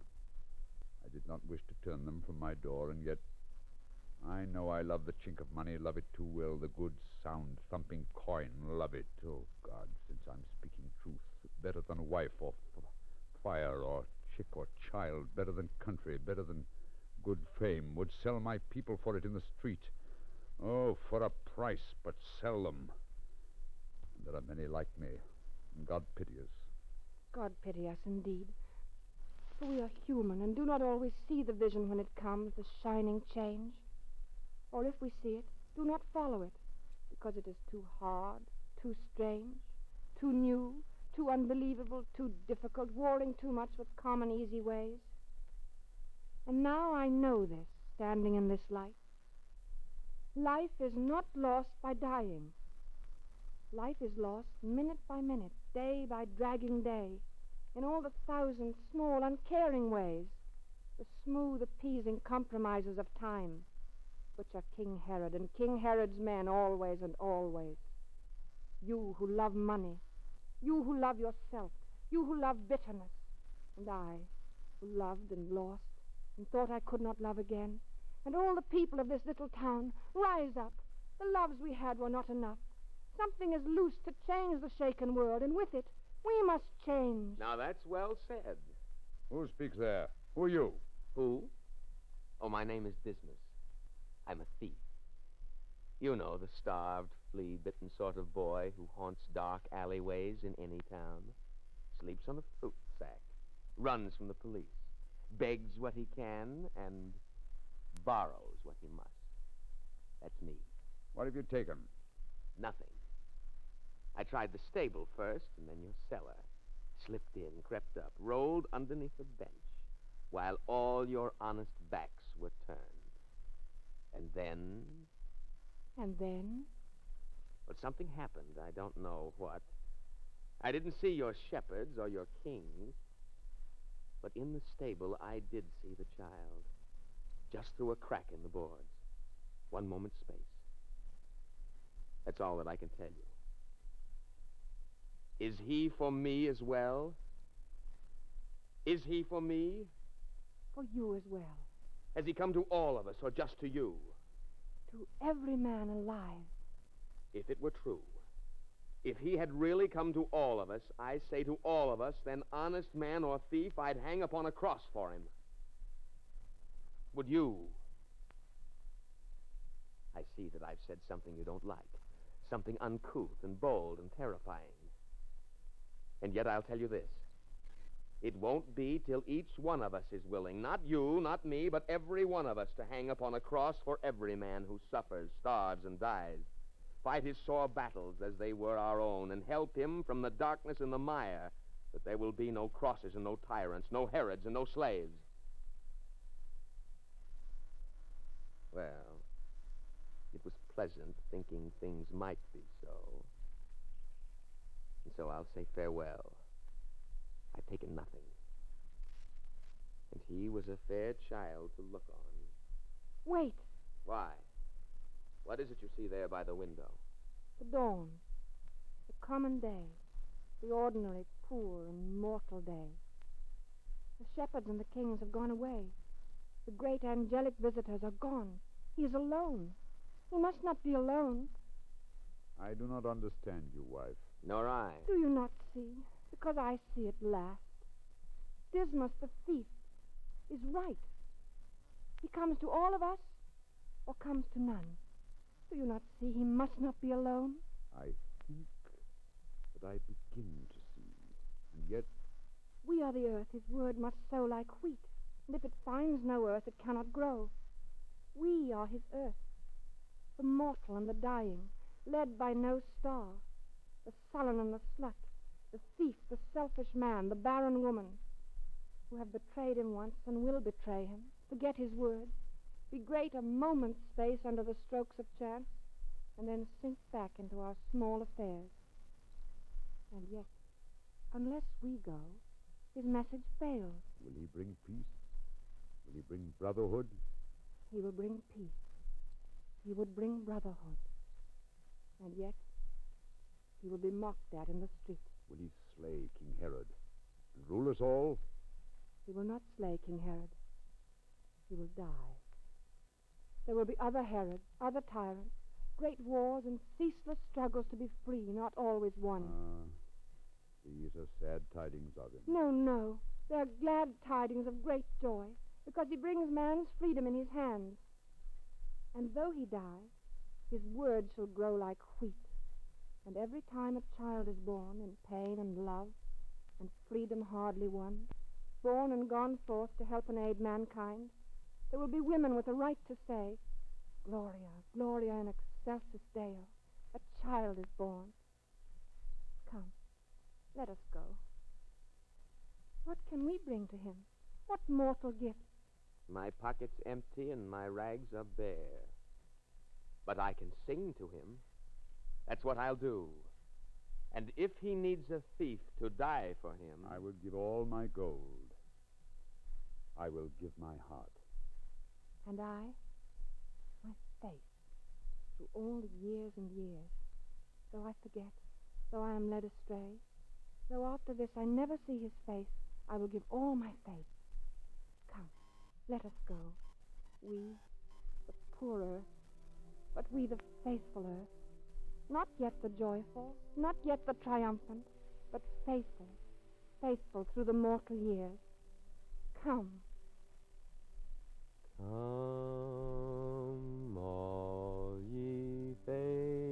I did not wish to turn them from my door, and yet I know I love the chink of money, love it too well, the good, sound, thumping coin, love it. Oh, God, since I'm speaking truth, better than wife or fire or chick or child, better than country, better than good fame, would sell my people for it in the street. Oh, for a price, but sell them. There are many like me, and God pity us. God pity us indeed. For we are human and do not always see the vision when it comes, the shining change. Or if we see it, do not follow it, because it is too hard, too strange, too new, too unbelievable, too difficult, warring too much with common easy ways. And now I know this, standing in this light. Life is not lost by dying. Life is lost minute by minute, day by dragging day, in all the thousand small, uncaring ways, the smooth, appeasing compromises of time, which are King Herod and King Herod's men always and always. You who love money, you who love yourself, you who love bitterness, and I, who loved and lost and thought I could not love again, and all the people of this little town, rise up. The loves we had were not enough. Something is loose to change the shaken world, and with it, we must change. Now that's well said. Who speaks there? Who are you? Who? Oh, my name is Dismas. I'm a thief. You know, the starved, flea bitten sort of boy who haunts dark alleyways in any town, sleeps on a fruit sack, runs from the police, begs what he can, and borrows what he must. That's me. What have you taken? Nothing. I tried the stable first, and then your cellar. Slipped in, crept up, rolled underneath a bench, while all your honest backs were turned. And then, And then? Well, something happened. I don't know what. I didn't see your shepherds or your kings, but in the stable I did see the child, just through a crack in the boards. One moment's space. That's all that I can tell you. Is he for me as well? Is he for me? For you as well. Has he come to all of us or just to you? To every man alive. If it were true, if he had really come to all of us, I say to all of us, then honest man or thief, I'd hang upon a cross for him. Would you? I see that I've said something you don't like, something uncouth and bold and terrifying. And yet I'll tell you this. It won't be till each one of us is willing, not you, not me, but every one of us, to hang upon a cross for every man who suffers, starves, and dies. Fight his sore battles as they were our own, and help him from the darkness and the mire, that there will be no crosses and no tyrants, no Herods and no slaves. Well, it was pleasant thinking things might be so. And so I'll say farewell. I've taken nothing. And he was a fair child to look on. Wait, Why? What is it you see there by the window? the dawn. The common day. The ordinary, poor, and mortal day. The shepherds and the kings have gone away. The great angelic visitors are gone. He is alone. He must not be alone. I do not understand you, wife. Nor I. Do you not see? Because I see at last. Dismas the thief is right. He comes to all of us or comes to none. Do you not see he must not be alone? I think that I begin to see. And yet, We are the earth his word must sow like wheat, and if it finds no earth, it cannot grow. We are his earth, the mortal and the dying, led by no star, the sullen and the slut, the thief, the selfish man, the barren woman, who have betrayed him once and will betray him, forget his word, be great a moment's space under the strokes of chance, and then sink back into our small affairs. And yet, unless we go, his message fails. will he bring peace? Will he bring brotherhood? he will bring peace. He would bring brotherhood. And yet, he will be mocked at in the street. Will he slay King Herod and rule us all? He will not slay King Herod. He will die. There will be other Herods, other tyrants, great wars and ceaseless struggles to be free, not always won. Ah, these are sad tidings of him. No, no. They are glad tidings of great joy, because he brings man's freedom in his hands. And though he die, his word shall grow like wheat. And every time a child is born in pain and love, and freedom hardly won, born and gone forth to help and aid mankind, there will be women with a right to say, Gloria, Gloria in excelsis Deo, a child is born. Come, let us go. What can we bring to him? What mortal gift? My pocket's empty and my rags are bare. But I can sing to him. That's what I'll do. And if he needs a thief to die for him. I will give all my gold. I will give my heart. And I, my face, through all the years and years, though I forget, though I am led astray, though after this I never see his face, I will give all my faith. Come, let us go. We, the poor earth, but we the faithful earth. Not yet the joyful, not yet the triumphant, but faithful, faithful through the mortal years. Come. Come, all ye faithful,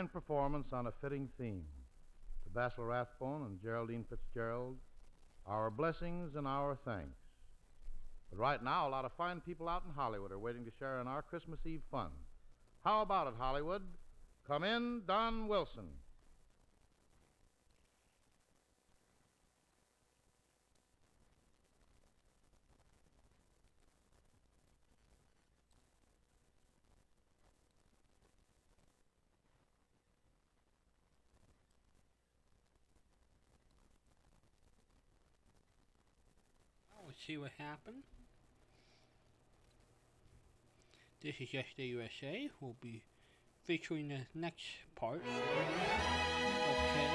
fine performance on a fitting theme. To Basil Rathbone and Geraldine Fitzgerald, our blessings and our thanks. But right now, a lot of fine people out in Hollywood are waiting to share in our Christmas Eve fun. How about it, Hollywood? Come in, Don Wilson. See what happened. This is Just the USA. We'll be featuring the next part. Okay.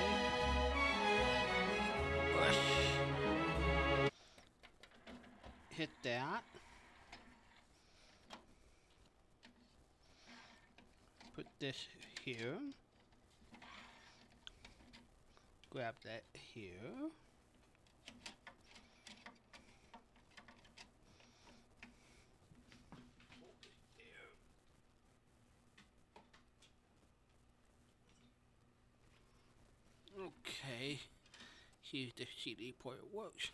Let's hit that. Put this here. Grab that here. Okay. See if the CD port works.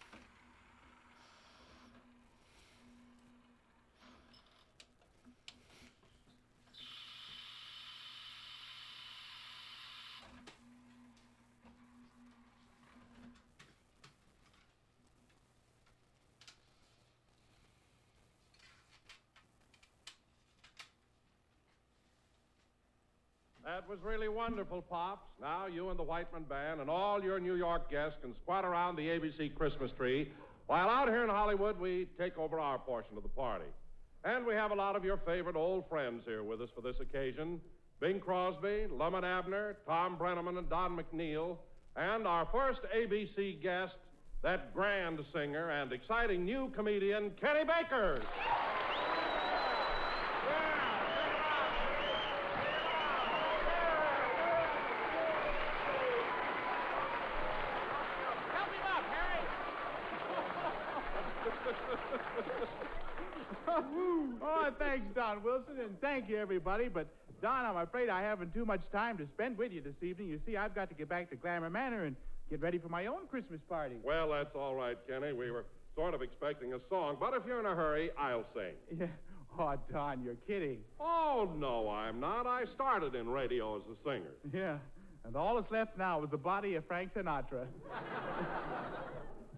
That was really wonderful, Pops. Now you and the Whiteman Band and all your New York guests can squat around the ABC Christmas tree while out here in Hollywood we take over our portion of the party. And we have a lot of your favorite old friends here with us for this occasion. Bing Crosby, Lum and Abner, Tom Breneman, and Don McNeill, and our first ABC guest, that grand singer and exciting new comedian, Kenny Baker. Help him up, Harry! oh, thanks, Don Wilson, and thank you, everybody. But, Don, I'm afraid I haven't too much time to spend with you this evening. You see, I've got to get back to Glamour Manor and get ready for my own Christmas party. Well, that's all right, Kenny. We were sort of expecting a song, but if you're in a hurry, I'll sing. Yeah. Oh, Don, you're kidding. Oh, no, I'm not. I started in radio as a singer. Yeah. And all that's left now is the body of Frank Sinatra.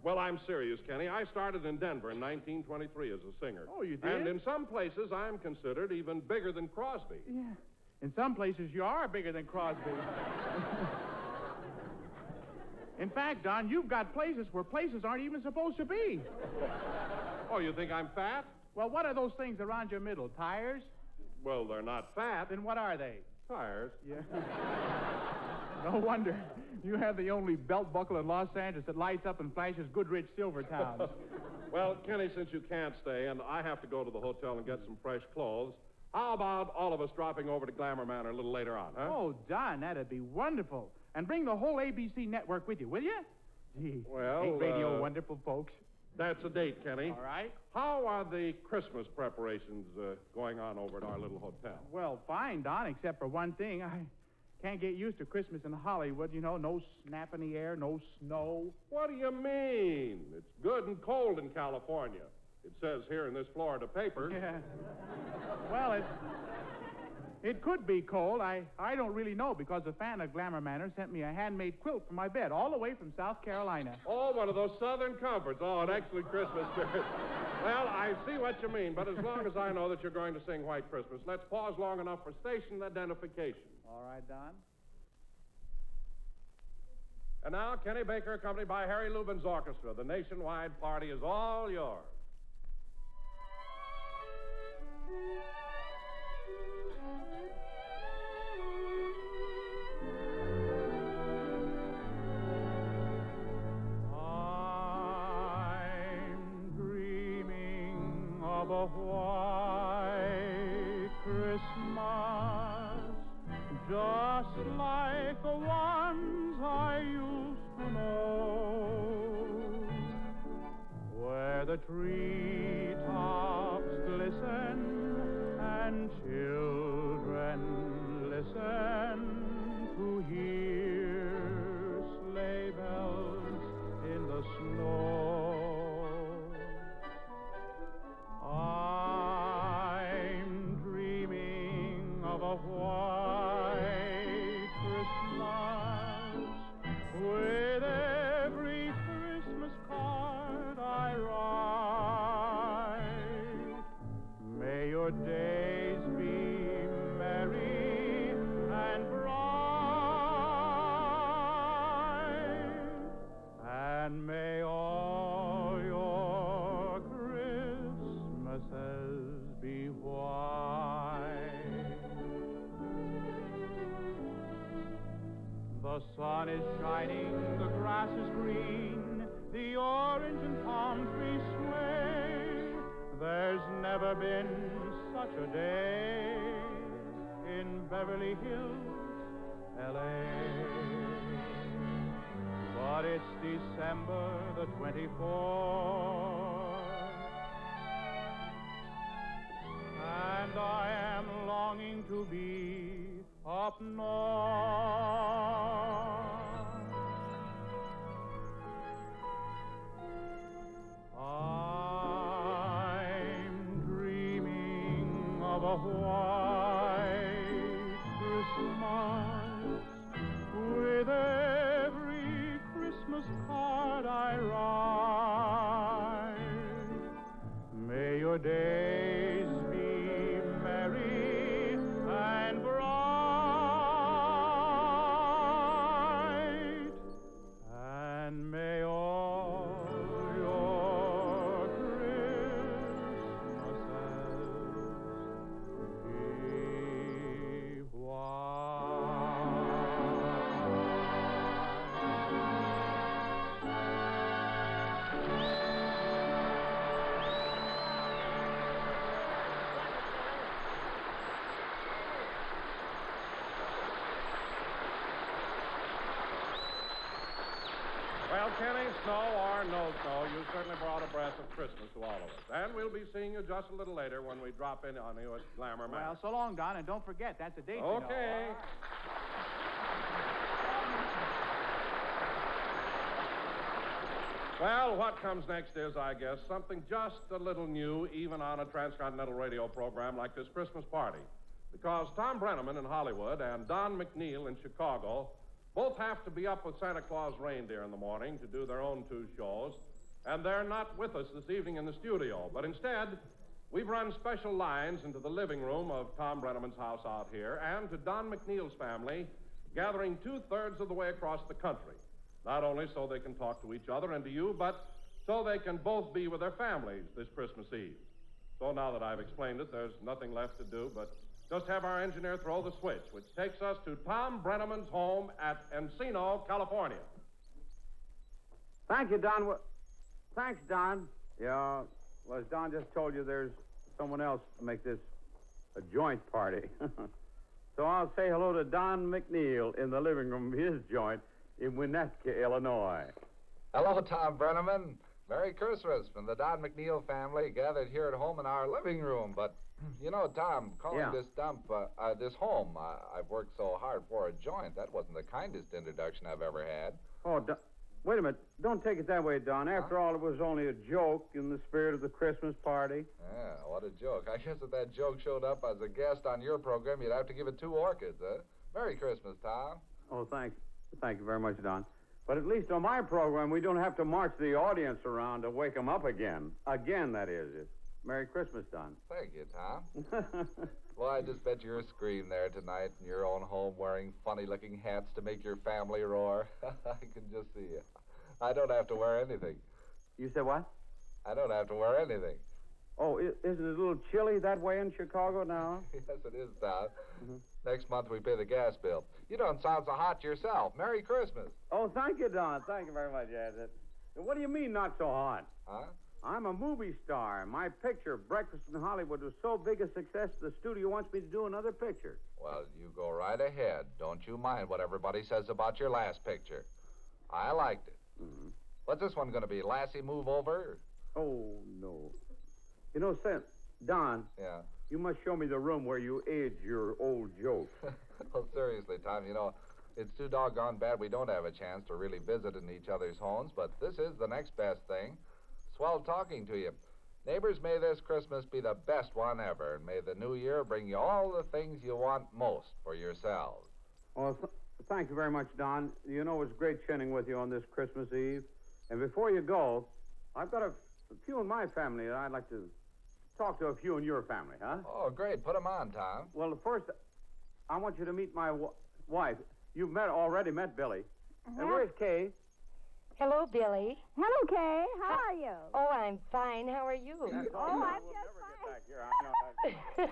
Well, I'm serious, Kenny. I started in Denver in 1923 as a singer. Oh, you did? And in some places, I'm considered even bigger than Crosby. Yeah. In some places, you are bigger than Crosby. In fact, Don, you've got places where places aren't even supposed to be. Oh, you think I'm fat? Well, what are those things around your middle? Tires? Well, they're not fat. Then what are they? Tires. Yeah. no wonder. You have the only belt buckle in Los Angeles that lights up and flashes Goodrich Silvertown. well, Kenny, since you can't stay and I have to go to the hotel and get some fresh clothes, how about all of us dropping over to Glamour Manor a little later on, huh? Oh, Don, that'd be wonderful. And bring the whole ABC network with you, will you? Gee, Well, ain't radio uh, wonderful, folks? That's a date, Kenny. All right. How are the Christmas preparations uh, going on over at our little hotel? Well, fine, Don, except for one thing. I can't get used to Christmas in Hollywood. You know, no snap in the air, no snow. What do you mean? It's good and cold in California. It says here in this Florida paper. Yeah. Well, it it could be cold. I I don't really know because a fan of Glamour Manor sent me a handmade quilt for my bed all the way from South Carolina. Oh, one of those Southern comforts. Oh, an excellent Christmas spirit. well, I see what you mean, but as long as I know that you're going to sing White Christmas, let's pause long enough for station identification. All right, Don. And now, Kenny Baker, accompanied by Harry Lubin's orchestra. The nationwide party is all yours. The ones I used to know, where the treetops glisten and children listen to hear sleigh bells in the snow. Christmases be white. The sun is shining, the grass is green, the orange and palm trees sway. There's never been such a day in Beverly Hills, L.A. But it's December the 24th, and I am longing to be up north. I'm dreaming of a white Christmas with every Christmas card I write. May your days seeing you just a little later when we drop in on you at Glamour Manor. Well, so long, Don, and don't forget, that's a date. you know. Okay. Well, what comes next is, I guess, something just a little new, even on a transcontinental radio program like this Christmas party. Because Tom Breneman in Hollywood and Don McNeill in Chicago both have to be up with Santa Claus reindeer in the morning to do their own two shows, and they're not with us this evening in the studio. But instead, we've run special lines into the living room of Tom Breneman's house out here and to Don McNeill's family, gathering two thirds of the way across the country. Not only so they can talk to each other and to you, but so they can both be with their families this Christmas Eve. So now that I've explained it, there's nothing left to do but just have our engineer throw the switch, which takes us to Tom Breneman's home at Encino, California. Thank you, Don. Well, Thanks, Don. Yeah, well, as Don just told you, there's someone else to make this a joint party. so I'll say hello to Don McNeill in the living room of his joint in Winnetka, Illinois. Hello, Tom Breneman. Merry Christmas from the Don McNeill family gathered here at home in our living room. But, you know, Tom, calling Yeah. this dump, uh, uh, this home, uh, I've worked so hard for a joint. That wasn't the kindest introduction I've ever had. Oh, Don, wait a minute. Don't take it that way, Don. After all, it was only a joke in the spirit of the Christmas party. Yeah, what a joke. I guess if that joke showed up as a guest on your program, you'd have to give it two orchids, huh? Merry Christmas, Tom. Oh, thank, thank you very much, Don. But at least on my program, we don't have to march the audience around to wake them up again. Again, that is. Merry Christmas, Don. Thank you, Tom. well, I just bet you're a scream there tonight in your own home wearing funny looking hats to make your family roar. I can just see you. I don't have to wear anything. You said what? I don't have to wear anything. Oh, isn't it a little chilly that way in Chicago now? yes, it is, Tom. Mm-hmm. Next month we pay the gas bill. You don't sound so hot yourself. Merry Christmas. Oh, thank you, Don. Thank you very much. It- What do you mean, not so hot? Huh? I'm a movie star. My picture, Breakfast in Hollywood, was so big a success, the studio wants me to do another picture. Well, you go right ahead. Don't you mind what everybody says about your last picture. I liked it. Mm-hmm. What's this one going to be? Lassie Move Over? Oh, no. You know, Sam, Don, Yeah. you must show me the room where you age your old jokes. well, seriously, Tom, you know, it's too doggone bad we don't have a chance to really visit in each other's homes, but this is the next best thing. Swell talking to you. Neighbors, may this Christmas be the best one ever, and may the new year bring you all the things you want most for yourselves. Well, th- thank you very much, Don. You know, it's great chinning with you on this Christmas Eve. And before you go, I've got a, a few in my family that I'd like to talk to a few in your family, huh? Oh, great. Put 'em on, Tom. Well, first, I want you to meet my w- wife. You've met already met Billy. Mm-hmm. And where's Kay? Hello, Billy. Hello, Kay. How are you? Oh, I'm fine. How are you? Oh, I'm just fine.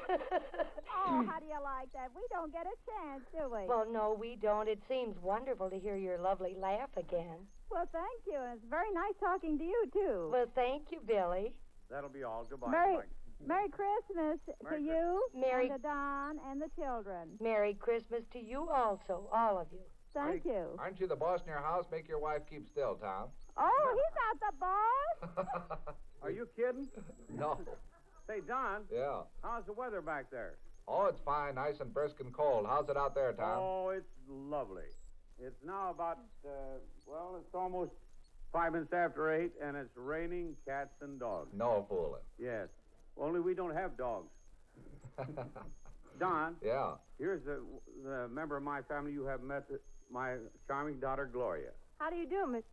oh, how do you like that? We don't get a chance, do we? Well, no, we don't. It seems wonderful to hear your lovely laugh again. Well, thank you. It's very nice talking to you, too. Well, thank you, Billy. That'll be all. Goodbye. Merry, Goodbye. Merry Christmas Merry to you Merry- and to Don and the children. Merry Christmas to you also, all of you. Thank you. Aren't you the boss in your house? Make your wife keep still, Tom. Oh, he's not the boss. Are you kidding? No. Say, Don, Yeah. how's the weather back there? Oh, it's fine, nice and brisk and cold. How's it out there, Tom? Oh, it's lovely. It's now about, uh, well, it's almost five minutes after eight, and it's raining cats and dogs. No fooling. Yes. Only we don't have dogs. Don, Yeah. here's the, the member of my family you have met, my charming daughter, Gloria. How do you do, Miss?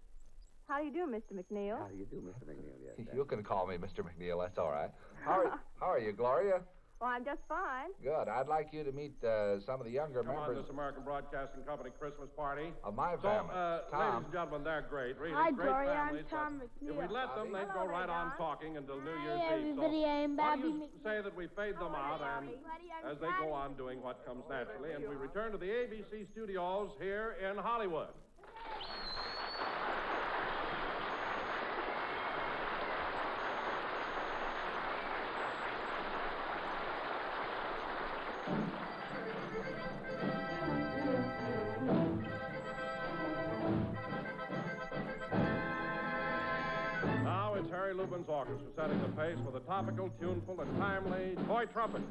How do you do, Mr. McNeill? How do you do, Mr. McNeill? Yes. You can call me Mr. McNeill. That's all right. How are, how are you, Gloria? Well, I'm just fine. Good. I'd like you to meet uh, some of the younger Come on this American Broadcasting Company Christmas party. of my So, family. uh, Tom. ladies and gentlemen, they're great. Really Hi, great Gloria. I'm families. but Tom If McNeill. we let them, they'd go Hello right on talking until New Year's Hi, Eve. So everybody. I'm why Bobby don't you say that we fade them out and as they go on doing what comes naturally, and we return to the ABC studios here in Hollywood. Now it's Harry Lubin's orchestra setting the pace with a topical, tuneful, and timely toy trumpet.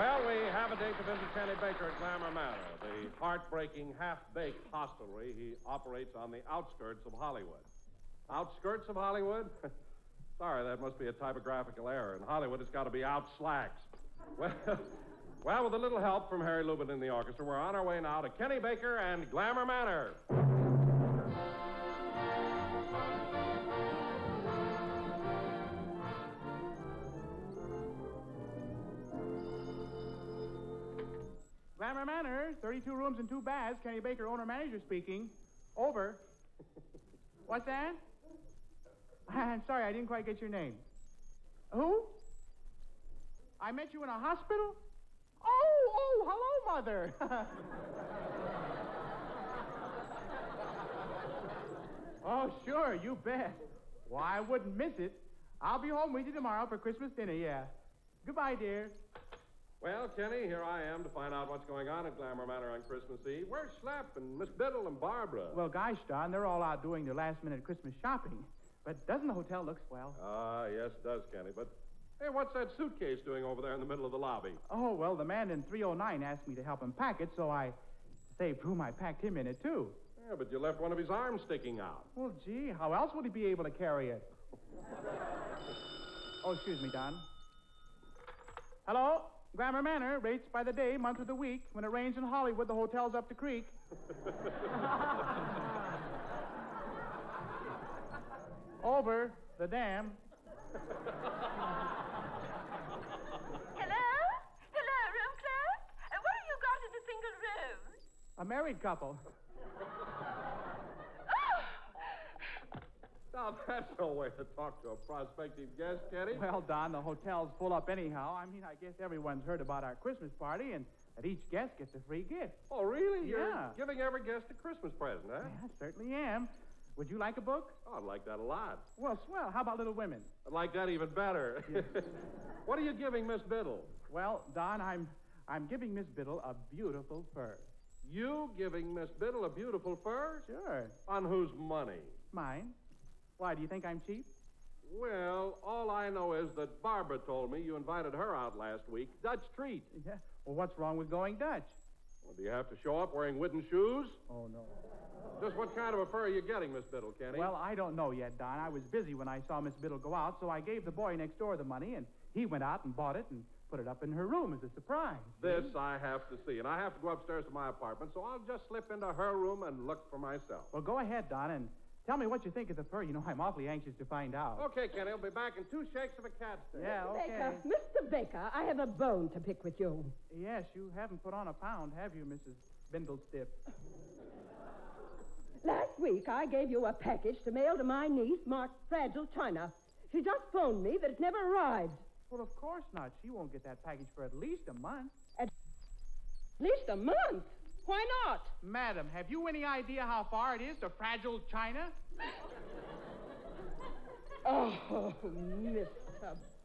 Well, we have a date to visit Kenny Baker at Glamour Manor, the heartbreaking, half-baked hostelry he operates on the outskirts of Hollywood. Outskirts of Hollywood? Sorry, that must be a typographical error. In Hollywood, it's got to be out slacks. Well, well, with a little help from Harry Lubin in the orchestra, we're on our way now to Kenny Baker and Glamour Manor. Glamour Manor, 32 rooms and two baths. Kenny Baker, owner manager speaking. Over. What's that? I'm sorry, I didn't quite get your name. Who? I met you in a hospital? Oh, oh, hello, Mother. oh, sure, you bet. Well, I wouldn't miss it. I'll be home with you tomorrow for Christmas dinner, yeah. Goodbye, dear. Well, Kenny, here I am to find out what's going on at Glamour Manor on Christmas Eve. Where's Slap and Miss Biddle and Barbara? Well, gosh, Don, they're all out doing their last minute Christmas shopping. But doesn't the hotel look swell? Ah, yes, it does, Kenny. But, hey, what's that suitcase doing over there in the middle of the lobby? Oh, well, the man in 309 asked me to help him pack it, so I saved room. I packed him in it, too. Yeah, but you left one of his arms sticking out. Well, gee, how else would he be able to carry it? oh, excuse me, Don. Hello? Glamour Manor, rates by the day, month of the week. When it rains in Hollywood, the hotel's up the creek. Over the dam. Hello? Hello, room clerk? Uh, what have you got in a single room? A married couple. Now, that's no way to talk to a prospective guest, Kenny. Well, Don, the hotel's full up anyhow. I mean, I guess everyone's heard about our Christmas party, and that each guest gets a free gift. Oh, really? You're Yeah. giving every guest a Christmas present, huh? I certainly am. Would you like a book? Oh, I'd like that a lot. Well, swell. How about Little Women? I'd like that even better. what are you giving Miss Biddle? Well, Don, I'm I'm giving Miss Biddle a beautiful fur. You giving Miss Biddle a beautiful fur? Sure. On whose money? Mine. Why, do you think I'm cheap? Well, all I know is that Barbara told me you invited her out last week. Dutch treat. Yeah. Well, what's wrong with going Dutch? Well, do you have to show up wearing wooden shoes? Oh, no. Just what kind of a fur are you getting, Miss Biddle, Kenny? Well, I don't know yet, Don. I was busy when I saw Miss Biddle go out, so I gave the boy next door the money, and he went out and bought it and put it up in her room as a surprise. This I have to see, and I have to go upstairs to my apartment, so I'll just slip into her room and look for myself. Well, go ahead, Don, and tell me what you think of the fur. You know, I'm awfully anxious to find out. Okay, Kenny, I'll be back in two shakes of a cat's tail. Yeah, okay. Baker, Mr. Baker, I have a bone to pick with you. Yes, you haven't put on a pound, have you, Mrs. Bindlestiff? Last week, I gave you a package to mail to my niece marked Fragile China. She just phoned me that it never arrived. Well, of course not. She won't get that package for at least a month. At least a month? Why not? Madam, have you any idea how far it is to Fragile China? Oh, Mr.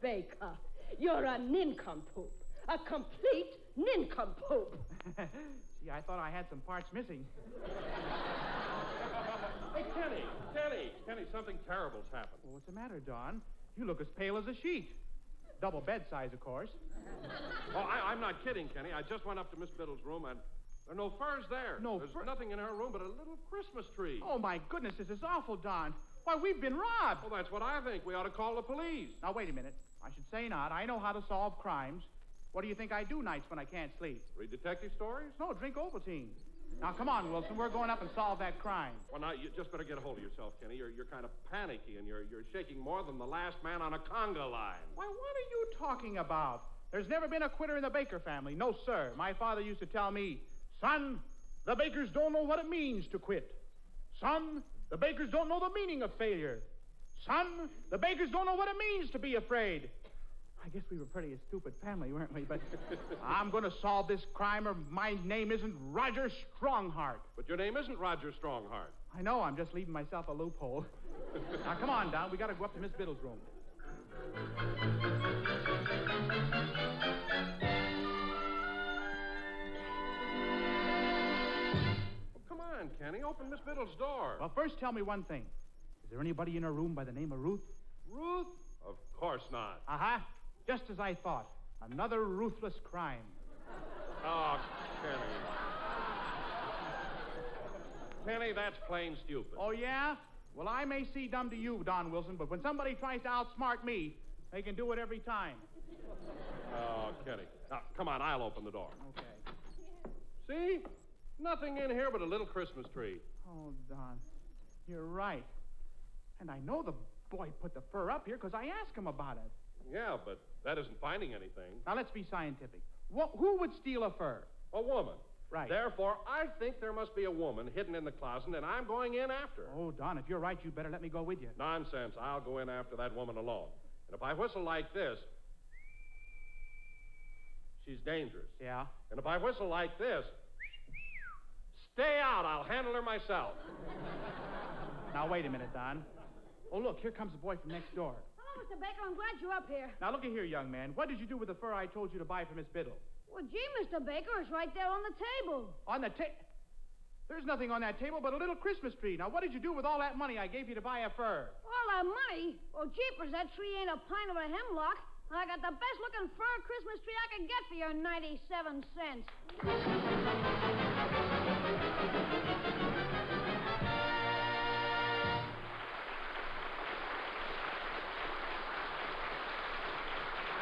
Baker, you're a nincompoop. A complete nincompoop. See, I thought I had some parts missing. Hey, Kenny, Kenny, Kenny, something terrible's happened. Well, what's the matter, Don? You look as pale as a sheet. Double bed size, of course. Oh, I, I'm not kidding, Kenny. I just went up to Miss Biddle's room, and there are no furs there. No There's nothing in her room but a little Christmas tree. Oh, my goodness, this is awful, Don. Why, we've been robbed. Well, that's what I think. We ought to call the police. Now, wait a minute. I should say not. I know how to solve crimes. What do you think I do nights when I can't sleep? Read detective stories? No, drink Ovaltine. Now, come on, Wilson. We're going up and solve that crime. Well, now, you just better get a hold of yourself, Kenny. You're, you're kind of panicky, and you're, you're shaking more than the last man on a conga line. Why, what are you talking about? There's never been a quitter in the Baker family. No, sir. My father used to tell me, son, the Bakers don't know what it means to quit. Son, the Bakers don't know the meaning of failure. Son, the Bakers don't know what it means to be afraid. I guess we were pretty a stupid family, weren't we? But I'm going to solve this crime, or my name isn't Roger Strongheart. But your name isn't Roger Strongheart. I know. I'm just leaving myself a loophole. now, come on, Don. We got to go up to Miss Biddle's room. Kenny. Open Miss Biddle's door. Well, first tell me one thing. Is there anybody in her room by the name of Ruth? Ruth? Of course not. Uh-huh. Just as I thought. Another ruthless crime. Oh, Kenny. Kenny, that's plain stupid. Oh, yeah? Well, I may see dumb to you, Don Wilson, but when somebody tries to outsmart me, they can do it every time. Oh, Kenny. Now, come on, I'll open the door. Okay. See? Nothing in here but a little Christmas tree. Oh, Don, you're right. And I know the boy put the fur up here because I asked him about it. Yeah, but that isn't finding anything. Now, let's be scientific. Who would steal a fur? A woman. Right. Therefore, I think there must be a woman hidden in the closet, and I'm going in after her. Oh, Don, if you're right, you better let me go with you. Nonsense. I'll go in after that woman alone. And if I whistle like this, she's dangerous. Yeah? And if I whistle like this, stay out. I'll handle her myself. Now, wait a minute, Don. Oh, look, here comes the boy from next door. Hello, Mr. Baker. I'm glad you're up here. Now, looky here, young man. What did you do with the fur I told you to buy for Miss Biddle? Well, gee, Mr. Baker, it's right there on the table. On the table? There's nothing on that table but a little Christmas tree. Now, what did you do with all that money I gave you to buy a fur? All that money? Well, jeepers, that tree ain't a pine or a hemlock. I got the best looking fur Christmas tree I could get for your 97 cents.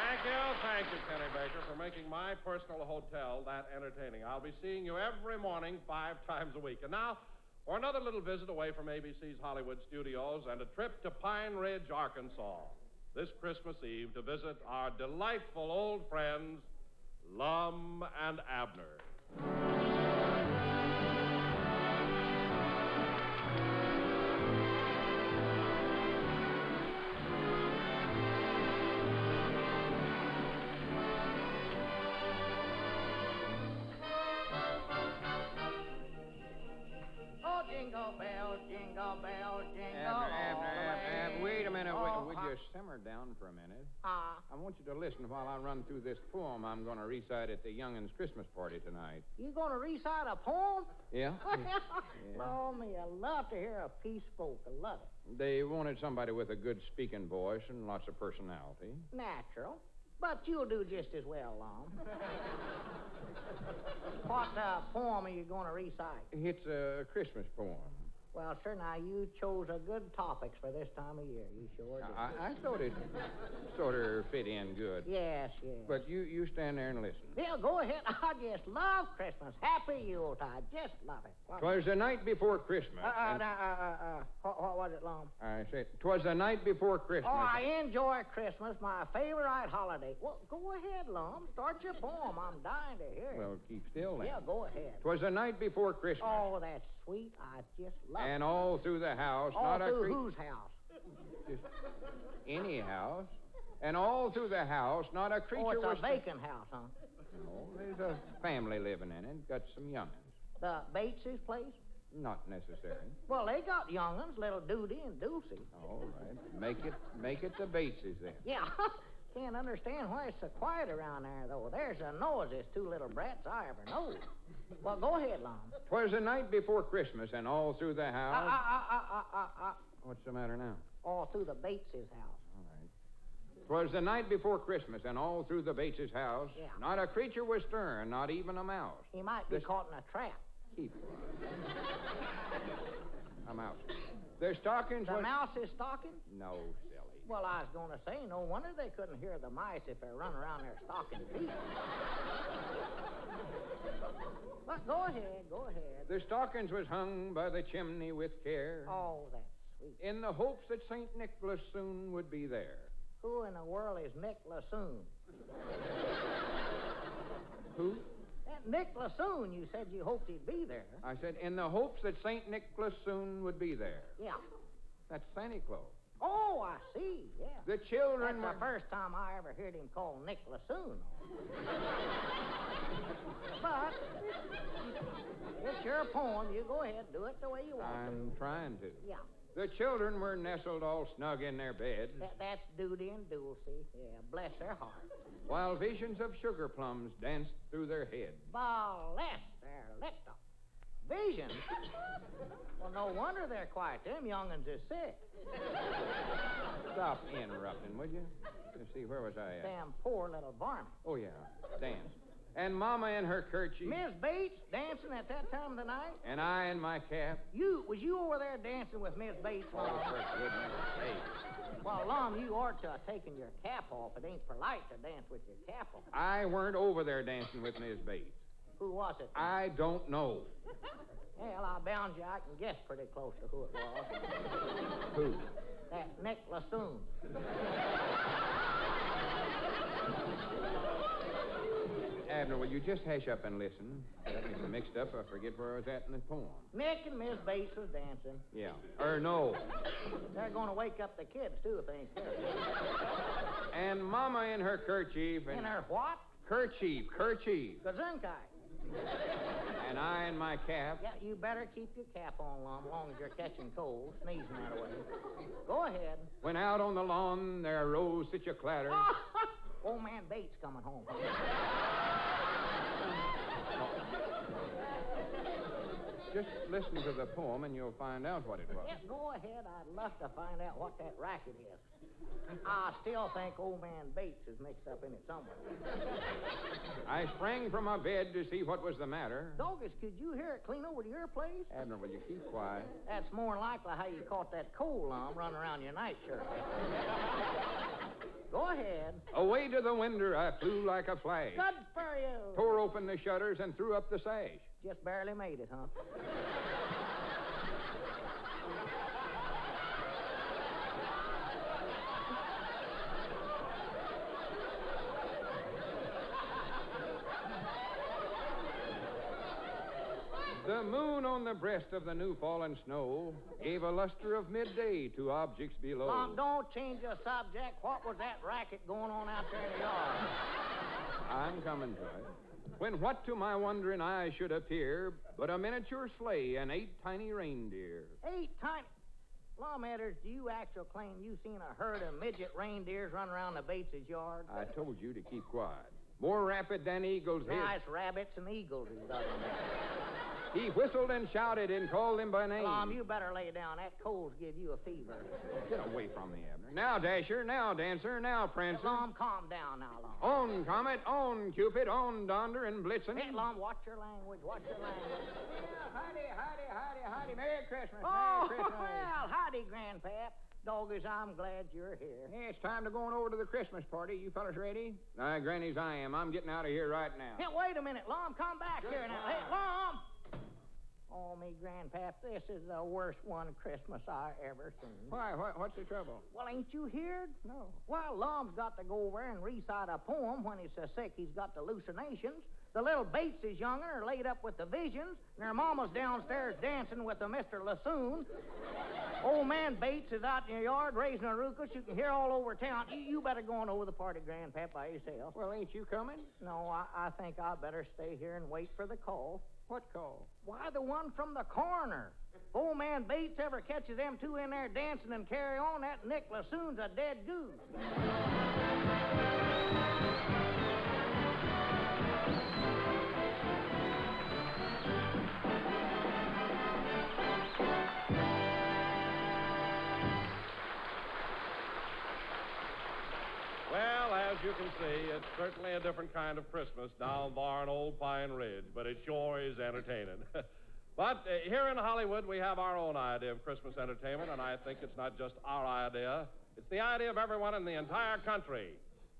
Thank you, thank you, Kenny Baker, for making my personal hotel that entertaining. I'll be seeing you every morning, five times a week. And now, for another little visit away from ABC's Hollywood studios and a trip to Pine Ridge, Arkansas. This Christmas Eve to visit our delightful old friends, Lum and Abner. Simmer down for a minute? Ah. I want you to listen while I run through this poem I'm going to recite at the young'uns' Christmas party tonight. You gonna recite a poem? Yeah? Lord me, I love to hear a piece spoke. I love it. They wanted somebody with a good speaking voice and lots of personality. Natural. But you'll do just as well, Lum. what uh, poem are you gonna recite? It's a Christmas poem. Well, sir, now you chose a good topics for this time of year. You sure did. I, I thought it sort of fit in good. Yes, yes. But you, you stand there and listen. Yeah, go ahead. I just love Christmas. Happy Yuletide. Just love it. What- Twas the night before Christmas. Uh, uh, uh, uh, uh, uh, what, what was it, Lum? I said, twas the night before Christmas. Oh, I enjoy Christmas, my favorite holiday. Well, go ahead, Lum. Start your poem. I'm dying to hear it. Well, keep still then. yeah, go ahead. Twas the night before Christmas. Oh, that's sweet. I just love and it. all through the house, All not a through creature. whose house? Just any house. And all through the house, not a creature Oh, it's was. a vacant house, huh? No, there's a family living in it. Got some young'uns. The Bateses' place? Not necessary. Well, they got young'uns, little Duty and Dulcie. All right. Make it make it the Bateses then. Yeah, can't understand why it's so quiet around there, though. There's the noisiest two little brats I ever know. Well, go ahead, Lum. Twas the night before Christmas, and all through the house. uh, uh, uh, What's the matter now? all through the Bateses' house. All right. Twas the night before Christmas, and all through the Bateses' house, Yeah. not a creature was stirring, not even a mouse. He might be This- caught in a trap. Keep a mouse. Their stockings The was... mouse is stalking? No, silly. Well, I was going to say, no wonder they couldn't hear the mice if they run around there stalking feet. but go ahead, go ahead. The stockings was hung by the chimney with care. Oh, that's sweet. In the hopes that St. Nicholas soon would be there. Who in the world is Nick Lassoon? Who? That Nick Lassoon, you said you hoped he'd be there. I said, in the hopes that St. Nicholas soon would be there. Yeah. That's Santa Claus. Oh, I see, yeah. The children That's were... the first time I ever heard him call Nick Lassoon. but it's your poem. You go ahead, do it the way you want I'm trying to. to. Yeah. The children were nestled all snug in their beds, That, that's Duty and Dulcie. Yeah, bless their hearts. while visions of sugar plums danced through their heads. Bless their little visions. well, no wonder they're quiet. Them young'uns are sick. Stop interrupting, would you? Let's see, where was I at? Damn poor little varmint. Oh, yeah, dance. And Mama in her kerchief. Miss Bates dancing at that time of the night? And I in my cap. You was you over there dancing with Miss Bates? Oh, for goodness sake. Well, Lum, you ought to have taken your cap off. It ain't polite to dance with your cap off. I weren't over there dancing with Miss Bates. Who was it? I don't know. Well, I bound you. I can guess pretty close to who it was. Who? that Nick Lassoon. Abner, will you just hash up and listen? Got me so mixed up, I forget where I was at in the poem. Nick and Miss Bates was dancing. Yeah. Or no. They're going to wake up the kids, too, if they ain't careful. And Mama in her kerchief. And In her what? Kerchief, kerchief. Gesundheit. And I in my cap. Yeah, you better keep your cap on, Lum, long as you're catching cold, sneezing that away. Go ahead. When out on the lawn there arose such a clatter. Old man Bates coming home. Just listen to the poem and you'll find out what it was. Yeah, go ahead. I'd love to find out what that racket is. I still think old man Bates is mixed up in it somewhere. I sprang from my bed to see what was the matter. Doggis, could you hear it clean over to your place? Admiral, will you keep quiet? That's more than likely how you caught that coal lump running around your nightshirt. Go ahead. Away to the window I flew like a flash. Good for you. Tore open the shutters and threw up the sash. Just barely made it, huh? The moon on the breast of the new fallen snow gave a luster of midday to objects below. Mom, don't change the subject. What was that racket going on out there in the yard? I'm coming to it. When what to my wondering eye should appear but a miniature sleigh and eight tiny reindeer. Eight tiny. Law matters, do you actually claim you seen a herd of midget reindeers run around the Bates' yard? I told you to keep quiet. More rapid than eagles. his- Nice rabbits and eagles he's. He whistled and shouted and called them by name. Lum, you better lay down. That cold's give you a fever. Get away from me, Abner. Now, Dasher. Now, Dancer. Now, Prancer. Lum, calm down now, Lum. On Comet, on Cupid, on Donder and Blitzen. Hey, Lum, watch your language. Watch your language. well, Howdy, howdy, howdy, howdy. Merry Christmas. Oh, Merry Christmas. well, howdy, Grandpap. Doggers, I'm glad you're here. Yeah, it's time to go on over to the Christmas party. You fellas ready? Aye, Granny's I am. I'm getting out of here right now. Hey, wait a minute, Lum. Come back here now. Hey, Lum! Oh, me, Grandpap, this is the worst one Christmas I ever seen. Why? What, what's the trouble? Well, ain't you heard? No. Well, Lum's got to go over and recite a poem when he's so sick he's got hallucinations. The little Bateses younger are laid up with the visions, and their mama's downstairs dancing with the Mr. Lassoon. Old man Bates is out in the yard raising a ruckus you can hear all over town. You, you better go on over the party, Grandpap, by yourself. Well, ain't you coming? No, I, I think I better stay here and wait for the call. What call? Why, the one from the corner. If old man Bates ever catches them two in there dancing and carry on, that Nick Lassoon's a dead goose. As you can see, it's certainly a different kind of Christmas down there on Old Pine Ridge, but it sure is entertaining. but uh, here in Hollywood, we have our own idea of Christmas entertainment, and I think it's not just our idea, it's the idea of everyone in the entire country.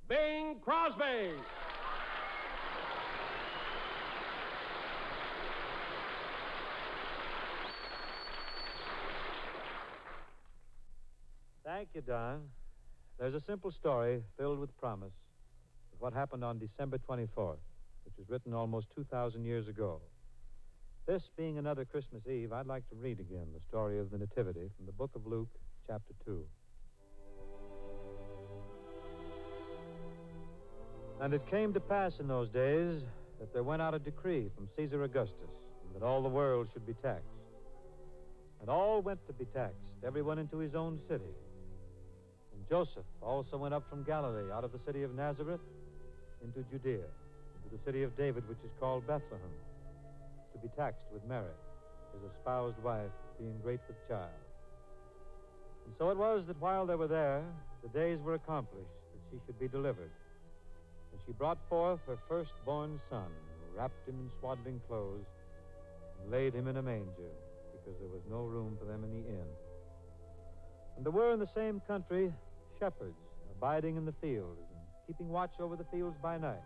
Bing Crosby! Thank you, Don. There's a simple story filled with promise of what happened on December 24th, which was written almost 2,000 years ago. This being another Christmas Eve, I'd like to read again the story of the Nativity from the book of Luke, chapter 2. And it came to pass in those days that there went out a decree from Caesar Augustus that all the world should be taxed. And all went to be taxed, everyone into his own city. Joseph also went up from Galilee out of the city of Nazareth into Judea, into the city of David, which is called Bethlehem, to be taxed with Mary, his espoused wife, being great with child. And so it was that while they were there, the days were accomplished that she should be delivered. And she brought forth her firstborn son, wrapped him in swaddling clothes, and laid him in a manger, because there was no room for them in the inn. And there were in the same country shepherds abiding in the fields and keeping watch over the fields by night.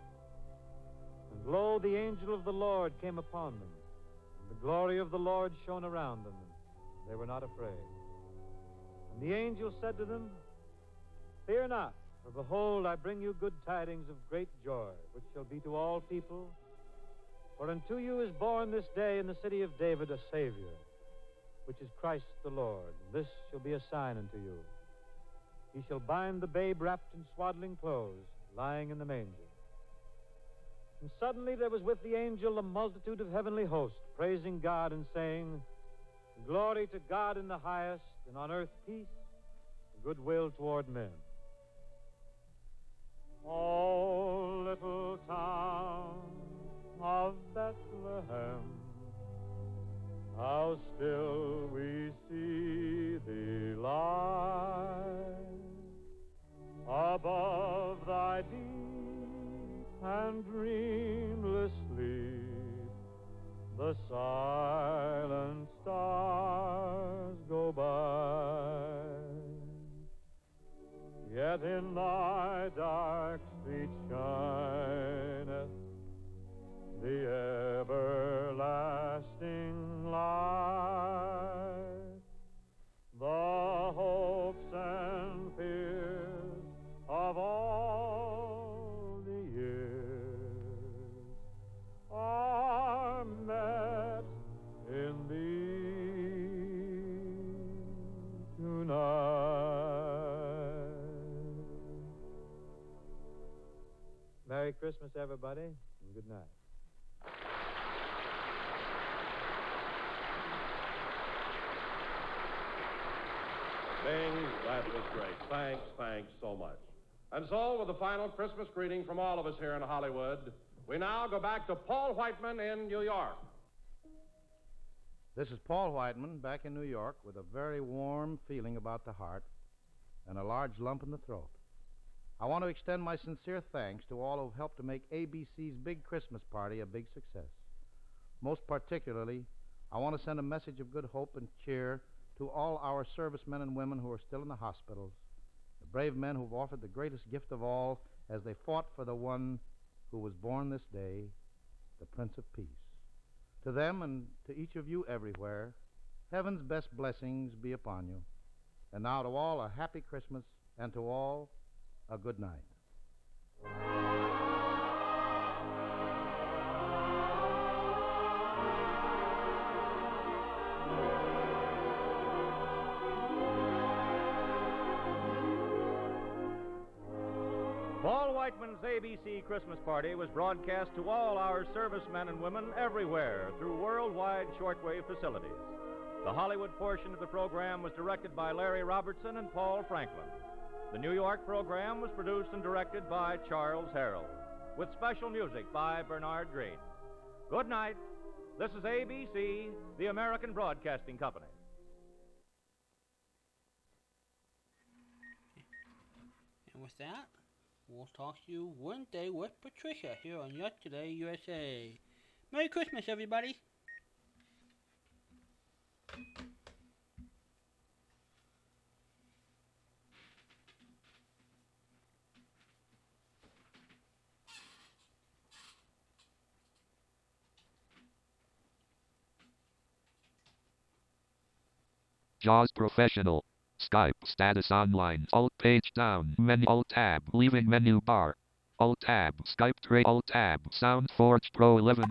And lo, the angel of the Lord came upon them, and the glory of the Lord shone around them, and they were not afraid. And the angel said to them, Fear not, for behold, I bring you good tidings of great joy, which shall be to all people. For unto you is born this day in the city of David a Savior, which is Christ the Lord. This shall be a sign unto you. He shall bind the babe wrapped in swaddling clothes, lying in the manger. And suddenly there was with the angel a multitude of heavenly hosts, praising God and saying, Glory to God in the highest, and on earth peace, and goodwill toward men. Oh, little town of Bethlehem, how still we see thee lie above thy deep and dreamless sleep. The silent stars go by. Yet in thy dark street shineth the everlasting light. The hopes Merry Christmas, everybody, and good night. Bing, that was great. Thanks, thanks so much. And so, with a final Christmas greeting from all of us here in Hollywood, we now go back to Paul Whiteman in New York. This is Paul Whiteman back in New York with a very warm feeling about the heart and a large lump in the throat. I want to extend my sincere thanks to all who've helped to make ABC's big Christmas party a big success. Most particularly, I want to send a message of good hope and cheer to all our servicemen and women who are still in the hospitals, the brave men who've offered the greatest gift of all as they fought for the one who was born this day, the Prince of Peace. To them and to each of you everywhere, heaven's best blessings be upon you. And now to all, a happy Christmas, and to all, a good night. Paul Whiteman's ABC Christmas Party was broadcast to all our servicemen and women everywhere through worldwide shortwave facilities. The Hollywood portion of the program was directed by Larry Robertson and Paul Franklin. The New York program was produced and directed by Charles Harold, with special music by Bernard Green. Good night. This is ABC, the American Broadcasting Company. And with that, we'll talk to you one day with Patricia here on Yesterday USA. Merry Christmas, everybody. JAWS Professional. Skype status online. Alt page down. Menu Alt tab. Leaving menu bar. Alt tab. Skype tray. Alt tab. SoundForge Pro 11.0